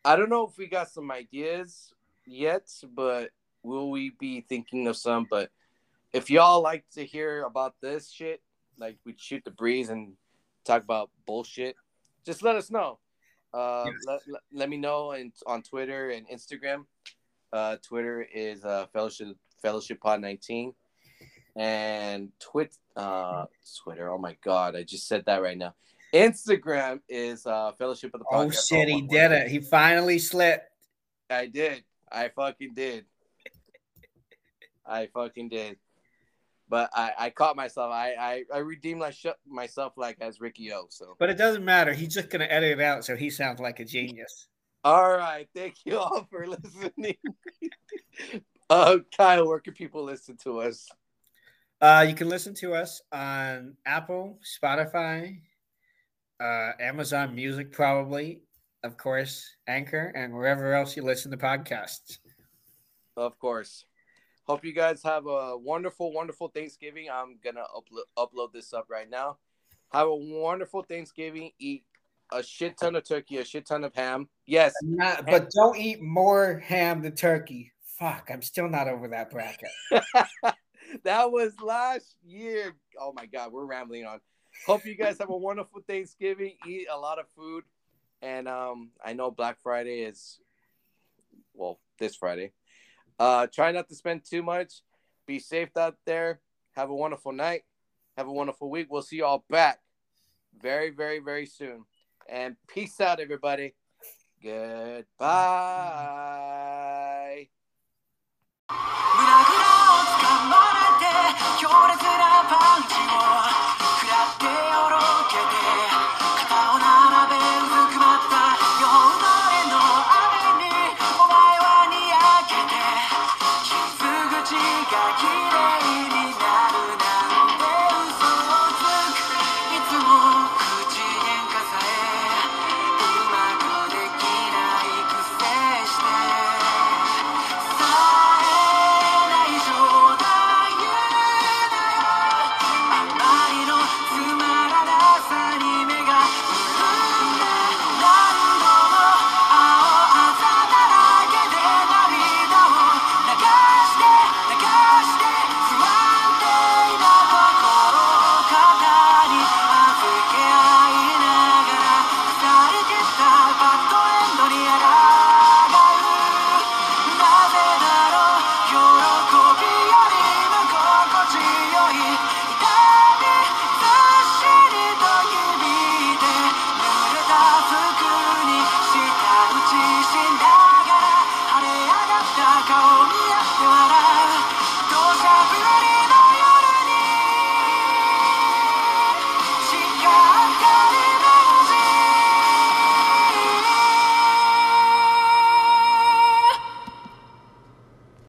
i don't know if we got some ideas yet but will we be thinking of some but if y'all like to hear about this shit like we shoot the breeze and talk about bullshit just let us know uh, Yes. let, let, let me know and on Twitter and Instagram. Uh, Twitter is uh, Fellowship Fellowship Pod 19, and Twit uh, Twitter. Oh my god, I just said that right now. Instagram is uh, Fellowship of the Oh shit, he did it. He finally slipped. I did. I fucking did. I fucking did. But I, I caught myself. I, I, I redeemed my sh- myself like as Riki-Oh. So But it doesn't matter. He's just gonna edit it out so he sounds like a genius. All right. Thank you all for listening. uh, Kyle, where can people listen to us? Uh, you can listen to us on Apple, Spotify, uh, Amazon Music, probably, of course, Anchor, and wherever else you listen to podcasts. Of course. Hope you guys have a wonderful, wonderful Thanksgiving. I'm gonna upload upload this up right now. Have a wonderful Thanksgiving. Eat a shit ton of turkey, a shit ton of ham. Yes, Not, but don't eat more ham than turkey. Fuck, I'm still not over that bracket. that was last year. Oh my god, we're rambling on. Hope you guys have a wonderful Thanksgiving. Eat a lot of food, and um, I know Black Friday is, well, this Friday. Uh, try not to spend too much. Be safe out there. Have a wonderful night. Have a wonderful week. We'll see you all back very, very, very soon. And peace out, everybody. Goodbye.